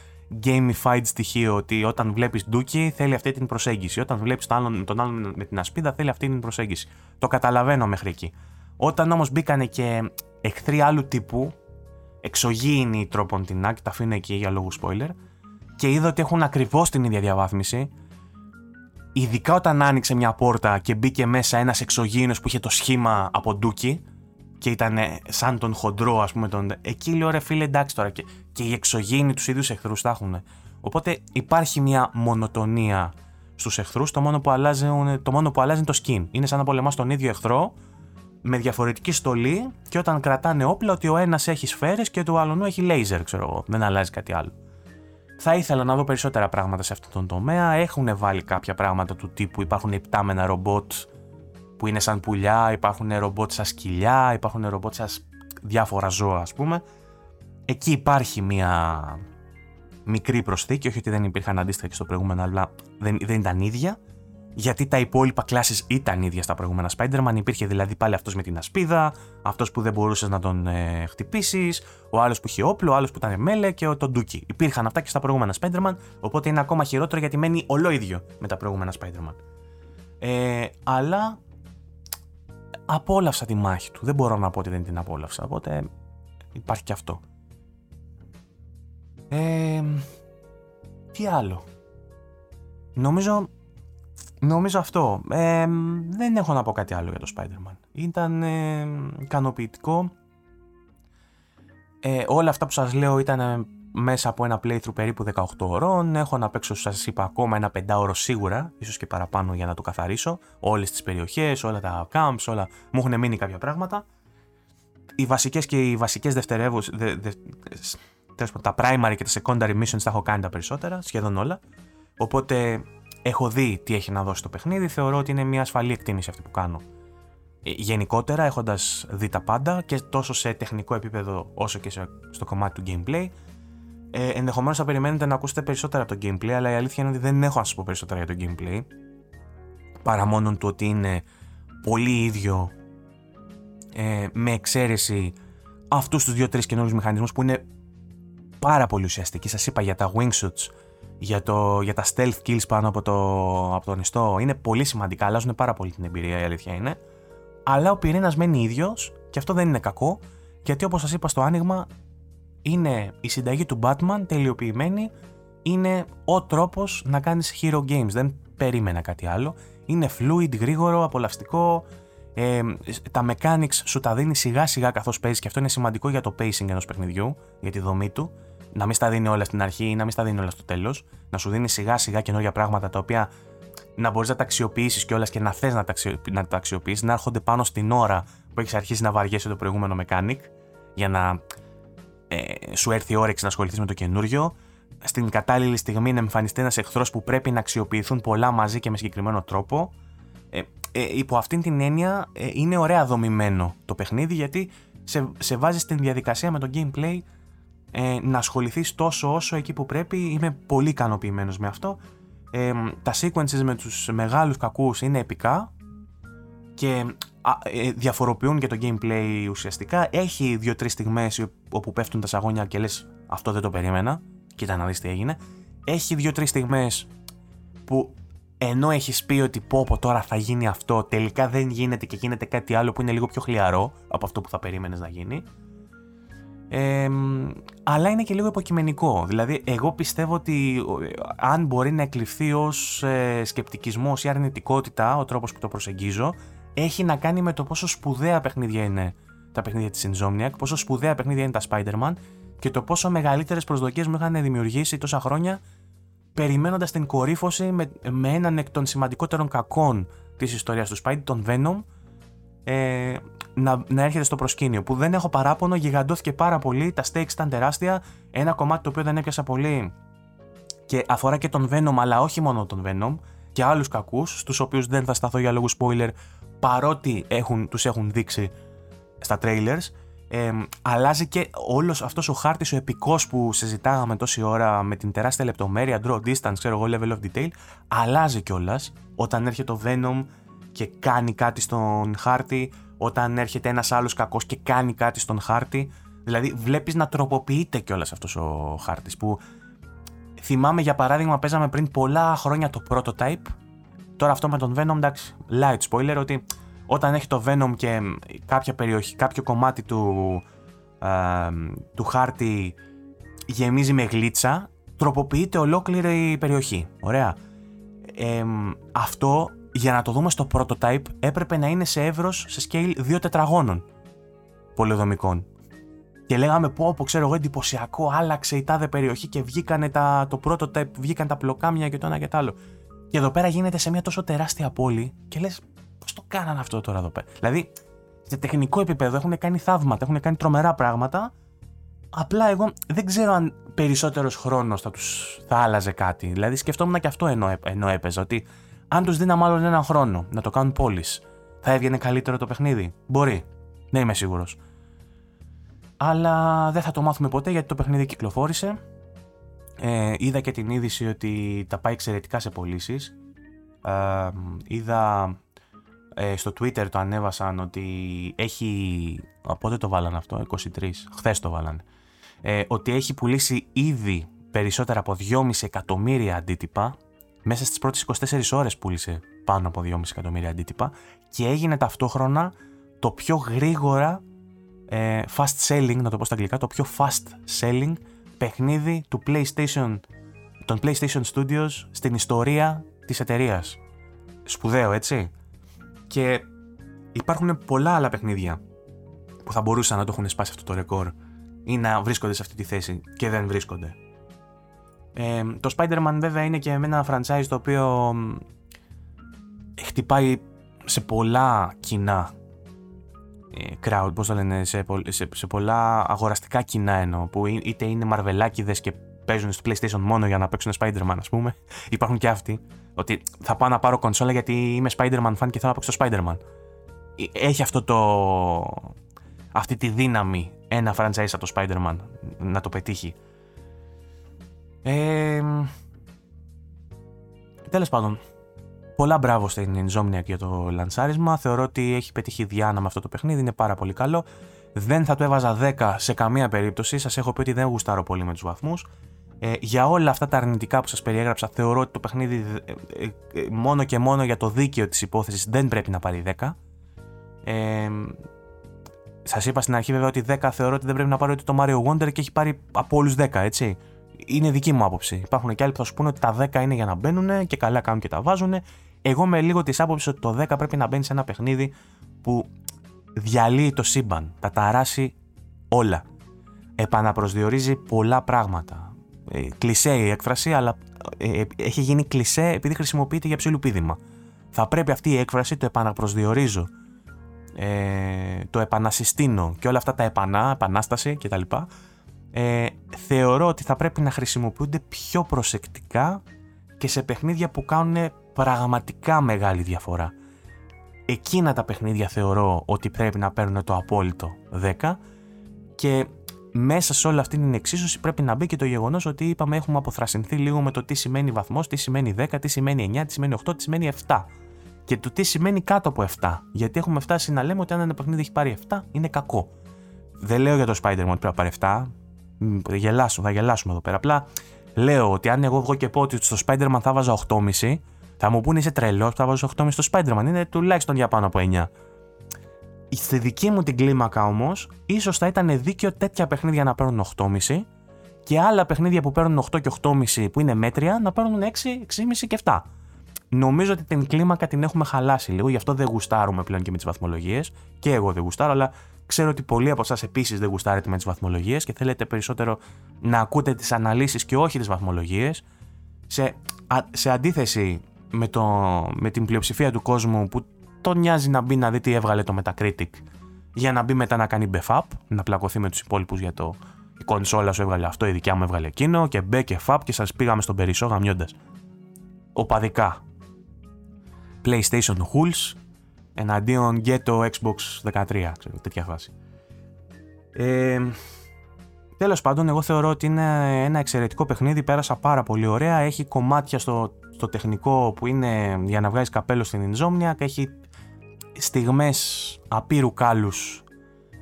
A: gamified στοιχείο ότι όταν βλέπεις ντούκι θέλει αυτή την προσέγγιση. Όταν βλέπεις τον άλλον, τον άλλον με την ασπίδα θέλει αυτή την προσέγγιση. Το καταλαβαίνω μέχρι εκεί. Όταν όμως μπήκανε και εχθροί άλλου τύπου, εξωγήινοι τρόπον την άκη, τα αφήνω εκεί για λόγους spoiler, και είδα ότι έχουν ακριβώς την ίδια διαβάθμιση, ειδικά όταν άνοιξε μια πόρτα και μπήκε μέσα ένας εξωγήινος που είχε το σχήμα από ντούκι, και ήταν σαν τον χοντρό, ας πούμε. Τον... Εκεί λέω ρε φίλε, εντάξει τώρα. Και, και οι εξωγήινοι τους ίδιους εχθρούς τα έχουν. Οπότε υπάρχει μια μονοτονία στους εχθρούς. Το, μόνο που αλλάζει, το μόνο που αλλάζει είναι το skin. Είναι σαν να πολεμάς τον ίδιο εχθρό με διαφορετική στολή και όταν κρατάνε όπλα ότι ο ένας έχει σφαίρες και το άλλο έχει λέιζερ, ξέρω εγώ. Δεν αλλάζει κάτι άλλο. Θα ήθελα να δω περισσότερα πράγματα σε αυτόν τον τομέα. Έχουν βάλει κάποια πράγματα του τύπου. Υπάρχουν υπτάμενα ρομπότ που είναι σαν πουλιά, υπάρχουν ρομπότ σαν σκυλιά, υπάρχουν ρομπότ σαν διάφορα ζώα ας πούμε. Εκεί υπάρχει μια μικρή προσθήκη, όχι ότι δεν υπήρχαν αντίστοιχα και στο προηγούμενο, αλλά δεν, δεν ήταν ίδια. Γιατί τα υπόλοιπα κλάσει ήταν ίδια στα προηγούμενα Spider-Man. Υπήρχε δηλαδή πάλι αυτός με την ασπίδα, αυτός που δεν μπορούσες να τον ε, χτυπήσεις, ο άλλος που είχε όπλο, ο άλλος που ήταν μέλε και ο, τον Ντούκι. Υπήρχαν αυτά και στα προηγούμενα Spider-Man, οπότε είναι ακόμα χειρότερο γιατί μένει ολόιδιο με τα προηγούμενα Spider-Man. Ε, αλλά απόλαυσα τη μάχη του. Δεν μπορώ να πω ότι δεν την απόλαυσα. Οπότε υπάρχει και αυτό. Ε, τι άλλο; Νομίζω, νομίζω αυτό. Ε, δεν έχω να πω κάτι άλλο για το Spider-Man. Ήταν ε, ικανοποιητικό. Ε, όλα αυτά που σας λέω ήταν μέσα από ένα playthrough περίπου 18 ώρων. Έχω να παίξω, σας είπα, ακόμα ένα 5 ώρο σίγουρα, ίσως και παραπάνω για να το καθαρίσω. Όλες τις περιοχές, όλα τα camps, όλα. Μου έχουν μείνει κάποια πράγματα. Οι βασικές και οι βασικές δευτερεύουσε. Δε, δε, τα primary και τα secondary missions τα έχω κάνει τα περισσότερα, σχεδόν όλα. Οπότε έχω δει τι έχει να δώσει το παιχνίδι, θεωρώ ότι είναι μια ασφαλή εκτίμηση αυτή που κάνω. Ε, γενικότερα, έχοντας δει τα πάντα και τόσο σε τεχνικό επίπεδο όσο και στο κομμάτι του gameplay, ε, ενδεχομένως θα περιμένετε να ακούσετε περισσότερα από το gameplay, αλλά η αλήθεια είναι ότι δεν έχω να σας πω περισσότερα για το gameplay. Παρά μόνο του ότι είναι πολύ ίδιο ε, με εξαίρεση αυτούς τους δύο-τρεις καινούριους μηχανισμούς που είναι πάρα πολύ ουσιαστικοί. Σας είπα για τα wingsuits, για, το, για τα stealth kills πάνω από, το, από τον ιστό. Είναι πολύ σημαντικά, αλλάζουν πάρα πολύ την εμπειρία, η αλήθεια είναι. Αλλά ο πυρήνας μένει ίδιος και αυτό δεν είναι κακό, γιατί όπως σας είπα στο άνοιγμα, είναι η συνταγή του Batman τελειοποιημένη. Είναι ο τρόπος να κάνεις hero games. Δεν περίμενα κάτι άλλο. Είναι fluid, γρήγορο, απολαυστικό. Ε, τα mechanics σου τα δίνει σιγά σιγά καθώς παίζεις και αυτό είναι σημαντικό για το pacing ενός παιχνιδιού, για τη δομή του. Να μην στα δίνει όλα στην αρχή ή να μην στα δίνει όλα στο τέλος. Να σου δίνει σιγά σιγά καινούργια πράγματα τα οποία να μπορείς να τα αξιοποιήσεις κιόλας και να θες να, τα να τα αξιοποιήσεις, να έρχονται πάνω στην ώρα που έχεις αρχίσει να βαριέσαι το προηγούμενο mechanic για να ε, σου έρθει η όρεξη να ασχοληθείς με το καινούριο. Στην κατάλληλη στιγμή να εμφανιστεί ένας εχθρός που πρέπει να αξιοποιηθούν πολλά μαζί και με συγκεκριμένο τρόπο. Ε, ε, υπό αυτήν την έννοια ε, είναι ωραία δομημένο το παιχνίδι γιατί σε, σε βάζει στην διαδικασία με το gameplay ε, να ασχοληθείς τόσο όσο εκεί που πρέπει. Είμαι πολύ ικανοποιημένος με αυτό. Ε, τα sequences με τους μεγάλους κακούς είναι επικά και ε, διαφοροποιούν και το gameplay ουσιαστικά. Έχει δύο-τρεις στιγμές όπου πέφτουν τα σαγόνια και λες: Αυτό δεν το περίμενα. Κοίτα να δεις τι έγινε. Έχει δύο-τρεις στιγμές που ενώ έχεις πει ότι πω πω τώρα θα γίνει αυτό, τελικά δεν γίνεται και γίνεται κάτι άλλο που είναι λίγο πιο χλιαρό από αυτό που θα περίμενες να γίνει. Ε, αλλά είναι και λίγο υποκειμενικό. Δηλαδή, εγώ πιστεύω ότι αν μπορεί να εκλειφθεί ως ε, σκεπτικισμός ή αρνητικότητα ο τρόπος που το προσεγγίζω, έχει να κάνει με το πόσο σπουδαία παιχνίδια είναι τα παιχνίδια της Insomniac, πόσο σπουδαία παιχνίδια είναι τα Spider-Man και το πόσο μεγαλύτερες προσδοκίες μου είχαν δημιουργήσει τόσα χρόνια περιμένοντας την κορύφωση με, με έναν εκ των σημαντικότερων κακών της ιστορίας του Spider, τον Venom, ε, να, να έρχεται στο προσκήνιο. Που δεν έχω παράπονο, γιγαντώθηκε πάρα πολύ, τα stakes ήταν τεράστια. Ένα κομμάτι το οποίο δεν έπιασα πολύ και αφορά και τον Venom, αλλά όχι μόνο τον Venom, και άλλους κακούς, στους οποίους δεν θα σταθώ για λόγους spoiler, παρότι έχουν, τους έχουν δείξει στα trailers, ε, αλλάζει και όλος αυτός ο χάρτης ο επικός που συζητάγαμε τόση ώρα με την τεράστια λεπτομέρεια, draw distance, ξέρω εγώ, level of detail, αλλάζει κιόλας όταν έρχεται το Venom και κάνει κάτι στον χάρτη, όταν έρχεται ένας άλλος κακός και κάνει κάτι στον χάρτη, δηλαδή βλέπεις να τροποποιείται κιόλας αυτός ο χάρτης που θυμάμαι για παράδειγμα παίζαμε πριν πολλά χρόνια το prototype Τώρα αυτό με τον Venom, εντάξει, light spoiler, ότι όταν έχει το Venom και κάποια περιοχή, κάποιο κομμάτι του, του χάρτη γεμίζει με γλίτσα, τροποποιείται ολόκληρη η περιοχή. Ωραία. αυτό για να το δούμε στο prototype έπρεπε να είναι σε εύρος, σε scale δύο τετραγώνων πολεοδομικών. Και λέγαμε πω, πω ξέρω εγώ εντυπωσιακό, άλλαξε η τάδε περιοχή και βγήκανε τα, το prototype, βγήκαν τα πλοκάμια και το ένα και το άλλο. Και εδώ πέρα γίνεται σε μια τόσο τεράστια πόλη και λες, πώς το κάνανε αυτό τώρα εδώ πέρα; Δηλαδή, σε τεχνικό επίπεδο έχουν κάνει θαύματα, έχουν κάνει τρομερά πράγματα. Απλά εγώ δεν ξέρω αν περισσότερος χρόνος θα τους θα άλλαζε κάτι. Δηλαδή, σκεφτόμουν και αυτό ενώ, ενώ έπαιζα. Ότι αν τους δίναμε άλλον έναν χρόνο να το κάνουν πόλει, θα έβγαινε καλύτερο το παιχνίδι. Μπορεί. Δεν είμαι σίγουρος. Αλλά δεν θα το μάθουμε ποτέ γιατί το παιχνίδι κυκλοφόρησε ε, είδα και την είδηση ότι τα πάει εξαιρετικά σε πωλήσεις. Ε, είδα ε, στο Twitter το ανέβασαν ότι έχει. Πότε το βάλανε αυτό, 23, χθες το βάλανε. Ε, ότι έχει πουλήσει ήδη περισσότερα από 2,5 εκατομμύρια αντίτυπα. Μέσα στις πρώτες 24 ώρες πούλησε πάνω από 2,5 εκατομμύρια αντίτυπα και έγινε ταυτόχρονα το πιο γρήγορα ε, fast selling, να το πω στα αγγλικά, το πιο fast selling παιχνίδι του PlayStation, των PlayStation Studios στην ιστορία της εταιρείας. Σπουδαίο, έτσι. Και υπάρχουν πολλά άλλα παιχνίδια που θα μπορούσαν να το έχουν σπάσει αυτό το ρεκόρ ή να βρίσκονται σε αυτή τη θέση και δεν βρίσκονται. Ε, το Spider-Man βέβαια είναι και ένα franchise το οποίο χτυπάει σε πολλά κοινά crowd, πώς το λένε, σε, σε, σε πολλά αγοραστικά κοινά εννοώ, που είτε είναι μαρβελάκιδες και παίζουν στο PlayStation μόνο για να παίξουν Spider-Man, ας πούμε. Υπάρχουν και αυτοί. Ότι θα πάω να πάρω κονσόλα γιατί είμαι Spider-Man fan και θέλω να παίξω Spider-Man. Ε, έχει αυτό το. αυτή τη δύναμη ένα franchise από το Spider-Man να το πετύχει. Ε, τέλος πάντων, πολλά μπράβο στην Insomniac για το λανσάρισμα. Θεωρώ ότι έχει πετύχει διάνα με αυτό το παιχνίδι, είναι πάρα πολύ καλό. Δεν θα το έβαζα 10 σε καμία περίπτωση. Σας έχω πει ότι δεν γουστάρω πολύ με τους βαθμούς. Ε, για όλα αυτά τα αρνητικά που σας περιέγραψα θεωρώ ότι το παιχνίδι ε, ε, ε μόνο και μόνο για το δίκαιο της υπόθεσης δεν πρέπει να πάρει 10. Ε, Σας είπα στην αρχή βέβαια ότι 10 θεωρώ ότι δεν πρέπει να πάρει ούτε το Mario Wonder και έχει πάρει από όλους 10, έτσι. Είναι δική μου άποψη. Υπάρχουν και άλλοι που θα σου πούνε ότι τα 10 είναι για να μπαίνουν και καλά κάνουν και τα βάζουν. Εγώ με λίγο τη άποψη ότι το 10 πρέπει να μπαίνει σε ένα παιχνίδι που διαλύει το σύμπαν, τα ταράσει όλα. Επαναπροσδιορίζει πολλά πράγματα. Ε, κλισέ η έκφραση, αλλά ε, ε, έχει γίνει κλισέ επειδή χρησιμοποιείται για ψιλοπίδημα. Θα πρέπει αυτή η έκφραση, το επαναπροσδιορίζω, ε, το επανασυστήνω και όλα αυτά τα επανά, επανάσταση κτλ. Ε, θεωρώ ότι θα πρέπει να χρησιμοποιούνται πιο προσεκτικά και σε παιχνίδια που κάνουν πραγματικά μεγάλη διαφορά. Εκείνα τα παιχνίδια θεωρώ ότι πρέπει να παίρνουν το απόλυτο 10 και μέσα σε όλη αυτή την εξίσωση πρέπει να μπει και το γεγονός ότι είπαμε έχουμε αποθρασινθεί λίγο με το τι σημαίνει βαθμός, τι σημαίνει 10, τι σημαίνει 9, τι σημαίνει 8, τι σημαίνει 7. Και το τι σημαίνει κάτω από 7. Γιατί έχουμε φτάσει να λέμε ότι αν ένα παιχνίδι έχει πάρει 7 είναι κακό. Δεν λέω για το Spider-Man ότι πρέπει να πάρει 7. Γελάσουμε, θα γελάσουμε εδώ πέρα. Απλά λέω ότι αν εγώ βγω και πω ότι στο Spider-Man θα βάζα 8,5, θα μου πούνε είσαι τρελός που θα βάζω 8,5 στο Spider-Man. Είναι τουλάχιστον για πάνω από 9. Στη δική μου την κλίμακα όμως, ίσως θα ήταν δίκαιο τέτοια παιχνίδια να παίρνουν 8,5 και άλλα παιχνίδια που παίρνουν 8 και 8,5 που είναι μέτρια να παίρνουν 6, 6,5 και 7. Νομίζω ότι την κλίμακα την έχουμε χαλάσει λίγο, γι' αυτό δεν γουστάρουμε πλέον και με τις βαθμολογίες. Και εγώ δεν γουστάρω, αλλά ξέρω ότι πολλοί από εσάς επίσης δεν γουστάρετε με τις βαθμολογίες και θέλετε περισσότερο να ακούτε τις αναλύσεις και όχι τις βαθμολογίες. Σε, σε αντίθεση με, το, με την πλειοψηφία του κόσμου που τον νοιάζει να μπει να δει τι έβγαλε το Metacritic για να μπει μετά να κάνει buff up, να πλακωθεί με τους υπόλοιπους για το η κονσόλα σου έβγαλε αυτό, η δικιά μου έβγαλε εκείνο και μπε και φαπ και σας πήγαμε στον περισσό γαμιώντας. Οπαδικά. PlayStation Hools εναντίον και το Xbox 13, ξέρω, τέτοια φάση. Ε, τέλος πάντων, εγώ θεωρώ ότι είναι ένα εξαιρετικό παιχνίδι, πέρασα πάρα πολύ ωραία, έχει κομμάτια στο, στο τεχνικό που είναι για να βγάζεις καπέλο στην Insomniac, έχει στιγμές απείρου κάλους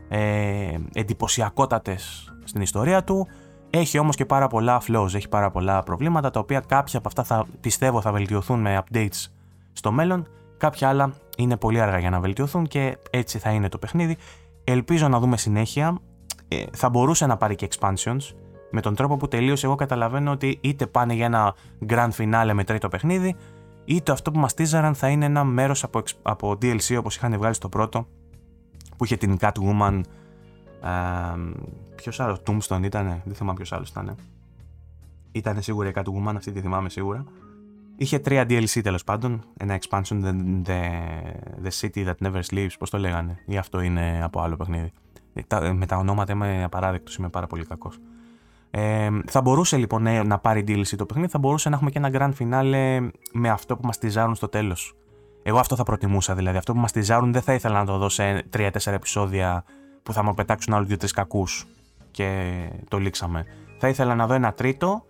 A: ε, εντυπωσιακότατες στην ιστορία του. Έχει όμως και πάρα πολλά flaws, έχει πάρα πολλά προβλήματα τα οποία κάποια από αυτά θα, πιστεύω θα βελτιωθούν με updates στο μέλλον. Κάποια άλλα είναι πολύ αργά για να βελτιωθούν και έτσι θα είναι το παιχνίδι. Ελπίζω να δούμε συνέχεια. Ε, θα μπορούσε να πάρει και expansions. Με τον τρόπο που τελείωσε εγώ καταλαβαίνω ότι είτε πάνε για ένα grand finale με τρίτο παιχνίδι είτε αυτό που μας τίζαραν θα είναι ένα μέρος από, από DLC όπως είχαν βγάλει στο πρώτο που είχε την Catwoman ε, ποιος άλλος, Tombstone ήτανε, δεν θυμάμαι ποιος άλλος ήταν ήταν σίγουρα η Catwoman, αυτή τη θυμάμαι σίγουρα είχε τρία DLC τέλος πάντων ένα expansion the, the, the City That Never Sleeps πώς το λέγανε ή αυτό είναι από άλλο παιχνίδι με τα ονόματα είμαι απαράδεκτος, είμαι πάρα πολύ κακός ε, θα μπορούσε λοιπόν ε, να πάρει DLC το παιχνίδι, θα μπορούσε να έχουμε και ένα grand finale με αυτό που μας τυζάρουν στο τέλος. Εγώ αυτό θα προτιμούσα δηλαδή. Αυτό που μας τυζάρουν δεν θα ήθελα να το δω σε 3-4 επεισόδια που θα μου πετάξουν άλλους 2-3 κακούς και το λήξαμε. Θα ήθελα να δω ένα τρίτο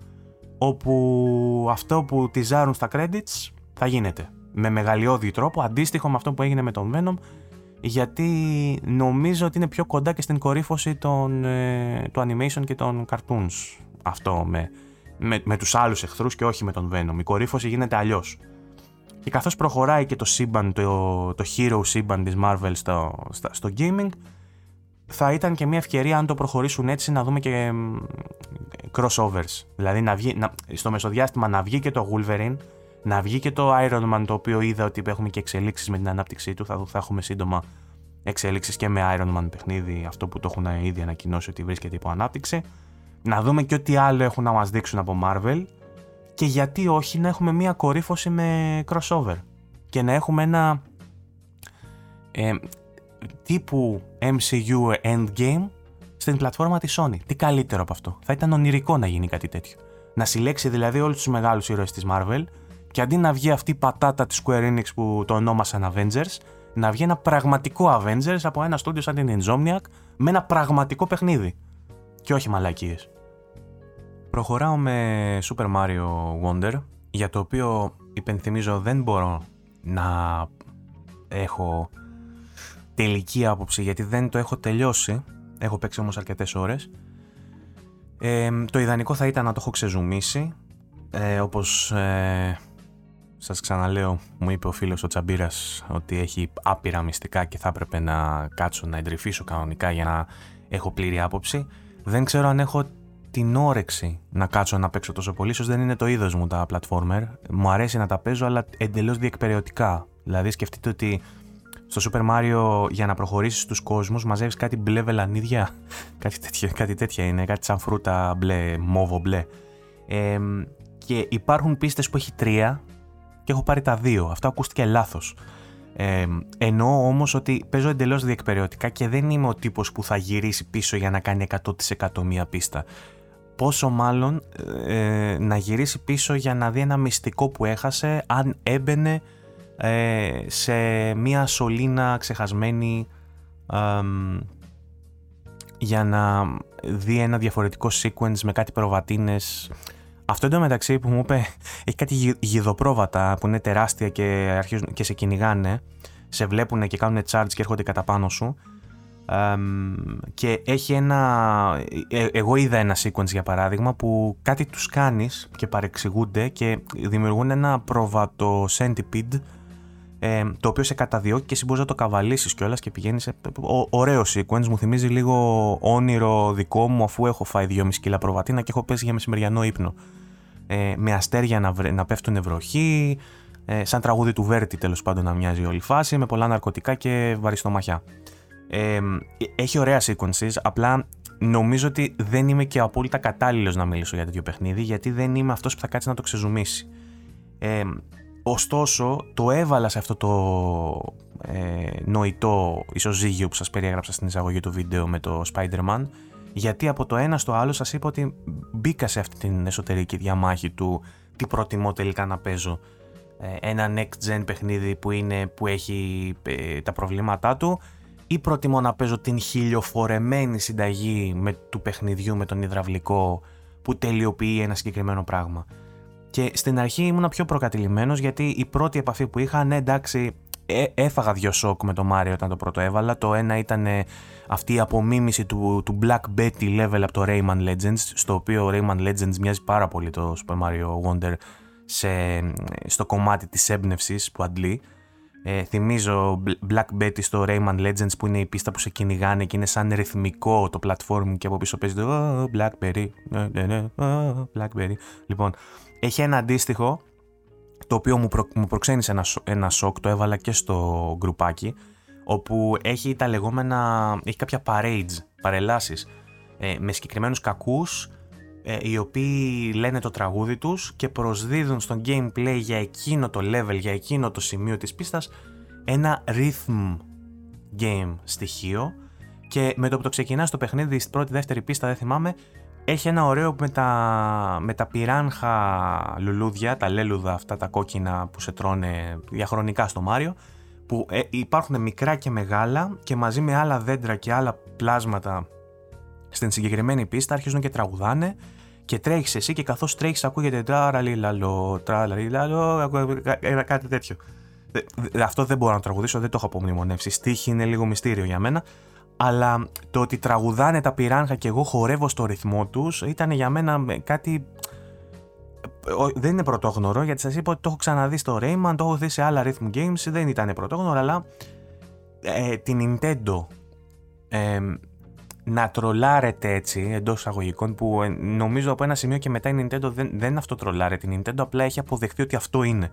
A: όπου αυτό που τυζάρουν στα credits θα γίνεται. Με μεγαλειώδη τρόπο, αντίστοιχο με αυτό που έγινε με τον Venom γιατί νομίζω ότι είναι πιο κοντά και στην κορύφωση των, ε, του animation και των cartoons. Αυτό με, με, με τους άλλους εχθρούς και όχι με τον Venom. Η κορύφωση γίνεται αλλιώς. Και καθώς προχωράει και το σύμπαν, το, το hero σύμπαν της Marvel στο, στο, gaming, θα ήταν και μια ευκαιρία αν το προχωρήσουν έτσι να δούμε και crossovers. Δηλαδή να βγει, να, στο μεσοδιάστημα να βγει και το Wolverine να βγει και το Iron Man το οποίο είδα ότι έχουμε και εξελίξεις με την ανάπτυξή του. Θα, θα έχουμε σύντομα εξελίξεις και με Iron Man παιχνίδι, αυτό που το έχουν ήδη ανακοινώσει ότι βρίσκεται υπό ανάπτυξη. Να δούμε και ό,τι άλλο έχουν να μας δείξουν από Marvel και γιατί όχι να έχουμε μια κορύφωση με crossover και να έχουμε ένα... Ε, τύπου MCU Endgame στην πλατφόρμα της Sony. Τι καλύτερο από αυτό. Θα ήταν ονειρικό να γίνει κάτι τέτοιο. Να συλλέξει δηλαδή όλους τους μεγάλους ήρωες της Marvel και αντί να βγει αυτή η πατάτα της Square Enix που το ονόμασαν Avengers, να βγει ένα πραγματικό Avengers από ένα στούντιο σαν την Insomniac με ένα πραγματικό παιχνίδι. Και όχι μαλακίες. Προχωράω με Super Mario Wonder, για το οποίο υπενθυμίζω δεν μπορώ να έχω τελική άποψη γιατί δεν το έχω τελειώσει. Έχω παίξει όμως αρκετές ώρες. Ε, το ιδανικό θα ήταν να το έχω ξεζουμίσει. Ε, όπως ε, σας ξαναλέω, μου είπε ο φίλος ο Τσαμπύρας ότι έχει άπειρα μυστικά και θα έπρεπε να κάτσω να εντρυφήσω κανονικά για να έχω πλήρη άποψη. Δεν ξέρω αν έχω την όρεξη να κάτσω να παίξω τόσο πολύ. Ίσως δεν είναι το είδος μου τα platformer. Μου αρέσει να τα παίζω, αλλά εντελώς διεκπαιρεωτικά. Δηλαδή σκεφτείτε ότι στο Super Mario για να προχωρήσεις στους κόσμους μαζεύεις κάτι μπλε βελανίδια. κάτι, τέτοια, κάτι τέτοια είναι, κάτι σαν φρούτα μπλε, μόβο μπλε. Ε, και υπάρχουν πίστες που έχει τρία και έχω πάρει τα δύο. Αυτό ακούστηκε λάθος. Ε, εννοώ όμως ότι παίζω εντελώς διεκπαιρεωτικά και δεν είμαι ο τύπος που θα γυρίσει πίσω για να κάνει 100% μία πίστα. Πόσο μάλλον ε, να γυρίσει πίσω για να δει ένα μυστικό που έχασε αν έμπαινε ε, σε μία σωλήνα ξεχασμένη για να δει ένα διαφορετικό sequence με κάτι προβατίνες αυτό εντωμεταξύ που μου είπε έχει κάτι γιδοπρόβατα που είναι τεράστια και, αρχίζουν και σε κυνηγάνε, σε βλέπουν και κάνουν charge και έρχονται κατά πάνω σου. και έχει ένα. Ε, εγώ είδα ένα sequence για παράδειγμα που κάτι τους κάνεις και παρεξηγούνται και δημιουργούν ένα πρόβατο centipede ε, το οποίο σε καταδιώκει και εσύ μπορείς να το καβαλήσεις κιόλας και πηγαίνεις σε. ωραίο sequence, μου θυμίζει λίγο όνειρο δικό μου αφού έχω φάει 2,5 κιλά προβατίνα και έχω πέσει για μεσημεριανό ύπνο. Ε, με αστέρια να, να πέφτουν βροχή, ε, σαν τραγούδι του Βέρτη τέλος πάντων να μοιάζει όλη η φάση, με πολλά ναρκωτικά και βαριστομαχιά. Ε, έχει ωραία sequences, απλά νομίζω ότι δεν είμαι και απόλυτα κατάλληλος να μιλήσω για τέτοιο παιχνίδι, γιατί δεν είμαι αυτός που θα κάτσει να το ξεζουμίσει. Ε, Ωστόσο, το έβαλα σε αυτό το ε, νοητό ισοζύγιο που σας περιέγραψα στην εισαγωγή του βίντεο με το Spider-Man, γιατί από το ένα στο άλλο σας είπα ότι μπήκα σε αυτή την εσωτερική διαμάχη του τι προτιμώ τελικά να παίζω. Ε, ένα next gen παιχνίδι που, είναι, που έχει ε, τα προβλήματά του ή προτιμώ να παίζω την χιλιοφορεμένη συνταγή με, του παιχνιδιού με τον υδραυλικό που τελειοποιεί ένα συγκεκριμένο πράγμα. Και στην αρχή ήμουν πιο προκατηλημένος γιατί η πρώτη επαφή που είχα, ναι εντάξει, ε, έφαγα δυο σοκ με το Mario όταν το πρώτο έβαλα. Το ένα ήταν αυτή η απομίμηση του, του Black Betty level από το Rayman Legends, στο οποίο Rayman Legends μοιάζει πάρα πολύ το Super Mario Wonder σε, στο κομμάτι της έμπνευσης που αντλεί. Ε, θυμίζω Black Betty στο Rayman Legends που είναι η πίστα που σε κυνηγάνε και είναι σαν ρυθμικό το platform και από πίσω παίζει το oh, Blackberry, oh, Blackberry. Λοιπόν, έχει ένα αντίστοιχο το οποίο μου, προ, μου προξένησε ένα, ένα σοκ, το έβαλα και στο γκρουπάκι, όπου έχει τα λεγόμενα, έχει κάποια parades, παρελάσεις, ε, με συγκεκριμένους κακούς, ε, οι οποίοι λένε το τραγούδι τους και προσδίδουν στο gameplay για εκείνο το level, για εκείνο το σημείο της πίστας, ένα rhythm game στοιχείο. Και με το που το ξεκινάς το παιχνίδι στην πρώτη δεύτερη πίστα δεν θυμάμαι έχει ένα ωραίο με τα, με τα πυράνχα λουλούδια, τα λέλουδα αυτά τα κόκκινα που σε τρώνε διαχρονικά στο Μάριο, που ε, υπάρχουν μικρά και μεγάλα και μαζί με άλλα δέντρα και άλλα πλάσματα στην συγκεκριμένη πίστα αρχίζουν και τραγουδάνε και τρέχεις εσύ και καθώς τρέχεις ακούγεται τραλαλιλαλο, τραλαλιλαλο, κάτι τέτοιο. Αυτό δεν μπορώ να τραγουδήσω, δεν το έχω απομνημονεύσει. Στίχη είναι λίγο μυστήριο για μένα αλλά το ότι τραγουδάνε τα πυράνχα και εγώ χορεύω στο ρυθμό τους ήταν για μένα κάτι... Δεν είναι πρωτόγνωρο γιατί σας είπα ότι το έχω ξαναδεί στο Rayman, το έχω δει σε άλλα rhythm games, δεν ήταν πρωτόγνωρο αλλά ε, την Nintendo ε, να τρολάρετε έτσι εντός εισαγωγικών που ε, νομίζω από ένα σημείο και μετά η Nintendo δεν, δεν αυτοτρολάρε την Nintendo απλά έχει αποδεχτεί ότι αυτό είναι.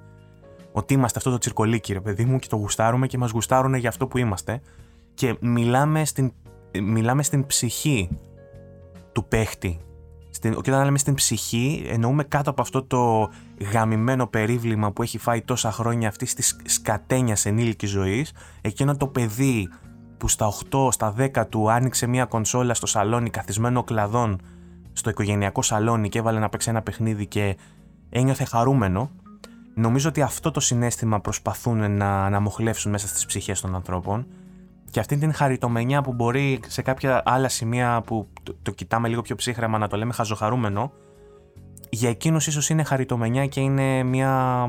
A: Ότι είμαστε αυτό το τσιρκολίκι ρε παιδί μου και το γουστάρουμε και μας γουστάρουν για αυτό που είμαστε και μιλάμε στην, μιλάμε στην ψυχή του παίχτη. Στην, και όταν λέμε στην ψυχή, εννοούμε κάτω από αυτό το γαμημένο περίβλημα που έχει φάει τόσα χρόνια αυτή της σκατένιας ενήλικης ζωής, εκείνο το παιδί που στα 8, στα 10 του άνοιξε μια κονσόλα στο σαλόνι καθισμένο κλαδόν στο οικογενειακό σαλόνι και έβαλε να παίξει ένα παιχνίδι και ένιωθε χαρούμενο, νομίζω ότι αυτό το συνέστημα προσπαθούν να αναμοχλεύσουν μέσα στις ψυχές των ανθρώπων και αυτή την χαριτομενιά που μπορεί σε κάποια άλλα σημεία που το, κοιτάμε λίγο πιο ψύχρεμα να το λέμε χαζοχαρούμενο, για εκείνους ίσως είναι χαριτομενιά και είναι μια...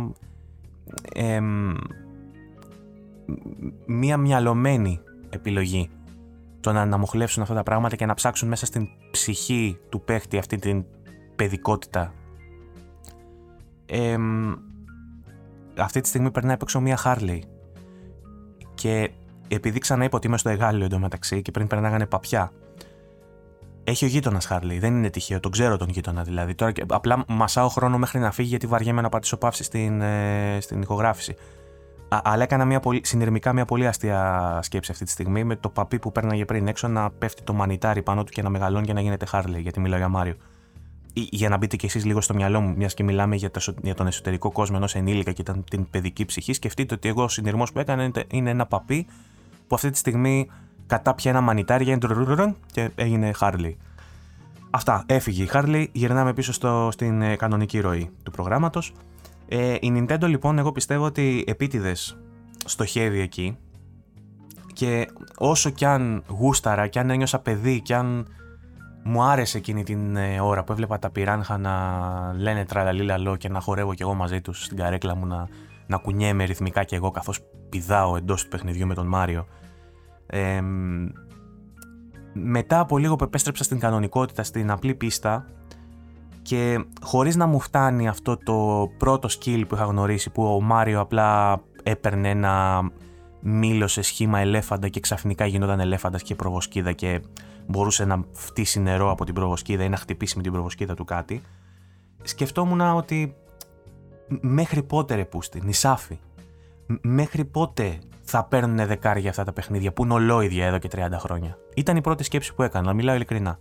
A: μια μυαλωμένη επιλογή το να αναμοχλεύσουν αυτά τα πράγματα και να ψάξουν μέσα στην ψυχή του παίχτη αυτή την παιδικότητα. αυτή τη στιγμή περνάει απ' έξω μία Χάρλι και επειδή ξαναείπα ότι είμαι στο Εγάλιο εντωμεταξύ και πριν περνάγανε παπιά έχει ο γείτονας Χάρλι, δεν είναι τυχαίο, τον ξέρω τον γείτονα δηλαδή. Τώρα, απλά μασάω χρόνο μέχρι να φύγει γιατί βαριέμαι να πατήσω παύση στην, ε, στην ηχογράφηση. Α, αλλά έκανα μια πολύ, συνειρμικά μια πολύ αστεία σκέψη αυτή τη στιγμή με το παπί που πέρναγε πριν έξω να πέφτει το μανιτάρι πάνω του και να μεγαλώνει και να γίνεται Χάρλι, γιατί μιλάω για Μάριο. Για να μπείτε κι εσείς λίγο στο μυαλό μου, μιας και μιλάμε για, το, για τον εσωτερικό κόσμο ενός ενήλικα και ήταν την παιδική ψυχή, σκεφτείτε ότι εγώ ο συνειρμός που έκανα είναι ένα παπί που αυτή τη στιγμή κατάπια ένα μανιτάρι για και έγινε Χάρλι. Αυτά, έφυγε η Χάρλι, γυρνάμε πίσω στο, στην ε, κανονική ροή του προγράμματος. Ε, η Nintendo λοιπόν εγώ πιστεύω ότι επίτηδες στοχεύει εκεί και όσο κι αν γούσταρα, κι αν ένιωσα παιδί, κι αν μου άρεσε εκείνη την ε, ώρα που έβλεπα τα πυράνχα να λένε τραλαλίλαλο και να χορεύω κι εγώ μαζί τους στην καρέκλα μου να, να κουνιέμαι ρυθμικά κι εγώ καθώς πηδάω εντός του παιχνιδιού με τον Μάριο. Ε, μετά από λίγο που επέστρεψα στην κανονικότητα, στην απλή πίστα, και χωρίς να μου φτάνει αυτό το πρώτο skill που είχα γνωρίσει που ο Μάριο απλά έπαιρνε ένα μήλο σε σχήμα ελέφαντα και ξαφνικά γινόταν ελέφαντας και προβοσκίδα και μπορούσε να φτύσει νερό από την προβοσκίδα ή να χτυπήσει με την προβοσκίδα του κάτι σκεφτόμουν ότι μέχρι πότε ρε πούστη, νησάφι μέχρι πότε θα παίρνουν δεκάρια αυτά τα παιχνίδια που είναι ολόιδια εδώ και 30 χρόνια. Ήταν η πρώτη σκέψη που έκανα, μιλάω ειλικρινά.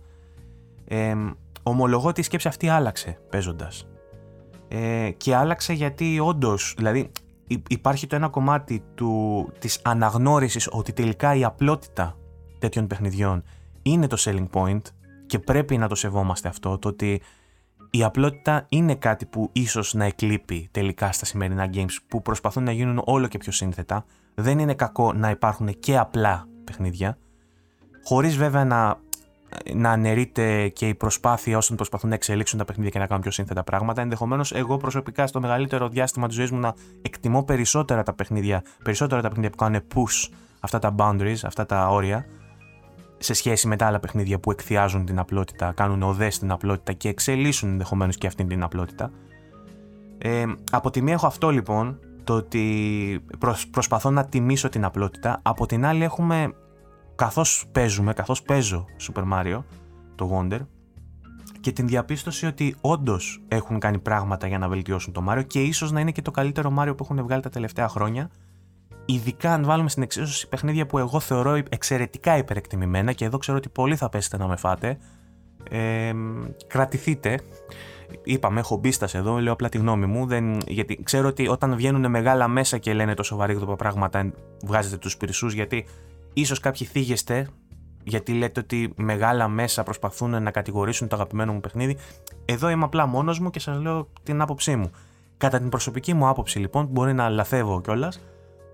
A: Ε, ομολογώ ότι η σκέψη αυτή άλλαξε παίζοντας. Ε, και άλλαξε γιατί όντως, δηλαδή υπάρχει το ένα κομμάτι του, της αναγνώρισης ότι τελικά η απλότητα τέτοιων παιχνιδιών είναι το selling point και πρέπει να το σεβόμαστε αυτό, το ότι η απλότητα είναι κάτι που ίσως να εκλείπει τελικά στα σημερινά games που προσπαθούν να γίνουν όλο και πιο σύνθετα. Δεν είναι κακό να υπάρχουν και απλά παιχνίδια, χωρίς βέβαια να να αναιρείται και η προσπάθεια όσων προσπαθούν να εξελίξουν τα παιχνίδια και να κάνουν πιο σύνθετα πράγματα. Ενδεχομένως, εγώ προσωπικά στο μεγαλύτερο διάστημα της ζωής μου να εκτιμώ περισσότερα τα παιχνίδια, περισσότερα τα παιχνίδια που κάνουν push αυτά τα boundaries, αυτά τα όρια, σε σχέση με τα άλλα παιχνίδια που εκθιάζουν την απλότητα, κάνουν οδές στην απλότητα και εξελίσσουν ενδεχομένως και αυτή την απλότητα. Ε, από τη μία έχω αυτό λοιπόν, το ότι προσπαθώ να τιμήσω την απλότητα. Από την άλλη έχουμε καθώς παίζουμε, καθώς παίζω Super Mario, το Wonder, και την διαπίστωση ότι όντως έχουν κάνει πράγματα για να βελτιώσουν το Mario και ίσως να είναι και το καλύτερο Mario που έχουν βγάλει τα τελευταία χρόνια. Ειδικά αν βάλουμε στην εξίσωση παιχνίδια που εγώ θεωρώ εξαιρετικά υπερεκτιμημένα και εδώ ξέρω ότι πολλοί θα πέσετε να με φάτε. Ε, κρατηθείτε. Είπαμε, έχω μπίστα εδώ, λέω απλά τη γνώμη μου. Δεν, γιατί ξέρω ότι όταν βγαίνουν μεγάλα μέσα και λένε τόσο βαρύγδοπα πράγματα, βγάζετε τους πυρσούς γιατί Ίσως κάποιοι θίγεστε γιατί λέτε ότι μεγάλα μέσα προσπαθούν να κατηγορήσουν το αγαπημένο μου παιχνίδι. Εδώ είμαι απλά μόνος μου και σας λέω την άποψή μου. Κατά την προσωπική μου άποψη λοιπόν, μπορεί να λαθεύω κιόλας,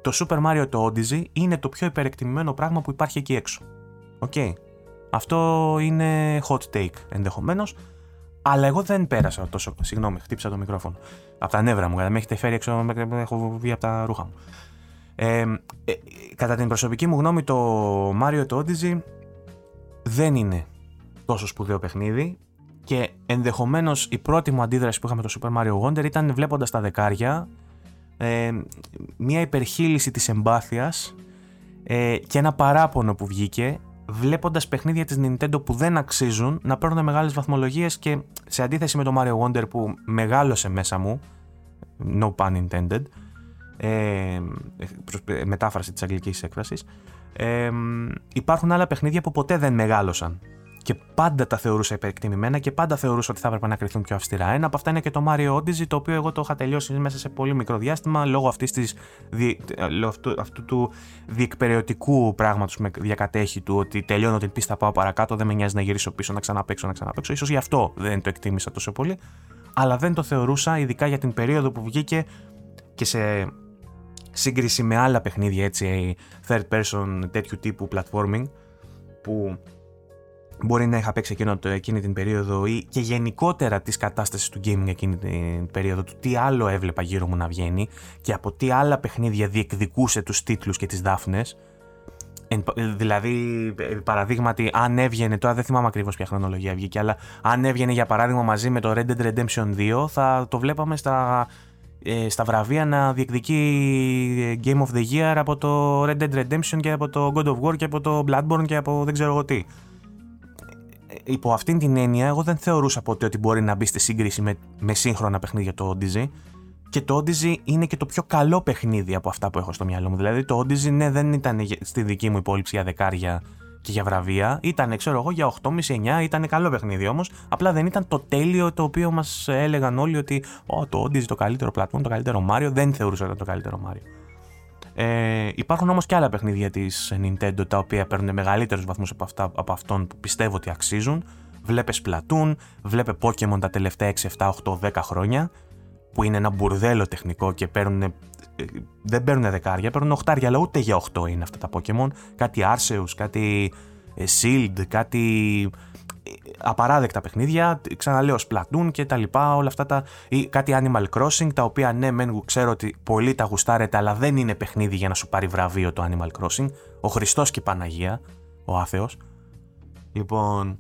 A: το Super Mario το Odyssey είναι το πιο υπερεκτιμημένο πράγμα που υπάρχει εκεί έξω. Οκ. Αυτό είναι hot take ενδεχομένως. Αλλά εγώ δεν πέρασα τόσο. Συγγνώμη, χτύπησα το μικρόφωνο. Από τα νεύρα μου, γιατί με έχετε φέρει έξω, έχω βγει από τα ρούχα μου. Ε, κατά την προσωπική μου γνώμη το Mario το Odyssey δεν είναι τόσο σπουδαίο παιχνίδι και ενδεχομένως η πρώτη μου αντίδραση που είχα με το Super Mario Wonder ήταν βλέποντας τα δεκάρια ε, μια υπερχείληση της εμπάθειας ε, και ένα παράπονο που βγήκε βλέποντας παιχνίδια της Nintendo που δεν αξίζουν να παίρνουν μεγάλες βαθμολογίες και σε αντίθεση με το Mario Wonder που μεγάλωσε μέσα μου no pun intended ε, μετάφραση της αγγλικής έκφρασης, ε, υπάρχουν άλλα παιχνίδια που ποτέ δεν μεγάλωσαν και πάντα τα θεωρούσα υπερεκτιμημένα και πάντα θεωρούσα ότι θα έπρεπε να κρυθούν πιο αυστηρά. Ένα από αυτά είναι και το Mario Odyssey, το οποίο εγώ το είχα τελειώσει μέσα σε πολύ μικρό διάστημα λόγω, αυτής της, λόγω αυτού, αυτού του διεκπαιρεωτικού πράγματος με διακατέχει του ότι τελειώνω την πίστα, πάω παρακάτω, δεν με νοιάζει να γυρίσω πίσω, να ξαναπέξω, να ξαναπέξω. σω γι' αυτό δεν το εκτίμησα τόσο πολύ, αλλά δεν το θεωρούσα, ειδικά για την περίοδο που βγήκε και σε σύγκριση με άλλα παιχνίδια έτσι third person τέτοιου τύπου platforming που μπορεί να είχα παίξει εκείνο, εκείνη την περίοδο ή και γενικότερα της κατάστασης του gaming εκείνη την περίοδο του τι άλλο έβλεπα γύρω μου να βγαίνει και από τι άλλα παιχνίδια διεκδικούσε τους τίτλους και τις δάφνες. Δηλαδή, παραδείγματι, αν έβγαινε, τώρα δεν θυμάμαι ακριβώς ποια χρονολογία βγήκε, αλλά αν έβγαινε για παράδειγμα μαζί με το Red Dead Redemption 2, θα το βλέπαμε στα, ε, στα βραβεία να διεκδικεί Game of the Year από το Red Dead Redemption και από το God of War και από το Bloodborne και από δεν ξέρω εγώ τι υπό αυτήν την έννοια, εγώ δεν θεωρούσα ποτέ ότι μπορεί να μπει στη σύγκριση με, με σύγχρονα παιχνίδια το Odyssey. Και το Odyssey είναι και το πιο καλό παιχνίδι από αυτά που έχω στο μυαλό μου. Δηλαδή, το Odyssey ναι, δεν ήταν στη δική μου υπόλοιψη για δεκάρια και για βραβεία. Ήταν, ξέρω εγώ, για 8,5-9, ήταν καλό παιχνίδι όμως. Απλά δεν ήταν το τέλειο το οποίο μας έλεγαν όλοι ότι oh, το Odyssey το καλύτερο πλατφόρμα, το καλύτερο Mario. Δεν θεωρούσα ότι ήταν το καλύτερο Mario. Ε, υπάρχουν όμως και άλλα παιχνίδια της Nintendo τα οποία παίρνουν μεγαλύτερους βαθμούς από, αυτά, από αυτόν που πιστεύω ότι αξίζουν. Βλέπε Splatoon, βλέπε Pokemon τα τελευταία 6, 7, 8, 10 χρόνια που είναι ένα μπουρδέλο τεχνικό και παίρνουν, ε, δεν παίρνουν δεκάρια, παίρνουν οχτάρια, αλλά ούτε για 8 είναι αυτά τα Pokemon. Κάτι Arceus, κάτι ε, Shield, κάτι απαράδεκτα παιχνίδια, ξαναλέω Splatoon και τα λοιπά, όλα αυτά τα. ή κάτι Animal Crossing, τα οποία ναι, μεν ξέρω ότι πολλοί τα γουστάρετε, αλλά δεν είναι παιχνίδι για να σου πάρει βραβείο το Animal Crossing. Ο Χριστός και η Παναγία, ο άθεος. Λοιπόν.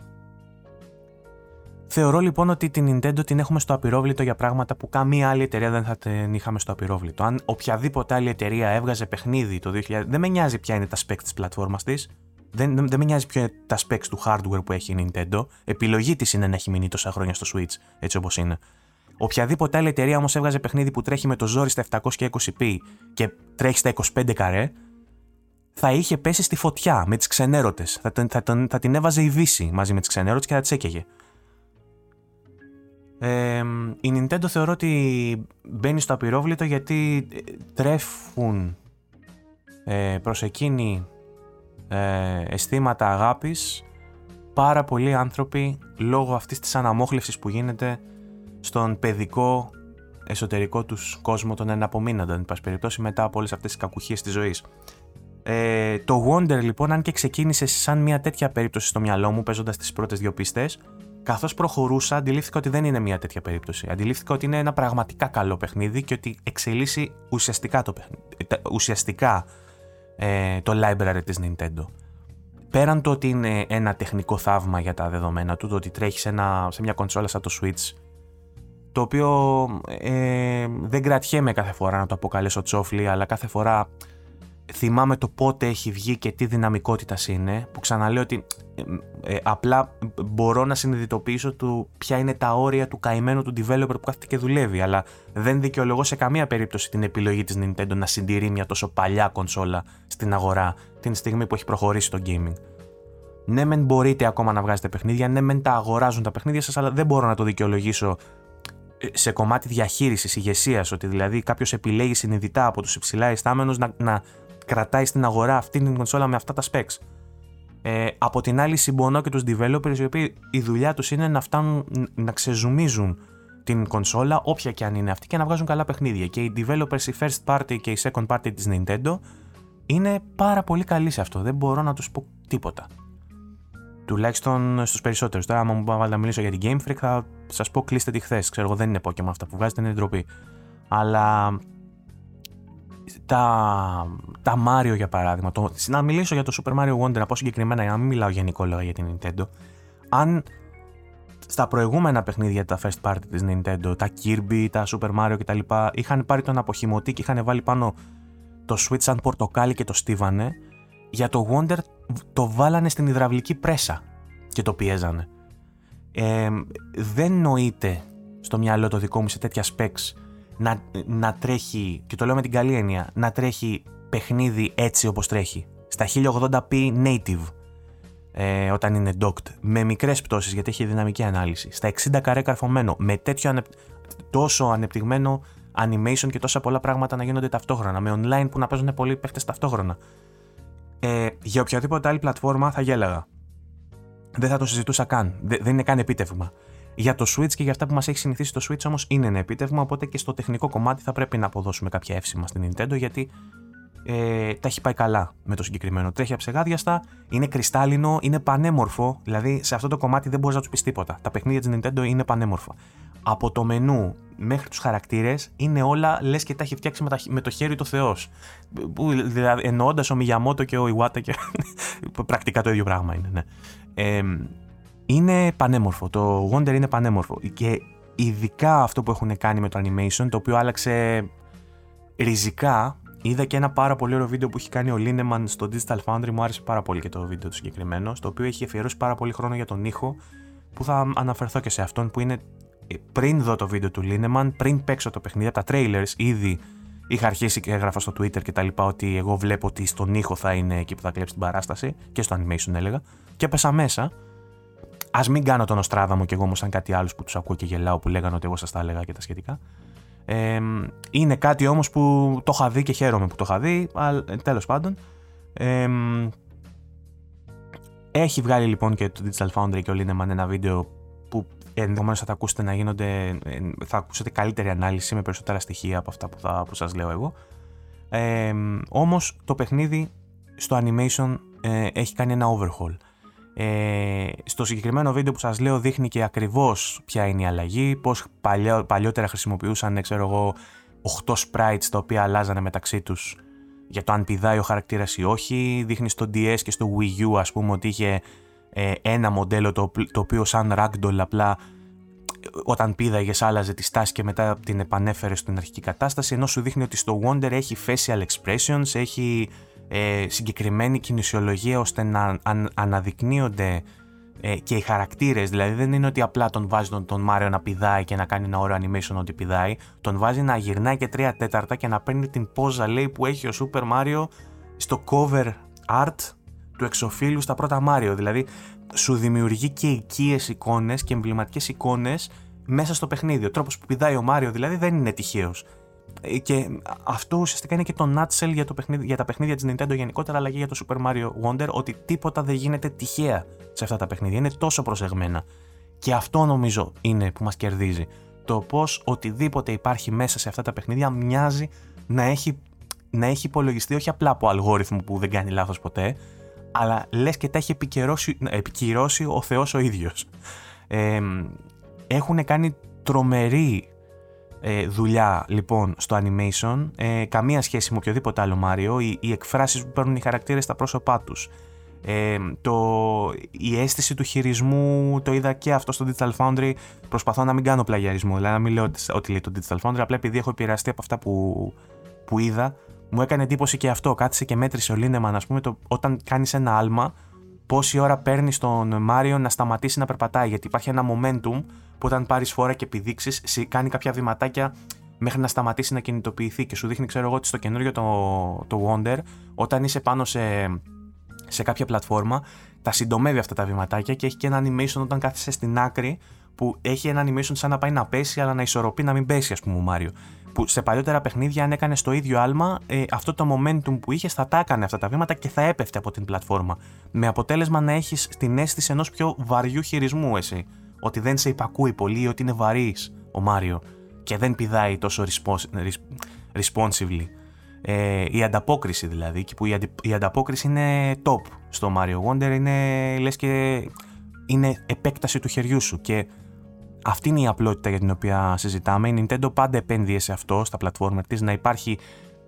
A: Θεωρώ λοιπόν ότι την Nintendo την έχουμε στο απειρόβλητο για πράγματα που καμία άλλη εταιρεία δεν θα την είχαμε στο απειρόβλητο. Αν οποιαδήποτε άλλη εταιρεία έβγαζε παιχνίδι το 2000, δεν με νοιάζει ποια είναι τα specs της πλατφόρμας της, δεν, δεν, δεν με νοιάζει ποιο είναι τα specs του hardware που έχει η Nintendo. Επιλογή της είναι να έχει μείνει τόσα χρόνια στο Switch, έτσι όπως είναι. Οποιαδήποτε άλλη εταιρεία όμως έβγαζε παιχνίδι που τρέχει με το ζόρι στα 720p και τρέχει στα 25 καρέ, θα είχε πέσει στη φωτιά με τις ξενέρωτες. Θα, θα, θα, θα, την έβαζε η Δύση μαζί με τις ξενέρωτες και θα τις έκαιγε. Ε, η Nintendo θεωρώ ότι μπαίνει στο απειρόβλητο γιατί τρέφουν ε, προς εκείνη ε, αισθήματα αγάπης πάρα πολλοί άνθρωποι λόγω αυτής της αναμόχλευσης που γίνεται στον παιδικό εσωτερικό τους κόσμο των εναπομείναντων, εν πάση περιπτώσει, μετά από όλες αυτές τις κακουχίες της ζωής. Ε, το Wonder λοιπόν, αν και ξεκίνησε σαν μια τέτοια περίπτωση στο μυαλό μου, παίζοντας τις πρώτες δύο πίστες, καθώς προχωρούσα, αντιλήφθηκα ότι δεν είναι μια τέτοια περίπτωση. Αντιλήφθηκα ότι είναι ένα πραγματικά καλό παιχνίδι και ότι εξελίσσει ουσιαστικά το παιχνίδι. Ουσιαστικά ε, το library της Nintendo. Πέραν το ότι είναι ένα τεχνικό θαύμα για τα δεδομένα του, το ότι τρέχει σε, σε μια κονσόλα σαν το Switch, το οποίο ε, δεν κρατιέμαι κάθε φορά να το αποκαλέσω τσόφλι, αλλά κάθε φορά θυμάμαι το πότε έχει βγει και τι δυναμικότητας είναι, που ξαναλέω ότι ε, ε, απλά μπορώ να συνειδητοποιήσω του ποια είναι τα όρια του καημένου του developer που κάθεται και δουλεύει, αλλά δεν δικαιολογώ σε καμία περίπτωση την επιλογή της Nintendo να συντηρεί μια τόσο παλιά κονσόλα στην αγορά την στιγμή που έχει προχωρήσει το gaming. Ναι, μεν μπορείτε ακόμα να βγάζετε παιχνίδια, ναι, μεν τα αγοράζουν τα παιχνίδια σας, αλλά δεν μπορώ να το δικαιολογήσω ε, σε κομμάτι διαχείρισης, ηγεσίας, ότι δηλαδή κάποιος επιλέγει συνειδητά από τους υψηλά ιστάμενου να, να κρατάει στην αγορά αυτή την κονσόλα με αυτά τα specs. Ε, από την άλλη, συμπονώ και τους developers οι οποίοι η δουλειά τους είναι να φτάνουν να ξεζουμίζουν την κονσόλα, όποια και αν είναι αυτή, και να βγάζουν καλά παιχνίδια. Και οι developers, η first party και η second party της Nintendo είναι πάρα πολύ καλοί σε αυτό. Δεν μπορώ να τους πω τίποτα. Τουλάχιστον στους περισσότερους. Τώρα, άμα μου βάλετε να μιλήσω για την Game Freak, θα σας πω κλείστε τη χθες. Ξέρω εγώ, δεν είναι Pokémon αυτά που βγάζετε, είναι ντροπή. Αλλά τα, τα Mario για παράδειγμα, το, να μιλήσω για το Super Mario Wonder, να πω συγκεκριμένα για να μην μιλάω γενικόλογα για την Nintendo, αν στα προηγούμενα παιχνίδια τα first party της Nintendo, τα Kirby, τα Super Mario κτλ. είχαν πάρει τον αποχημωτή και είχαν βάλει πάνω το Switch σαν πορτοκάλι και το στίβανε, για το Wonder το βάλανε στην υδραυλική πρέσα και το πιέζανε. Ε, δεν νοείται στο μυαλό το δικό μου σε τέτοια specs να, να τρέχει, και το λέω με την καλή έννοια, να τρέχει παιχνίδι έτσι όπως τρέχει. Στα 1080p native. ε, όταν είναι docked, με μικρές πτώσεις γιατί έχει δυναμική ανάλυση, στα 60 καρέ καρφωμένο, με τέτοιο ανε... τόσο ανεπτυγμένο animation και τόσα πολλά πράγματα να γίνονται ταυτόχρονα, με online που να παίζουν πολλοί παίχτες ταυτόχρονα. Ε, για οποιαδήποτε άλλη πλατφόρμα θα γέλαγα. Δεν θα το συζητούσα καν. δεν είναι καν επίτευγμα. Για το Switch και για αυτά που μας έχει συνηθίσει το Switch όμως είναι ένα επίτευγμα, οπότε και στο τεχνικό κομμάτι θα πρέπει να αποδώσουμε κάποια εύσημα στην Nintendo γιατί ε, τα έχει πάει καλά με το συγκεκριμένο. Τρέχει αψεγάδιαστα, είναι κρυστάλλινο, είναι πανέμορφο. Δηλαδή σε αυτό το κομμάτι δεν μπορείς να τους πεις τίποτα. Τα παιχνίδια της Nintendo είναι πανέμορφα. Από το μενού μέχρι τους χαρακτήρες είναι όλα λες και τα έχει φτιάξει με, με το χέρι του Θεός. Δηλαδή, Εννοώντας ο Μιγιαμότο και ο Ιουάτα και. πρακτικά το ίδιο πράγμα είναι, ναι. Ε, είναι πανέμορφο. Το Wonder είναι πανέμορφο. Και ειδικά αυτό που έχουν κάνει με το animation, το οποίο άλλαξε ριζικά Είδα και ένα πάρα πολύ ωραίο βίντεο που έχει κάνει ο Lineman στο Digital Foundry. Μου άρεσε πάρα πολύ και το βίντεο του συγκεκριμένο. Στο οποίο έχει αφιερώσει πάρα πολύ χρόνο για τον ήχο. Που θα αναφερθώ και σε αυτόν που είναι ε, πριν δω το βίντεο του Lineman, πριν παίξω το παιχνίδι, από τα trailers ήδη είχα αρχίσει και έγραφα στο Twitter και τα λοιπά ότι εγώ βλέπω ότι στον ήχο θα είναι εκεί που θα κλέψει την παράσταση και στο animation έλεγα. Και πέσα μέσα. Α μην κάνω τον Οστράδα μου κι εγώ όμω σαν κάτι άλλο που τους ακούω και γελάω που λέγανε ότι εγώ σας τα έλεγα και τα σχετικά είναι κάτι όμως που το είχα δει και χαίρομαι που το είχα δει, αλλά τέλος πάντων. έχει βγάλει λοιπόν και το Digital Foundry και ο Lineman ένα βίντεο που ενδεχομένως θα τα ακούσετε να γίνονται, θα ακούσετε καλύτερη ανάλυση με περισσότερα στοιχεία από αυτά που, θα, που σας λέω εγώ. Ε, όμως το παιχνίδι στο animation ε, έχει κάνει ένα overhaul. Ε, στο συγκεκριμένο βίντεο που σας λέω δείχνει και ακριβώς ποια είναι η αλλαγή, πώς παλιό, παλιότερα χρησιμοποιούσαν, ξέρω εγώ, 8 sprites τα οποία αλλάζανε μεταξύ τους για το αν πηδάει ο χαρακτήρας ή όχι. Δείχνει στο DS και στο Wii U ας πούμε ότι είχε ε, ένα μοντέλο το, το οποίο σαν ragdoll απλά όταν πήδαγες άλλαζε τη στάση και μετά την επανέφερες στην αρχική κατάσταση ενώ σου δείχνει ότι στο Wonder έχει facial expressions, έχει ε, συγκεκριμένη κινησιολογία ώστε να αν, αναδεικνύονται ε, και οι χαρακτήρες. Δηλαδή δεν είναι ότι απλά τον βάζει τον, τον Μάριο να πηδάει και να κάνει ένα ωραίο animation ότι πηδάει. Τον βάζει να γυρνάει και τρία τέταρτα και να παίρνει την πόζα λέει που έχει ο Super Mario στο cover art του εξοφίλου στα πρώτα Mario. Δηλαδή σου δημιουργεί και οικίες εικόνες και εμβληματικές εικόνες μέσα στο παιχνίδι. Ο τρόπος που πηδάει ο Μάριο δηλαδή δεν είναι τυχαίος. Ε, και αυτό ουσιαστικά είναι και το nutshell για, το παιχνίδι, για τα παιχνίδια της Nintendo γενικότερα, αλλά και για το Super Mario Wonder, ότι τίποτα δεν γίνεται τυχαία σε αυτά τα παιχνίδια. Είναι τόσο προσεγμένα. Και αυτό νομίζω είναι που μας κερδίζει. Το πώς οτιδήποτε υπάρχει μέσα σε αυτά τα παιχνίδια μοιάζει να έχει, να έχει υπολογιστεί όχι απλά από αλγόριθμο που δεν κάνει λάθος ποτέ, αλλά λες και τα έχει επικυρώσει, ο Θεός ο ίδιος. Ε, έχουν κάνει τρομερή ε, δουλειά λοιπόν στο animation, ε, καμία σχέση με οποιοδήποτε άλλο Μάριο, οι, οι εκφράσεις που παίρνουν οι χαρακτήρες στα πρόσωπά τους, ε, το, η αίσθηση του χειρισμού το είδα και αυτό στο Digital Foundry. Προσπαθώ να μην κάνω πλαγιαρισμό, δηλαδή να μην λέω ότι, ότι λέει το Digital Foundry, απλά επειδή έχω επηρεαστεί από αυτά που, που είδα, μου έκανε εντύπωση και αυτό. Κάθισε και μέτρησε ο Λίνεμαν, ας πούμε, το, όταν κάνεις ένα άλμα, πόση ώρα παίρνει τον Μάριο να σταματήσει να περπατάει. Γιατί υπάρχει ένα momentum που όταν πάρεις φόρα και επιδείξεις, κάνει κάποια βηματάκια μέχρι να σταματήσει να κινητοποιηθεί και σου δείχνει, ξέρω εγώ, ότι στο καινούριο το, το Wonder, όταν είσαι πάνω σε, σε κάποια πλατφόρμα, τα συντομεύει αυτά τα βηματάκια και έχει και ένα animation όταν κάθεσαι στην άκρη που έχει ένα animation σαν να πάει να πέσει, αλλά να ισορροπεί να μην πέσει, ας πούμε, ο Μάριο. Που σε παλιότερα παιχνίδια, αν έκανε το ίδιο άλμα, ε, αυτό το momentum που είχες θα τα έκανε αυτά τα βήματα και θα έπεφτε από την πλατφόρμα. Με αποτέλεσμα να έχεις την αίσθηση ενός πιο βαριού χειρισμού, εσύ ότι δεν σε υπακούει πολύ ή ότι είναι βαρύς ο Μάριο και δεν πηδάει τόσο responsively. Ε, η ανταπόκριση δηλαδή, και που η, η ανταπόκριση είναι top στο Mario Wonder, είναι λες και είναι επέκταση του χεριού σου και αυτή είναι η απλότητα για την οποία συζητάμε. Η Nintendo πάντα επένδυε σε αυτό, στα πλατφόρμα της, να υπάρχει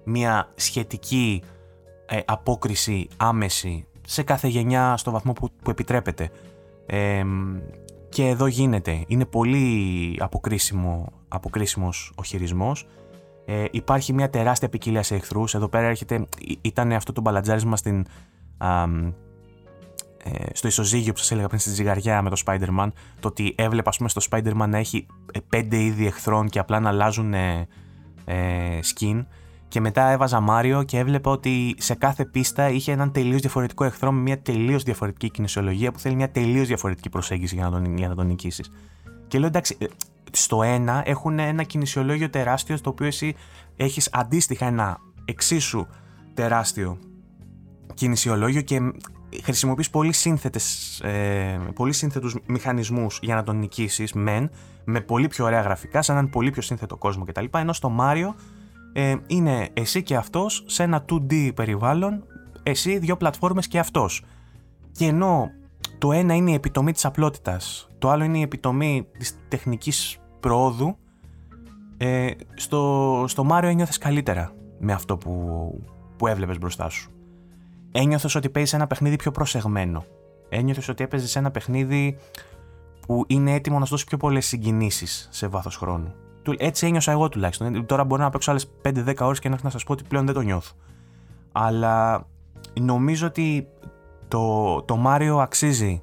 A: μια σχετική ε, απόκριση άμεση σε κάθε γενιά στο βαθμό που, που επιτρέπεται. Ε, και εδώ γίνεται. Είναι πολύ αποκρίσιμο, αποκρίσιμος ο χειρισμός. Ε, υπάρχει μια τεράστια ποικιλία σε εχθρούς. Εδώ πέρα έρχεται, ήταν αυτό το μπαλατζάρισμα στην, α, ε, στο ισοζύγιο που σας έλεγα πριν στη ζυγαριά με το Spider-Man. Το ότι έβλεπα πούμε, στο Spider-Man να έχει ε, πέντε είδη εχθρών και απλά να αλλάζουν ε, ε, skin. και μετά έβαζα Μάριο και έβλεπα ότι σε κάθε πίστα είχε έναν τελείως διαφορετικό εχθρό με μια τελείως διαφορετική κινησιολογία που θέλει μια τελείως διαφορετική προσέγγιση για να τον, για να τον νικήσεις. Και λέω εντάξει, ε, στο ένα έχουν ένα κινησιολόγιο τεράστιο στο οποίο εσύ έχεις αντίστοιχα ένα εξίσου τεράστιο κινησιολόγιο και χρησιμοποιείς πολύ, σύνθετες, ε, πολύ σύνθετους μηχανισμούς για να τον νικήσεις, μεν, με πολύ πιο ωραία γραφικά, σε έναν πολύ πιο σύνθετο κόσμο κτλ. Ενώ στο Mario ε, είναι εσύ και αυτός σε ένα 2D περιβάλλον, εσύ, δύο πλατφόρμες και αυτός. Και ενώ το ένα είναι η επιτομή της απλότητας, το άλλο είναι η επιτομή της τεχνικής προόδου, ε, στο, στο Mario ένιωθες καλύτερα με αυτό που, που έβλεπες μπροστά σου. Ένιωθες ότι παίζεις ένα παιχνίδι πιο προσεγμένο. Ένιωθες ότι έπαιζες ένα παιχνίδι που είναι έτοιμο να σου δώσει πιο πολλές συγκινήσεις σε βάθος χρόνου. Έτσι ένιωσα εγώ τουλάχιστον. Τώρα μπορώ να παίξω άλλες 5-10 ώρες και να να σας πω ότι πλέον δεν το νιώθω. Αλλά νομίζω ότι το, το Mario αξίζει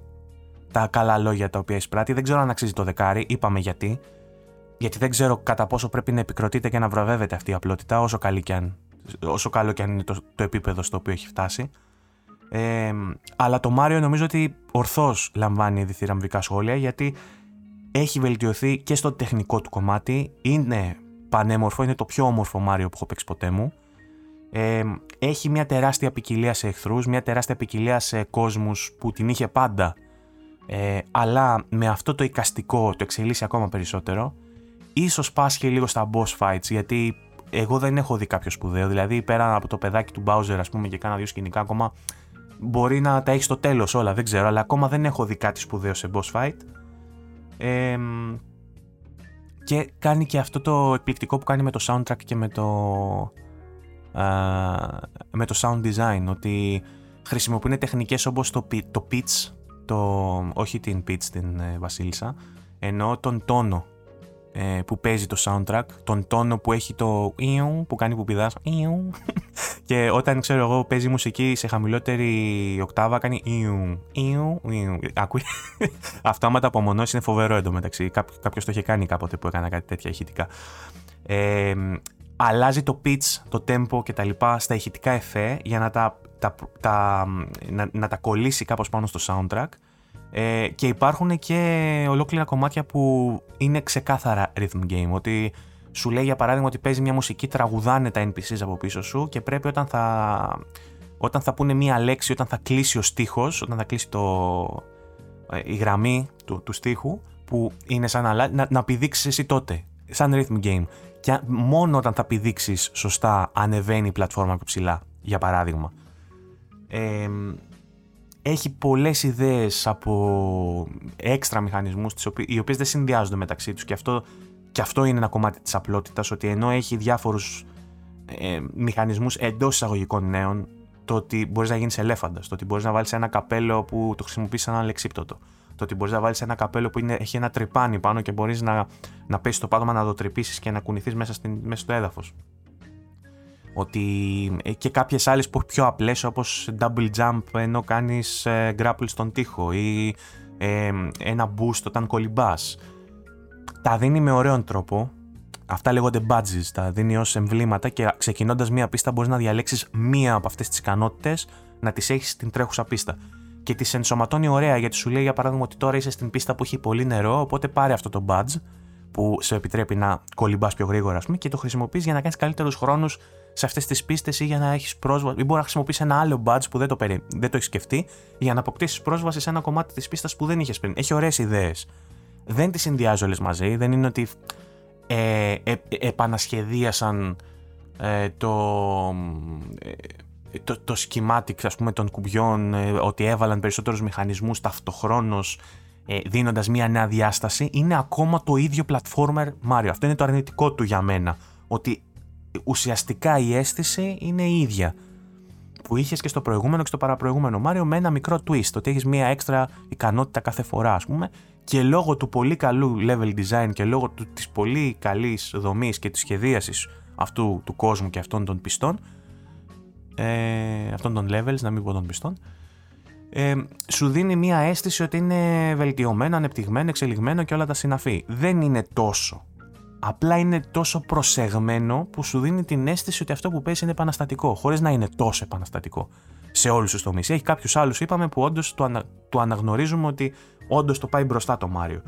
A: τα καλά λόγια τα οποία εισπράττει. Δεν ξέρω αν αξίζει το δεκάρι, είπαμε γιατί. Γιατί δεν ξέρω κατά πόσο πρέπει να επικροτείται και να βραβεύεται αυτή η απλότητα, όσο, καλή και αν, όσο καλό και αν είναι το, το επίπεδο στο οποίο έχει φτάσει. Ε, αλλά το Mario νομίζω ότι ορθώς λαμβάνει διθυραμβικά σχόλια γιατί έχει βελτιωθεί και στο τεχνικό του κομμάτι. Είναι πανέμορφο, είναι το πιο όμορφο Μάριο που έχω παίξει ποτέ μου. Ε, έχει μια τεράστια ποικιλία σε εχθρούς, μια τεράστια ποικιλία σε κόσμους που την είχε πάντα. Ε, αλλά με αυτό το εικαστικό το εξελίσσει ακόμα περισσότερο. Ίσως πάσχει λίγο στα boss fights, γιατί εγώ δεν έχω δει κάποιο σπουδαίο. Δηλαδή, πέρα από το παιδάκι του Bowser, ας πούμε, και κάνα δύο σκηνικά ακόμα, μπορεί να τα έχεις στο τέλος όλα, δεν ξέρω, αλλά ακόμα δεν έχω δει κάτι σπουδαίο σε boss fight. Και κάνει και αυτό το εκπληκτικό που κάνει με το soundtrack και με το, με το sound design ότι χρησιμοποιούν τεχνικές όπως το, το pitch, το, όχι την pitch την ε, βασίλισσα, ενώ τον τόνο ε, που παίζει το soundtrack, τον τόνο που έχει το που κάνει που πηδάς και όταν ξέρω εγώ παίζει μουσική σε χαμηλότερη οκτάβα κάνει ακούει. Αυτόματα από μονός είναι φοβερό εντωμεταξύ. Κάποιος το είχε κάνει κάποτε που έκανα κάτι τέτοια ηχητικά. Ε, αλλάζει το pitch, το tempo και τα λοιπά στα ηχητικά εφέ για να τα, τα, τα να, να τα κολλήσει κάπως πάνω στο soundtrack ε, και υπάρχουν και ολόκληρα κομμάτια που είναι ξεκάθαρα rhythm game. Ότι σου λέει για παράδειγμα ότι παίζει μια μουσική, τραγουδάνε τα NPCs από πίσω σου και πρέπει όταν θα, όταν θα πούνε μία λέξη, όταν θα κλείσει ο στίχος, όταν θα κλείσει το, ε, η γραμμή του, του στίχου, που είναι σαν να, να, να πηδήξεις εσύ τότε, σαν rhythm game. Και μόνο όταν θα πηδήξεις σωστά ανεβαίνει η πλατφόρμα πιο ψηλά, για παράδειγμα. Ε, έχει πολλές ιδέες από έξτρα μηχανισμούς οι οποίες δεν συνδυάζονται μεταξύ τους. Και αυτό, και αυτό είναι ένα κομμάτι της απλότητας ότι ενώ έχει διάφορους ε, μηχανισμούς εντός εισαγωγικών νέων το ότι μπορείς να γίνεις ελέφαντας, το ότι μπορείς να βάλεις ένα καπέλο που το χρησιμοποιείς σαν αλεξίπτωτο το ότι μπορείς να βάλεις ένα καπέλο που είναι, έχει ένα τρυπάνι πάνω και μπορείς να, να πέσεις το πάτωμα να το τρυπήσεις και να κουνηθείς μέσα, στην, μέσα στο έδαφος ότι ε, και κάποιες άλλες πιο απλές όπως double jump ενώ κάνεις ε, grapple στον τοίχο ή ε, ένα boost όταν κολυμπάς. Τα δίνει με ωραίον τρόπο. Αυτά λέγονται badges, τα δίνει ως εμβλήματα και ξεκινώντας μία πίστα μπορείς να διαλέξεις μία από αυτές τις ικανότητες να τις έχεις στην τρέχουσα πίστα. Και τις ενσωματώνει ωραία γιατί σου λέει για παράδειγμα ότι τώρα είσαι στην πίστα που έχει πολύ νερό οπότε πάρε αυτό το badge που σε επιτρέπει να κολυμπάς πιο γρήγορα πούμε, και το χρησιμοποιείς για να κάνεις καλύτερους χρόνους σε αυτές τις πίστες ή για να έχεις πρόσβαση, ή μπορεί να χρησιμοποιήσει ένα άλλο badge που δεν το, περι... δεν το έχεις σκεφτεί για να αποκτήσεις πρόσβαση σε ένα κομμάτι της πίστας που δεν είχες πριν. Έχει ωραίες ιδέες. Δεν τις συνδυάζει όλες μαζί. Δεν είναι ότι ε, ε, επανασχεδίασαν ε, το, ε, το, το schematic ας πούμε των κουμπιών ε, ότι έβαλαν περισσότερους μηχανισμούς ταυτοχρόνως ε, δίνοντας μια νέα διάσταση είναι ακόμα το ίδιο platformer Mario. Αυτό είναι το αρνητικό του για μένα. Ότι ουσιαστικά η αίσθηση είναι η ίδια που είχες και στο προηγούμενο και στο παραπροηγούμενο Μάριο με ένα μικρό twist, ότι έχεις μία έξτρα ικανότητα κάθε φορά, ας πούμε, και λόγω του πολύ καλού level design και λόγω τη της πολύ καλής δομής και της σχεδίασης αυτού του κόσμου και αυτών των πιστών, ε, αυτών των levels, να μην πω των πιστών, ε, σου δίνει μία αίσθηση ότι είναι βελτιωμένο, ανεπτυγμένο, εξελιγμένο και όλα τα συναφή. Δεν είναι τόσο απλά είναι τόσο προσεγμένο που σου δίνει την αίσθηση ότι αυτό που παίζει είναι επαναστατικό, χωρίς να είναι τόσο επαναστατικό σε όλους τους τομείς. Έχει κάποιους άλλους, είπαμε, που όντως το, ανα, το αναγνωρίζουμε ότι όντως το πάει μπροστά το Μάριο.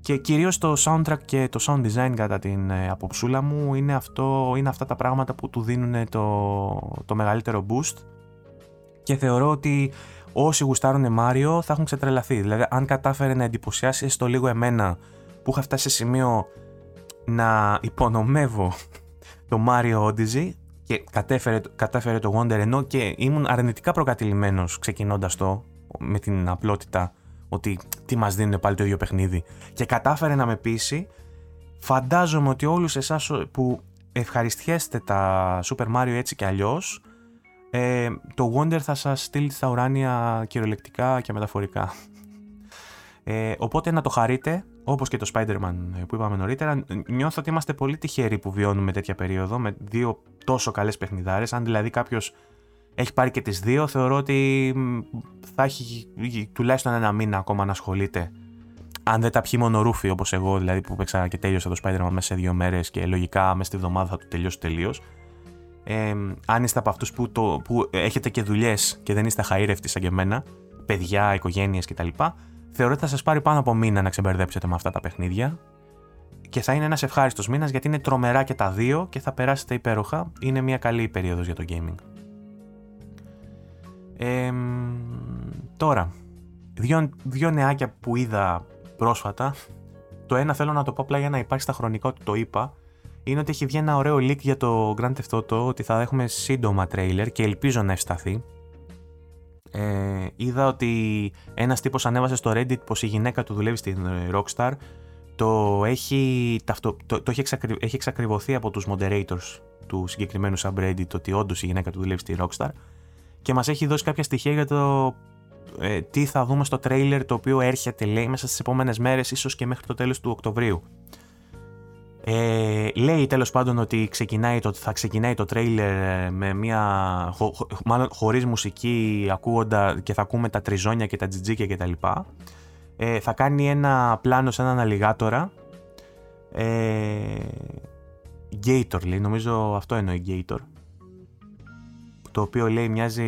A: Και κυρίως το soundtrack και το sound design κατά την ε, αποψούλα μου είναι, αυτό, είναι αυτά τα πράγματα που του δίνουν το, το μεγαλύτερο boost και θεωρώ ότι όσοι γουστάρουν Μάριο θα έχουν ξετρελαθεί. Δηλαδή αν κατάφερε να εντυπωσιάσει στο λίγο εμένα που είχα φτάσει σε σημείο να υπονομεύω το Mario Odyssey και κατέφερε, κατάφερε το Wonder ενώ και ήμουν αρνητικά προκατηλημένος ξεκινώντας το με την απλότητα ότι τι μας δίνουν πάλι το ίδιο παιχνίδι και κατάφερε να με πείσει φαντάζομαι ότι όλους εσάς που ευχαριστιέστε τα Super Mario έτσι και αλλιώς ε, το Wonder θα σας στείλει στα ουράνια κυριολεκτικά και μεταφορικά ε, οπότε να το χαρείτε όπως και το Spider-Man που είπαμε νωρίτερα νιώθω ότι είμαστε πολύ τυχεροί που βιώνουμε τέτοια περίοδο με δύο τόσο καλές παιχνιδάρες αν δηλαδή κάποιος έχει πάρει και τις δύο, θεωρώ ότι θα έχει τουλάχιστον ένα μήνα ακόμα να ασχολείται. Αν δεν τα πιει μόνο ρούφι όπως εγώ, δηλαδή που παίξα και τέλειωσα το Spider-Man μέσα σε δύο μέρες και λογικά μέσα στη βδομάδα θα το τελειώσει τελείως. Ε, αν είστε από αυτούς που, το, που έχετε και δουλειές και δεν είστε χαΐρευτοι σαν και εμένα, παιδιά, οικογένειες κτλ. Θεωρώ ότι θα σας πάρει πάνω από μήνα να ξεμπερδέψετε με αυτά τα παιχνίδια και θα είναι ένας ευχάριστος μήνας γιατί είναι τρομερά και τα δύο και θα περάσετε υπέροχα. Είναι μια καλή περίοδος για το gaming τώρα, δύο, δύο νεάκια που είδα πρόσφατα. Το ένα θέλω να το πω απλά για να υπάρχει στα χρονικά ότι το είπα. Είναι ότι έχει βγει ένα ωραίο leak για το Grand Theft Auto ότι θα έχουμε σύντομα τρέιλερ και ελπίζω να ευσταθεί. Ε, είδα ότι ένας τύπος ανέβασε στο Reddit πως η γυναίκα του δουλεύει στην Rockstar. Το έχει, το, το έχει, εξακρι, έχει εξακριβωθεί από τους moderators του συγκεκριμένου subreddit ότι όντως η γυναίκα του δουλεύει στη Rockstar και μας έχει δώσει κάποια στοιχεία για το ε, τι θα δούμε στο τρέιλερ το οποίο έρχεται λέει μέσα στις επόμενες μέρες ίσως και μέχρι το τέλος του Οκτωβρίου. Ε, λέει τέλος πάντων ότι ξεκινάει το, θα ξεκινάει το τρέιλερ ε, με μια χω, μάλλον χωρίς μουσική ακούγοντα και θα ακούμε τα τριζόνια και τα τζιτζίκια και τα λοιπά. Ε, θα κάνει ένα πλάνο σε έναν αλιγάτορα ε, Gator λέει, νομίζω αυτό εννοεί Gator το οποίο λέει μοιάζει,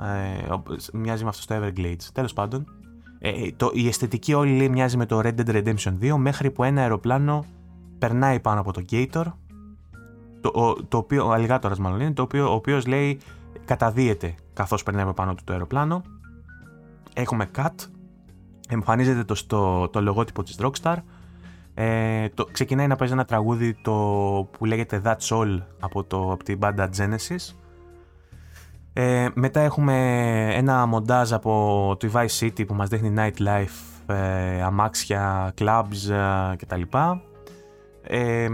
A: ε, μοιάζει με αυτό στο Everglades. Τέλος πάντων, ε, ε, το, η αισθητική όλη λέει μοιάζει με το Red Dead Redemption 2 μέχρι που ένα αεροπλάνο περνάει πάνω από το Gator το, ο, το οποίο, ο Αλιγάτορας μάλλον είναι, το οποίο, ο οποίος λέει καταδύεται καθώς περνάει από πάνω του το αεροπλάνο. Έχουμε cut, εμφανίζεται το, στο, το λογότυπο της Rockstar, ε, το, ξεκινάει να παίζει ένα τραγούδι το, που λέγεται That's All από, το, από την μπάντα Genesis. Ε, μετά έχουμε ένα μοντάζ από το Vice City που μας δείχνει nightlife, ε, αμάξια, clubs ε, κτλ. Ε,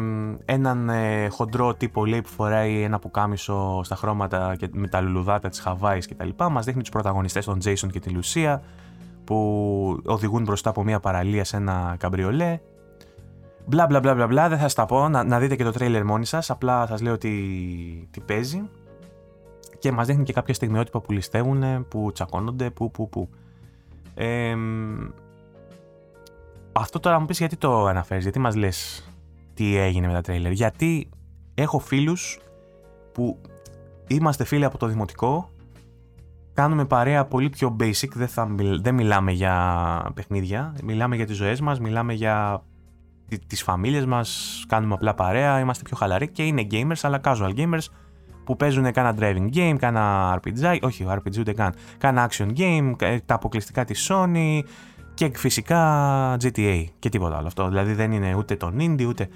A: έναν ε, χοντρό τύπο λέει που φοράει ένα πουκάμισο στα χρώματα και με τα λουλουδάτα της Χαβάης κτλ. Μας δείχνει τους πρωταγωνιστές τον Jason και τη Λουσία που οδηγούν μπροστά από μια παραλία σε ένα καμπριολέ Μπλα μπλα μπλα μπλα, δεν θα σας τα πω, να, να δείτε και το τρέιλερ μόνοι σας, απλά σας λέω τι, τι παίζει. Και μας δείχνει και κάποια στιγμιότυπα που ληστεύουν, που τσακώνονται, που που που. Ε, αυτό τώρα μου πεις γιατί το αναφέρεις, γιατί μας λες τι έγινε με τα τρέιλερ. Γιατί έχω φίλους που είμαστε φίλοι από το δημοτικό, κάνουμε παρέα πολύ πιο basic, δεν, θα, δεν μιλάμε για παιχνίδια, μιλάμε για τις ζωές μας, μιλάμε για τις φαμίλιες μας, κάνουμε απλά παρέα, είμαστε πιο χαλαροί και είναι gamers αλλά casual gamers που παίζουν κάνα driving game, κάνα RPG, όχι RPG ούτε καν, κάνα action game, τα αποκλειστικά της Sony και φυσικά GTA και τίποτα άλλο αυτό. Δηλαδή δεν είναι ούτε το indie ούτε...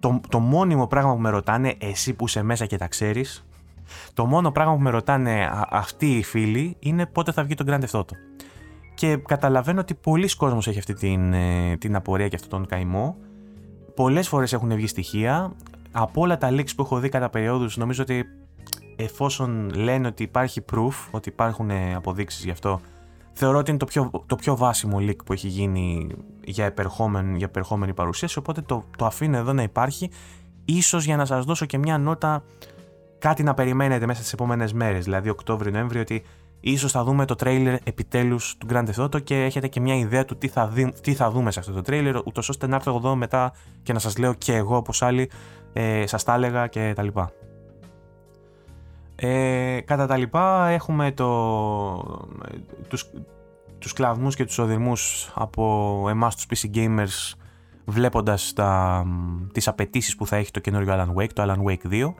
A: Το, το μόνιμο πράγμα που με ρωτάνε, εσύ που είσαι μέσα και τα ξέρεις, το μόνο πράγμα που με ρωτάνε αυτοί οι φίλοι είναι πότε θα βγει το Grand Theft Auto. Και καταλαβαίνω ότι πολλοί κόσμος έχει αυτή την, ε, την απορία και αυτόν τον καημό Πολλές φορές έχουν βγει στοιχεία. Από όλα τα leaks που έχω δει κατά περιόδους νομίζω ότι εφόσον λένε ότι υπάρχει proof, ότι υπάρχουν ε, αποδείξεις γι' αυτό, θεωρώ ότι είναι το πιο, το πιο βάσιμο leak που έχει γίνει για επερχόμενη, για επερχόμενη παρουσίαση, οπότε το, το αφήνω εδώ να υπάρχει, ίσως για να σας δώσω και μια νότα κάτι να περιμένετε μέσα στις επόμενες μέρες, δηλαδή Οκτώβριο-Νοέμβριο, ότι Ίσως θα δούμε το τρέιλερ επιτέλους του Grand Theft Auto και έχετε και μια ιδέα του τι θα, δει, τι θα δούμε σε αυτό το τρέιλερ, ούτως ώστε να έρθω εδώ μετά και να σας λέω και εγώ όπως άλλοι ε, σας τα έλεγα και τα λοιπά. Ε, κατά τα λοιπά έχουμε το, τους, τους κλαδμούς και τους οδυρμούς από εμάς τους PC Gamers βλέποντας τα, τις απαιτήσεις που θα έχει το καινούριο Alan Wake, το Alan Wake 2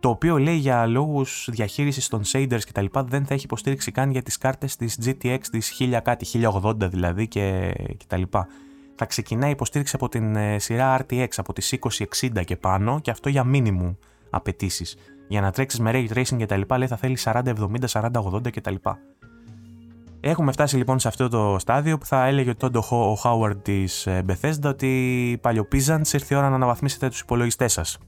A: το οποίο λέει για λόγους διαχείρισης των shaders και τα λοιπά δεν θα έχει υποστήριξη καν για τις κάρτες της GTX της 1000 κάτι, 1080 δηλαδή και, και τα λοιπά. Θα ξεκινάει υποστήριξη από την ε, σειρά RTX από τις 2060 και πάνω και αυτό για minimum απαιτήσεις. Για να τρέξεις με ray tracing και τα λοιπά λέει θα θέλεις 40-70, 40-80 και τα λοιπά. Έχουμε φτάσει λοιπόν σε αυτό το στάδιο που θα έλεγε τότε ο Howard της ε, Bethesda ότι παλιοπίζαν ήρθε η ώρα να αναβαθμίσετε τους υπολογιστές σας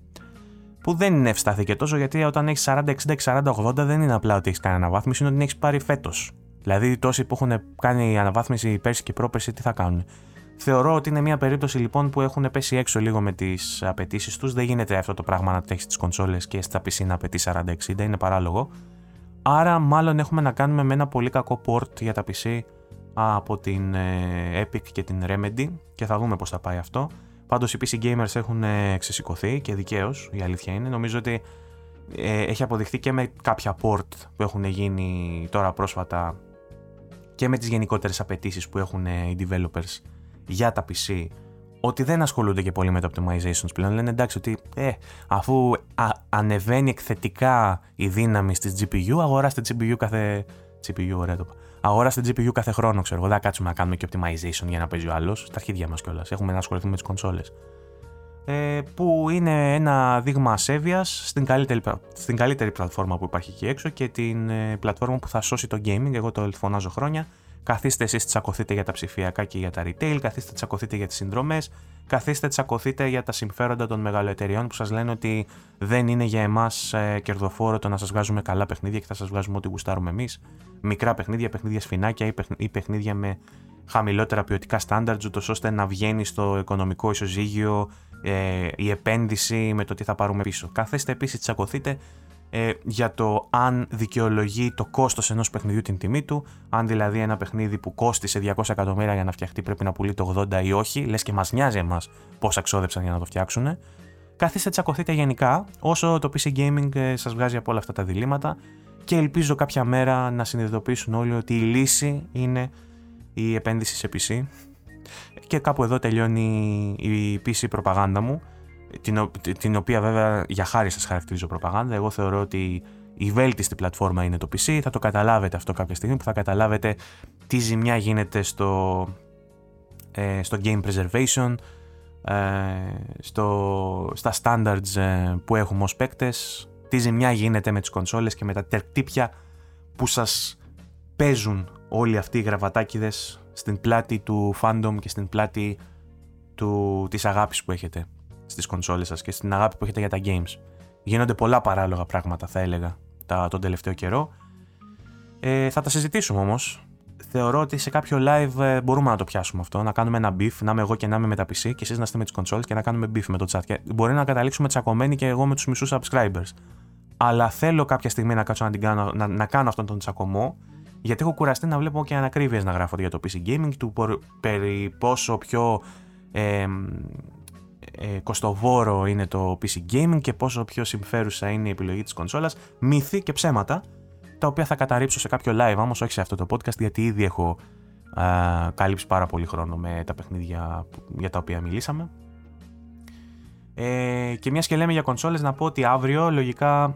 A: που δεν ευστάθηκε τόσο γιατί όταν έχεις 40, 60, 40, 80 δεν είναι απλά ότι έχεις κάνει αναβάθμιση, είναι ότι την έχεις πάρει φέτος. Δηλαδή, τόσοι που έχουν κάνει αναβάθμιση πέρσι και πρόπερσι, τι θα κάνουν. Θεωρώ ότι είναι μια περίπτωση λοιπόν που έχουν πέσει έξω λίγο με τις απαιτήσεις τους. Δεν γίνεται αυτό το πράγμα να τρέχεις στι κονσόλες και στα PC να απαιτείς 40-60, είναι παράλογο. Άρα, μάλλον έχουμε να κάνουμε με ένα πολύ κακό port για τα PC από την ε, Epic και την Remedy και θα δούμε πώς θα πάει αυτό. Πάντως οι PC gamers έχουν ε, ξεσηκωθεί και δικαίως, η αλήθεια είναι. Νομίζω ότι ε, έχει αποδειχθεί και με κάποια port που έχουν γίνει τώρα πρόσφατα και με τις γενικότερες απαιτήσεις που έχουν ε, οι developers για τα PC ότι δεν ασχολούνται και πολύ με το optimizations πλέον. Λένε εντάξει ότι ε, αφού ανεβαίνει εκθετικά η δύναμη στις GPU, αγοράστε GPU κάθε... GPU, ωραία το αγοράστε GPU κάθε χρόνο, ξέρω εγώ. Δεν κάτσουμε να κάνουμε και optimization για να παίζει ο άλλος. Στα αρχίδια μας κιόλας. Έχουμε να ασχοληθούμε με τις κονσόλες. Ε, που είναι ένα δείγμα ασέβειας στην καλύτερη, στην καλύτερη πλατφόρμα που υπάρχει εκεί έξω και την ε, πλατφόρμα που θα σώσει το gaming. Εγώ το φωνάζω χρόνια. Καθίστε εσείς τσακωθείτε για τα ψηφιακά και για τα retail, καθίστε τσακωθείτε για τις συνδρομές, καθίστε τσακωθείτε για τα συμφέροντα των μεγαλοεταιριών που σας λένε ότι δεν είναι για εμάς ε, κερδοφόρο το να σας βγάζουμε καλά παιχνίδια και θα σας βγάζουμε ό,τι γουστάρουμε εμείς. Μικρά παιχνίδια, παιχνίδια σφινάκια ή παιχνίδια με χαμηλότερα ποιοτικά standards, ούτως ώστε να βγαίνει στο οικονομικό ισοζύγιο ε, η επένδυση με το τι θα πάρουμε πίσω. Καθίστε επίσης τσακωθείτε ε, για το αν δικαιολογεί το κόστος ενός παιχνιδιού την τιμή του, αν δηλαδή ένα παιχνίδι που κόστησε 200 εκατομμύρια για να φτιαχτεί πρέπει να πουλεί το 80 ή όχι, λες και μας νοιάζει εμάς πόσα ξόδεψαν για να το φτιάξουν. Καθίστε τσακωθείτε γενικά όσο το PC Gaming ε, σας βγάζει από όλα αυτά τα διλήμματα και ελπίζω κάποια μέρα να συνειδητοποιήσουν όλοι ότι η λύση είναι η επένδυση σε PC. Και κάπου εδώ τελειώνει η PC προπαγάνδα μου την, την οποία βέβαια για χάρη σας χαρακτηρίζω προπαγάνδα. Εγώ θεωρώ ότι η βέλτιστη πλατφόρμα είναι το PC. Θα το καταλάβετε αυτό κάποια στιγμή που θα καταλάβετε τι ζημιά γίνεται στο, ε, στο game preservation, ε, στο, στα standards ε, που έχουμε ως παίκτες, τι ζημιά γίνεται με τις κονσόλες και με τα τερτύπια που σας παίζουν όλοι αυτοί οι γραβατάκιδες στην πλάτη του fandom και στην πλάτη του, της αγάπης που έχετε στις κονσόλες σας και στην αγάπη που έχετε για τα games. Γίνονται πολλά παράλογα πράγματα, θα έλεγα, τα, τον τελευταίο καιρό. Ε, θα τα συζητήσουμε όμως. Θεωρώ ότι σε κάποιο live ε, μπορούμε να το πιάσουμε αυτό. Να κάνουμε ένα beef, να είμαι εγώ και να είμαι με τα PC και εσείς να είστε με τις κονσόλες και να κάνουμε beef με το chat. Και μπορεί να καταλήξουμε τσακωμένοι και εγώ με τους μισούς subscribers. Αλλά θέλω κάποια στιγμή να κάτσω να, την κάνω, να, να κάνω αυτόν τον τσακωμό, γιατί έχω κουραστεί να βλέπω και ανακρίβειες να γράφονται για το PC Gaming, του περί πόσο πιο ε, ε, κοστοβόρο είναι το PC gaming και πόσο πιο συμφέρουσα είναι η επιλογή της κονσόλας, μύθι και ψέματα, τα οποία θα καταρρύψω σε κάποιο live, όμως όχι σε αυτό το podcast, γιατί ήδη έχω α, καλύψει πάρα πολύ χρόνο με τα παιχνίδια για τα οποία μιλήσαμε. Ε, και μιας και λέμε για κονσόλες, να πω ότι αύριο, λογικά,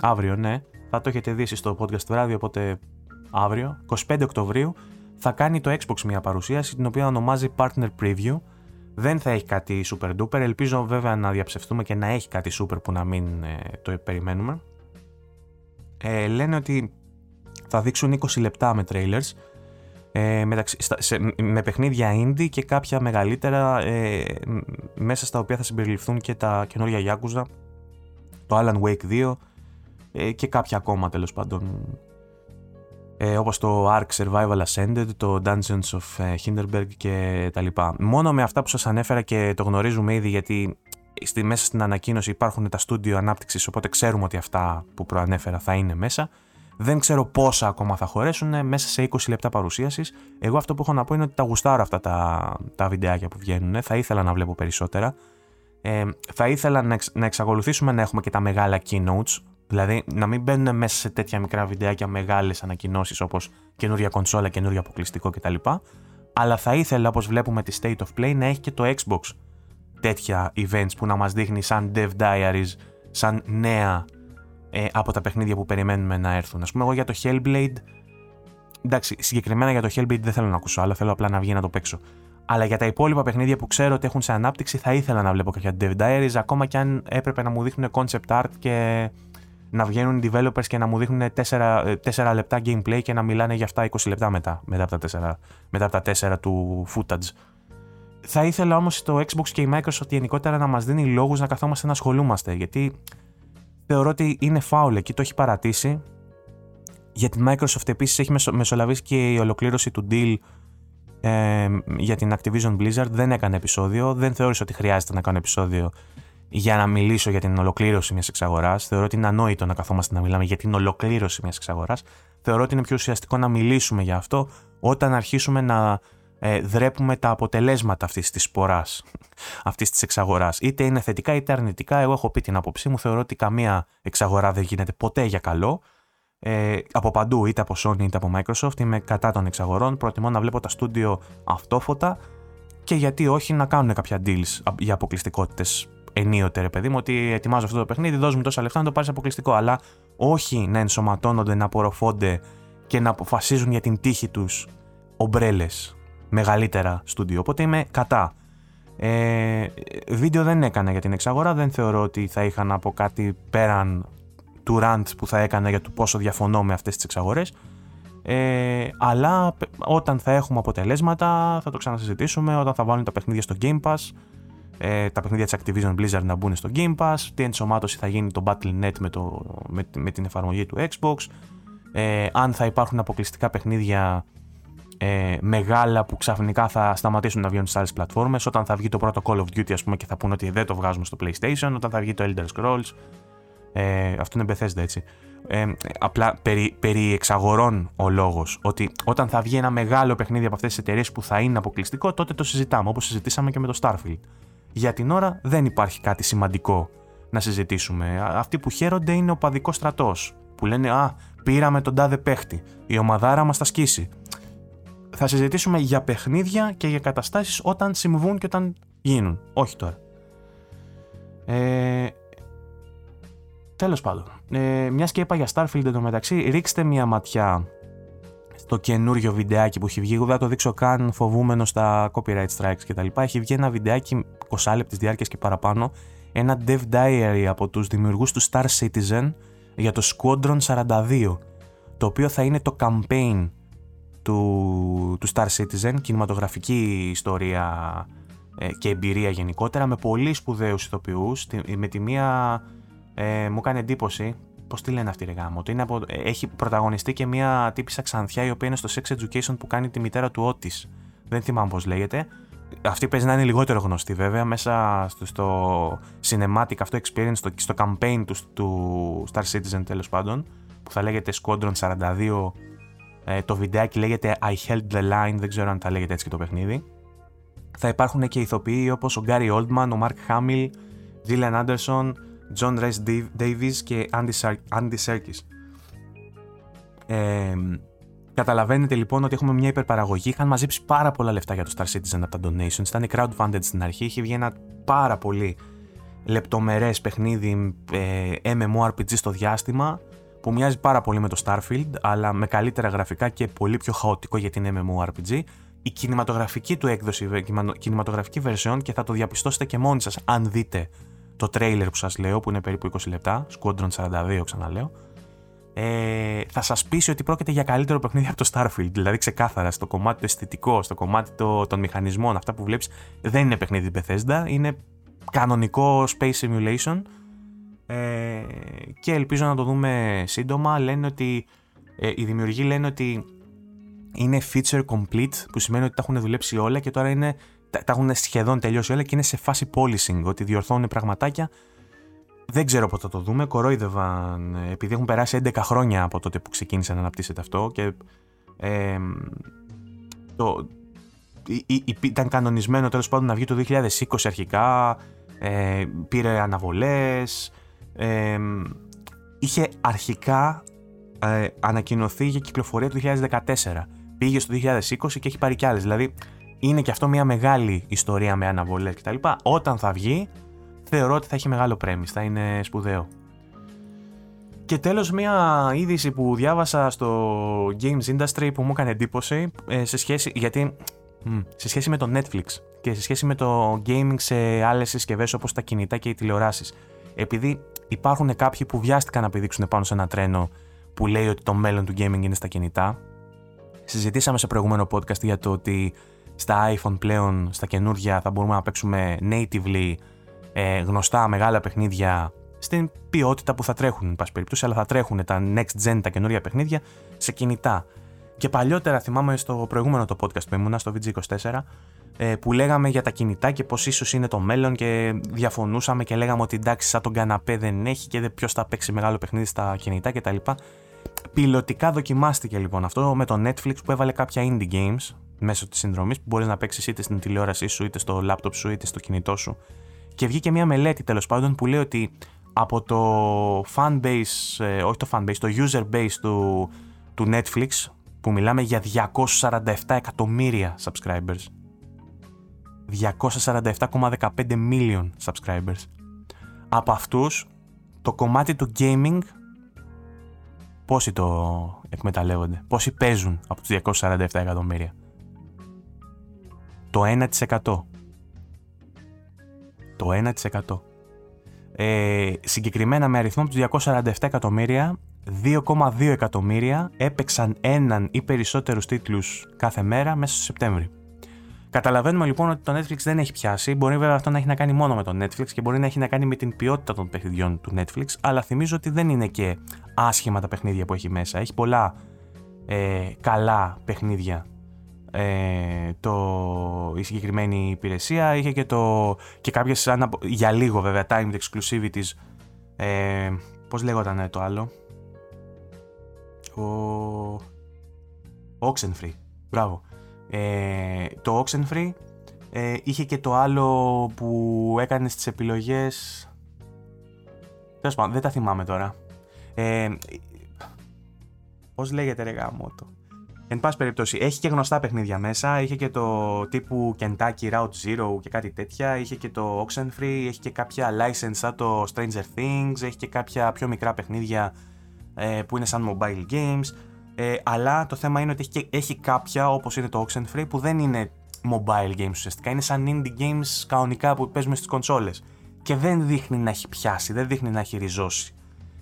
A: αύριο ναι, θα το έχετε δει στο podcast βράδυ, οπότε αύριο, 25 Οκτωβρίου, θα κάνει το Xbox μια παρουσίαση, την οποία ονομάζει Partner Preview, δεν θα έχει κάτι super duper. Ελπίζω βέβαια να διαψευτούμε και να έχει κάτι super που να μην ε, το περιμένουμε. Ε, λένε ότι θα δείξουν 20 λεπτά με trailers ε, μεταξύ, σε, με παιχνίδια indie και κάποια μεγαλύτερα ε, μέσα στα οποία θα συμπεριληφθούν και τα καινούργια Yakuza, το Alan Wake 2 ε, και κάποια ακόμα τέλος πάντων ε, όπως το Ark Survival Ascended, το Dungeons of ε, Hindenburg και τα λοιπά. Μόνο με αυτά που σας ανέφερα και το γνωρίζουμε ήδη γιατί στη, μέσα στην ανακοίνωση υπάρχουν τα στούντιο ανάπτυξης οπότε ξέρουμε ότι αυτά που προανέφερα θα είναι μέσα. Δεν ξέρω πόσα ακόμα θα χωρέσουν μέσα σε 20 λεπτά παρουσίασης. Εγώ αυτό που έχω να πω είναι ότι τα γουστάρω αυτά τα, τα βιντεάκια που βγαίνουν. Θα ήθελα να βλέπω περισσότερα. Ε, θα ήθελα να, εξ, να εξακολουθήσουμε να έχουμε και τα μεγάλα keynotes. Δηλαδή να μην μπαίνουν μέσα σε τέτοια μικρά βιντεάκια μεγάλες ανακοινώσεις όπως καινούρια κονσόλα, καινούριο αποκλειστικό κτλ. Αλλά θα ήθελα, όπως βλέπουμε τη State of Play, να έχει και το Xbox τέτοια events που να μας δείχνει σαν Dev Diaries, σαν νέα ε, από τα παιχνίδια που περιμένουμε να έρθουν. Α πούμε, εγώ για το Hellblade. Εντάξει, συγκεκριμένα για το Hellblade δεν θέλω να ακούσω αλλά θέλω απλά να βγει να το παίξω. Αλλά για τα υπόλοιπα παιχνίδια που ξέρω ότι έχουν σε ανάπτυξη, θα ήθελα να βλέπω κάποια Dev Diaries, ακόμα και αν έπρεπε να μου δείχνουν concept art και να βγαίνουν developers και να μου δείχνουν 4, 4 λεπτά gameplay και να μιλάνε για αυτά 20 λεπτά μετά, μετά από τα 4, μετά από τα 4 του footage. Θα ήθελα όμως το Xbox και η Microsoft γενικότερα να μας δίνει λόγους να καθόμαστε να ασχολούμαστε, γιατί θεωρώ ότι είναι φάουλ εκεί, το έχει παρατήσει. Για την Microsoft επίσης έχει μεσολαβήσει και η ολοκλήρωση του deal ε, για την Activision Blizzard. Δεν έκανε επεισόδιο, δεν θεώρησα ότι χρειάζεται να κάνω επεισόδιο για να μιλήσω για την ολοκλήρωση μιας εξαγοράς. Θεωρώ ότι είναι ανόητο να καθόμαστε να μιλάμε για την ολοκλήρωση μιας εξαγοράς. Θεωρώ ότι είναι πιο ουσιαστικό να μιλήσουμε για αυτό όταν αρχίσουμε να ε, δρέπουμε τα αποτελέσματα αυτής της πορά, αυτής της εξαγοράς. Είτε είναι θετικά είτε αρνητικά. Εγώ έχω πει την άποψή μου. Θεωρώ ότι καμία εξαγορά δεν γίνεται ποτέ για καλό. Ε, από παντού, είτε από Sony είτε από Microsoft. Είμαι κατά των εξαγορών. Προτιμώ να βλέπω τα στούντιο αυτόφωτα και γιατί όχι να κάνουν κάποια deals για αποκλειστικότητες ενίοτε, ρε παιδί μου, ότι ετοιμάζω αυτό το παιχνίδι, δώσ' μου τόσα λεφτά να το πάρεις αποκλειστικό. Αλλά όχι να ενσωματώνονται, να απορροφώνται και να αποφασίζουν για την τύχη τους ομπρέλες μεγαλύτερα στούντιο. Οπότε είμαι κατά. Ε, βίντεο δεν έκανα για την εξαγορά, δεν θεωρώ ότι θα είχα να πω κάτι πέραν του rant που θα έκανα για το πόσο διαφωνώ με αυτές τις εξαγορές. Ε, αλλά όταν θα έχουμε αποτελέσματα θα το ξανασυζητήσουμε, όταν θα βάλουν τα παιχνίδια στο Game Pass, ε, τα παιχνίδια της Activision Blizzard να μπουν στο Game Pass, τι ενσωμάτωση θα γίνει το Battle.net με, το, με, με την εφαρμογή του Xbox, ε, αν θα υπάρχουν αποκλειστικά παιχνίδια ε, μεγάλα που ξαφνικά θα σταματήσουν να βγαίνουν στις άλλες πλατφόρμες, όταν θα βγει το πρώτο Call of Duty ας πούμε, και θα πούνε ότι δεν το βγάζουμε στο PlayStation, όταν θα βγει το Elder Scrolls. Ε, αυτό είναι Bethesda έτσι. Ε, απλά περί, περί εξαγορών ο λόγος. Ότι όταν θα βγει ένα μεγάλο παιχνίδι από αυτές τις εταιρείες που θα είναι αποκλειστικό, τότε το συζητάμε. Όπως συζητήσαμε και με το Starfield. Για την ώρα δεν υπάρχει κάτι σημαντικό να συζητήσουμε. Αυτοί που χαίρονται είναι ο παδικός στρατός. Που λένε Α, πήραμε τον τάδε παίχτη. Η ομαδάρα μας θα σκίσει θα συζητήσουμε για παιχνίδια και για καταστάσεις όταν συμβούν και όταν γίνουν. Όχι τώρα. Ε, τέλος πάντων. Ε, μιας και είπα για Starfield εντωμεταξύ, ρίξτε μια ματιά στο καινούριο βιντεάκι που έχει βγει. Εγώ δεν το δείξω καν φοβούμενο στα copyright strikes κτλ. Έχει βγει ένα βιντεάκι 20 λεπτής διάρκειας και παραπάνω. Ένα dev diary από τους δημιουργούς του Star Citizen για το Squadron 42. Το οποίο θα είναι το campaign του, του Star Citizen, κινηματογραφική ιστορία ε, και εμπειρία γενικότερα, με πολύ σπουδαίους ηθοποιούς, με τη μία ε, μου κάνει εντύπωση, πώς τη λένε αυτή η γάμο, είναι από, έχει πρωταγωνιστεί και μία τύπησα ξανθιά η οποία είναι στο Sex Education που κάνει τη μητέρα του Ότης, δεν θυμάμαι πώς λέγεται, αυτή παίζει να είναι λιγότερο γνωστή βέβαια μέσα στο, στο cinematic αυτό experience, στο, στο campaign του, του Star Citizen τέλος πάντων, που θα λέγεται Squadron 42 ε, το βιντεάκι λέγεται I held the line, δεν ξέρω αν τα λέγεται έτσι και το παιχνίδι. Θα υπάρχουν και ηθοποιοί όπως ο Gary Oldman, ο Mark Hamill, Gillian Anderson, John Rhys Davies και Andy, Andy Serkis. Ε, καταλαβαίνετε λοιπόν ότι έχουμε μια υπερπαραγωγή. Είχαν μαζέψει πάρα πολλά λεφτά για το Star Citizen από τα donations. Ήταν crowdfunded στην αρχή. Είχε βγει ένα πάρα πολύ λεπτομερές παιχνίδι ε, MMORPG στο διάστημα που μοιάζει πάρα πολύ με το Starfield, αλλά με καλύτερα γραφικά και πολύ πιο χαοτικό για την MMORPG. Η κινηματογραφική του έκδοση, η κινηματογραφική version και θα το διαπιστώσετε και μόνοι σας αν δείτε το trailer που σας λέω, που είναι περίπου 20 λεπτά, Squadron 42 ξαναλέω, ε, θα σας πείσει ότι πρόκειται για καλύτερο παιχνίδι από το Starfield. Δηλαδή ξεκάθαρα στο κομμάτι το αισθητικό, στο κομμάτι το, των μηχανισμών, αυτά που βλέπεις δεν είναι παιχνίδι Bethesda, είναι κανονικό space simulation ε, και ελπίζω να το δούμε σύντομα. Λένε ότι, ε, οι δημιουργοί λένε ότι είναι feature complete, που σημαίνει ότι τα έχουν δουλέψει όλα και τώρα είναι, τα, τα έχουν σχεδόν τελειώσει όλα και είναι σε φάση polishing, ότι διορθώνουν πραγματάκια. δεν ξέρω πότε θα το δούμε. Κορόιδευαν επειδή έχουν περάσει 11 χρόνια από τότε που ξεκίνησε να αναπτύσσεται αυτό και ε, το, ήταν κανονισμένο τέλος πάντων να βγει το 2020 αρχικά, ε, πήρε αναβολές, ε, είχε αρχικά ε, ανακοινωθεί για κυκλοφορία του 2014. Πήγε στο 2020 και έχει πάρει κι άλλες. Δηλαδή είναι και αυτό μια μεγάλη ιστορία με αναβολές κτλ. Όταν θα βγει θεωρώ ότι θα έχει μεγάλο πρέμις, θα είναι σπουδαίο. Και τέλος μια είδηση που διάβασα στο Games Industry που μου έκανε εντύπωση ε, σε σχέση, γιατί, σε σχέση με το Netflix και σε σχέση με το gaming σε άλλες συσκευές όπως τα κινητά και οι τηλεοράσεις. Επειδή υπάρχουν κάποιοι που βιάστηκαν να πηδήξουν πάνω σε ένα τρένο που λέει ότι το μέλλον του gaming είναι στα κινητά. Συζητήσαμε σε προηγούμενο podcast για το ότι στα iPhone πλέον, στα καινούργια, θα μπορούμε να παίξουμε natively ε, γνωστά μεγάλα παιχνίδια στην ποιότητα που θα τρέχουν, εν πάση περιπτώσει, αλλά θα τρέχουν τα next gen, τα καινούργια παιχνίδια σε κινητά. Και παλιότερα θυμάμαι στο προηγούμενο το podcast που ήμουνα, στο VG24, ε, που λέγαμε για τα κινητά και πώς ίσως είναι το μέλλον και διαφωνούσαμε και λέγαμε ότι εντάξει, σαν τον καναπέ δεν έχει και ποιος θα παίξει μεγάλο παιχνίδι στα κινητά κτλ. Πιλωτικά δοκιμάστηκε λοιπόν αυτό με το Netflix που έβαλε κάποια indie games μέσω της συνδρομής που μπορείς να παίξεις είτε στην τηλεόρασή σου, είτε στο laptop σου, είτε στο κινητό σου. Και βγήκε μια μελέτη τέλος πάντων που λέει ότι από το fan base, ε, όχι το fan base, το user base του, του Netflix, που μιλάμε για 247 εκατομμύρια subscribers. 247,15 million subscribers. Από αυτούς, το κομμάτι του gaming, πόσοι το εκμεταλλεύονται, πόσοι παίζουν από τους 247 εκατομμύρια. Το 1%. Το 1%. Ε, συγκεκριμένα με αριθμό τους 247 εκατομμύρια, 2,2 εκατομμύρια έπαιξαν έναν ή περισσότερους τίτλους κάθε μέρα μέσα στο Σεπτέμβρη. Καταλαβαίνουμε λοιπόν ότι το Netflix δεν έχει πιάσει. Μπορεί βέβαια αυτό να έχει να κάνει μόνο με το Netflix και μπορεί να έχει να κάνει με την ποιότητα των παιχνιδιών του Netflix, αλλά θυμίζω ότι δεν είναι και άσχημα τα παιχνίδια που έχει μέσα. Έχει πολλά ε, καλά παιχνίδια ε, το, η συγκεκριμένη υπηρεσία. Είχε και, το, και κάποιες, για λίγο βέβαια, timed exclusivities. Ε, πώς λέγονταν το άλλο; Ο... Oxenfree. Μπράβο. Ε, το Oxenfree ε, είχε και το άλλο που έκανε στις επιλογές... Τέλος πάντων, δεν τα θυμάμαι τώρα. Ε, πώς λέγεται ρε γάμο το. Εν πάση περιπτώσει, έχει και γνωστά παιχνίδια μέσα. Είχε και το τύπου Kentucky Route Zero και κάτι τέτοια. Είχε και το Oxenfree. Έχει και κάποια license σαν το Stranger Things. Έχει και κάποια πιο μικρά παιχνίδια ε, που είναι σαν mobile games. Ε, αλλά το θέμα είναι ότι έχει, έχει κάποια όπως είναι το Oxenfree που δεν είναι mobile games ουσιαστικά. Είναι σαν indie games κανονικά που παίζουμε στις κονσόλες. Και δεν δείχνει να έχει πιάσει, δεν δείχνει να έχει ριζώσει.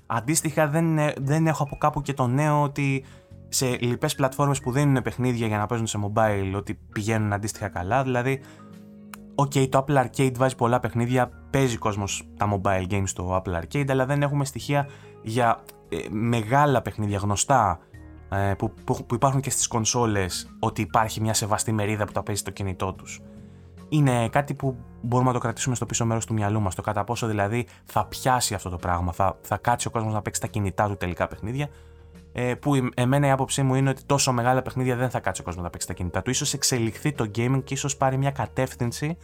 A: Αντίστοιχα, δεν, δεν έχω από κάπου και το νέο ότι σε λοιπές πλατφόρμες που δεν είναι παιχνίδια για να παίζουν σε mobile ότι πηγαίνουν αντίστοιχα καλά. Δηλαδή, ok, το Apple Arcade βάζει πολλά παιχνίδια, παίζει κόσμος τα mobile games στο Apple Arcade, αλλά δεν έχουμε στοιχεία για ε, μεγάλα παιχνίδια γνωστά ε, που, που, που, υπάρχουν και στις κονσόλες ότι υπάρχει μια σεβαστή μερίδα που τα παίζει στο κινητό τους. Είναι κάτι που μπορούμε να το κρατήσουμε στο πίσω μέρος του μυαλού μας, το κατά πόσο δηλαδή θα πιάσει αυτό το πράγμα, θα, θα κάτσει ο κόσμος να παίξει τα κινητά του τελικά παιχνίδια, ε, που εμένα η άποψή μου είναι ότι τόσο μεγάλα παιχνίδια δεν θα κάτσει ο κόσμος να παίξει τα κινητά του. Ίσως εξελιχθεί το gaming και ίσως πάρει μια κατεύθυνση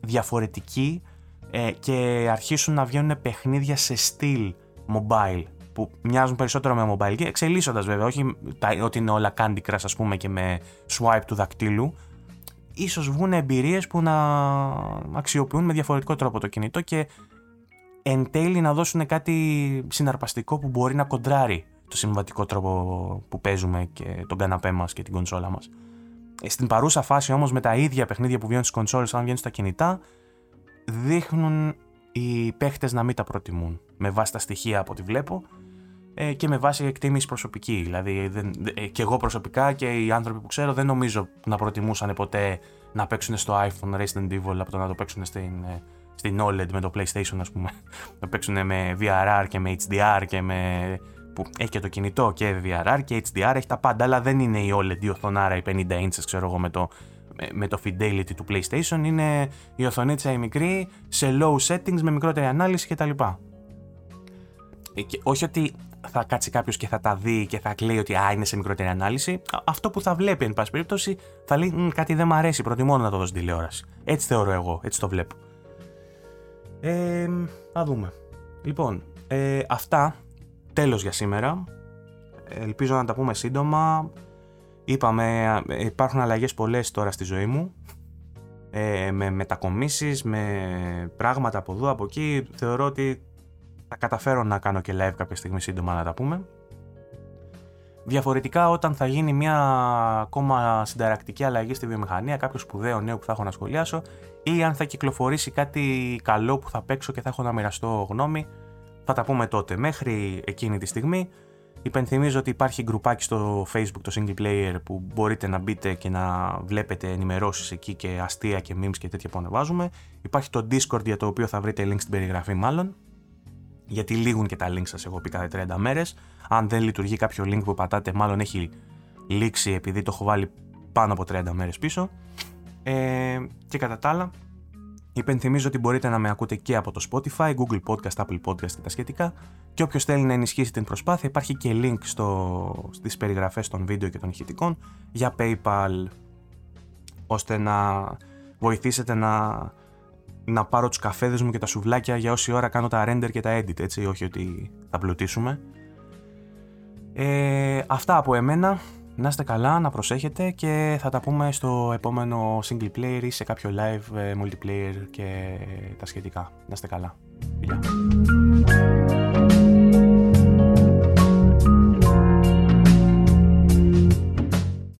A: διαφορετική ε, και αρχίσουν να βγαίνουν παιχνίδια σε στυλ mobile που μοιάζουν περισσότερο με mobile και εξελίσσοντας βέβαια, όχι ότι είναι όλα Candy Crush ας πούμε και με swipe του δακτύλου ίσως βγουν εμπειρίες που να αξιοποιούν με διαφορετικό τρόπο το κινητό και εν τέλει να δώσουν κάτι συναρπαστικό που μπορεί να κοντράρει το συμβατικό τρόπο που παίζουμε και τον καναπέ μας και την κονσόλα μας. Ε, στην παρούσα φάση όμως με τα ίδια παιχνίδια που βγαίνουν στις κονσόλες, αν βγαίνουν στα κινητά, δείχνουν οι παίχτες να μην τα προτιμούν. Με βάση τα στοιχεία από ό,τι βλέπω ε, και με βάση εκτίμηση προσωπική. Δηλαδή, δεν, ε, και εγώ προσωπικά και οι άνθρωποι που ξέρω δεν νομίζω να προτιμούσαν ποτέ να παίξουν στο iPhone Resident Evil από το να το παίξουν στην, στην OLED με το PlayStation, ας πούμε. να παίξουν με VRR και με HDR και με που έχει και το κινητό και VRR και HDR, έχει τα πάντα, αλλά δεν είναι η OLED η οθονάρα, οι 50 inches, ξέρω εγώ, με το, με το fidelity του PlayStation. Είναι η οθονίτσα η μικρή, σε low settings, με μικρότερη ανάλυση κτλ. Ε, και όχι ότι θα κάτσει κάποιος και θα τα δει και θα κλαίει ότι α, είναι σε μικρότερη ανάλυση. Αυτό που θα βλέπει, εν πάση περιπτώσει, θα λέει κάτι δεν μ' αρέσει, προτιμώ να το δω στην τηλεόραση. Έτσι θεωρώ εγώ, έτσι το βλέπω. Ε, θα δούμε. Λοιπόν, ε, αυτά. Τέλος για σήμερα. Ελπίζω να τα πούμε σύντομα. Είπαμε, ε, υπάρχουν αλλαγές πολλές τώρα στη ζωή μου. Ε, με μετακομίσεις, με πράγματα από εδώ, από εκεί. Θεωρώ ότι θα καταφέρω να κάνω και live κάποια στιγμή σύντομα να τα πούμε. Διαφορετικά, όταν θα γίνει μια ακόμα συνταρακτική αλλαγή στη βιομηχανία, κάποιο σπουδαίο νέο που θα έχω να σχολιάσω, ή αν θα κυκλοφορήσει κάτι καλό που θα παίξω και θα έχω να μοιραστώ γνώμη, θα τα πούμε τότε. Μέχρι εκείνη τη στιγμή, υπενθυμίζω ότι υπάρχει γκρουπάκι στο facebook το single player που μπορείτε να μπείτε και να βλέπετε ενημερώσεις εκεί και αστεία και memes και τέτοια που ανεβάζουμε. Υπάρχει το discord για το οποίο θα βρείτε link στην περιγραφή μάλλον γιατί λήγουν και τα links σας έχω πει κάθε 30 μέρες. Αν δεν λειτουργεί κάποιο link που πατάτε, μάλλον έχει λήξει επειδή το έχω βάλει πάνω από 30 μέρες πίσω. Ε, και κατά τα άλλα, υπενθυμίζω ότι μπορείτε να με ακούτε και από το Spotify, Google Podcast, Apple Podcast και τα σχετικά. Και όποιος θέλει να ενισχύσει την προσπάθεια, υπάρχει και link στο, στις περιγραφές των βίντεο και των ηχητικών για PayPal, ώστε να βοηθήσετε να να πάρω τους καφέδες μου και τα σουβλάκια για όση ώρα κάνω τα render και τα edit, έτσι, όχι ότι θα πλουτίσουμε. Ε, αυτά από εμένα. Να είστε καλά, να προσέχετε και θα τα πούμε στο επόμενο single player ή σε κάποιο live ε, multiplayer και τα σχετικά. Να είστε καλά. Φιλιά.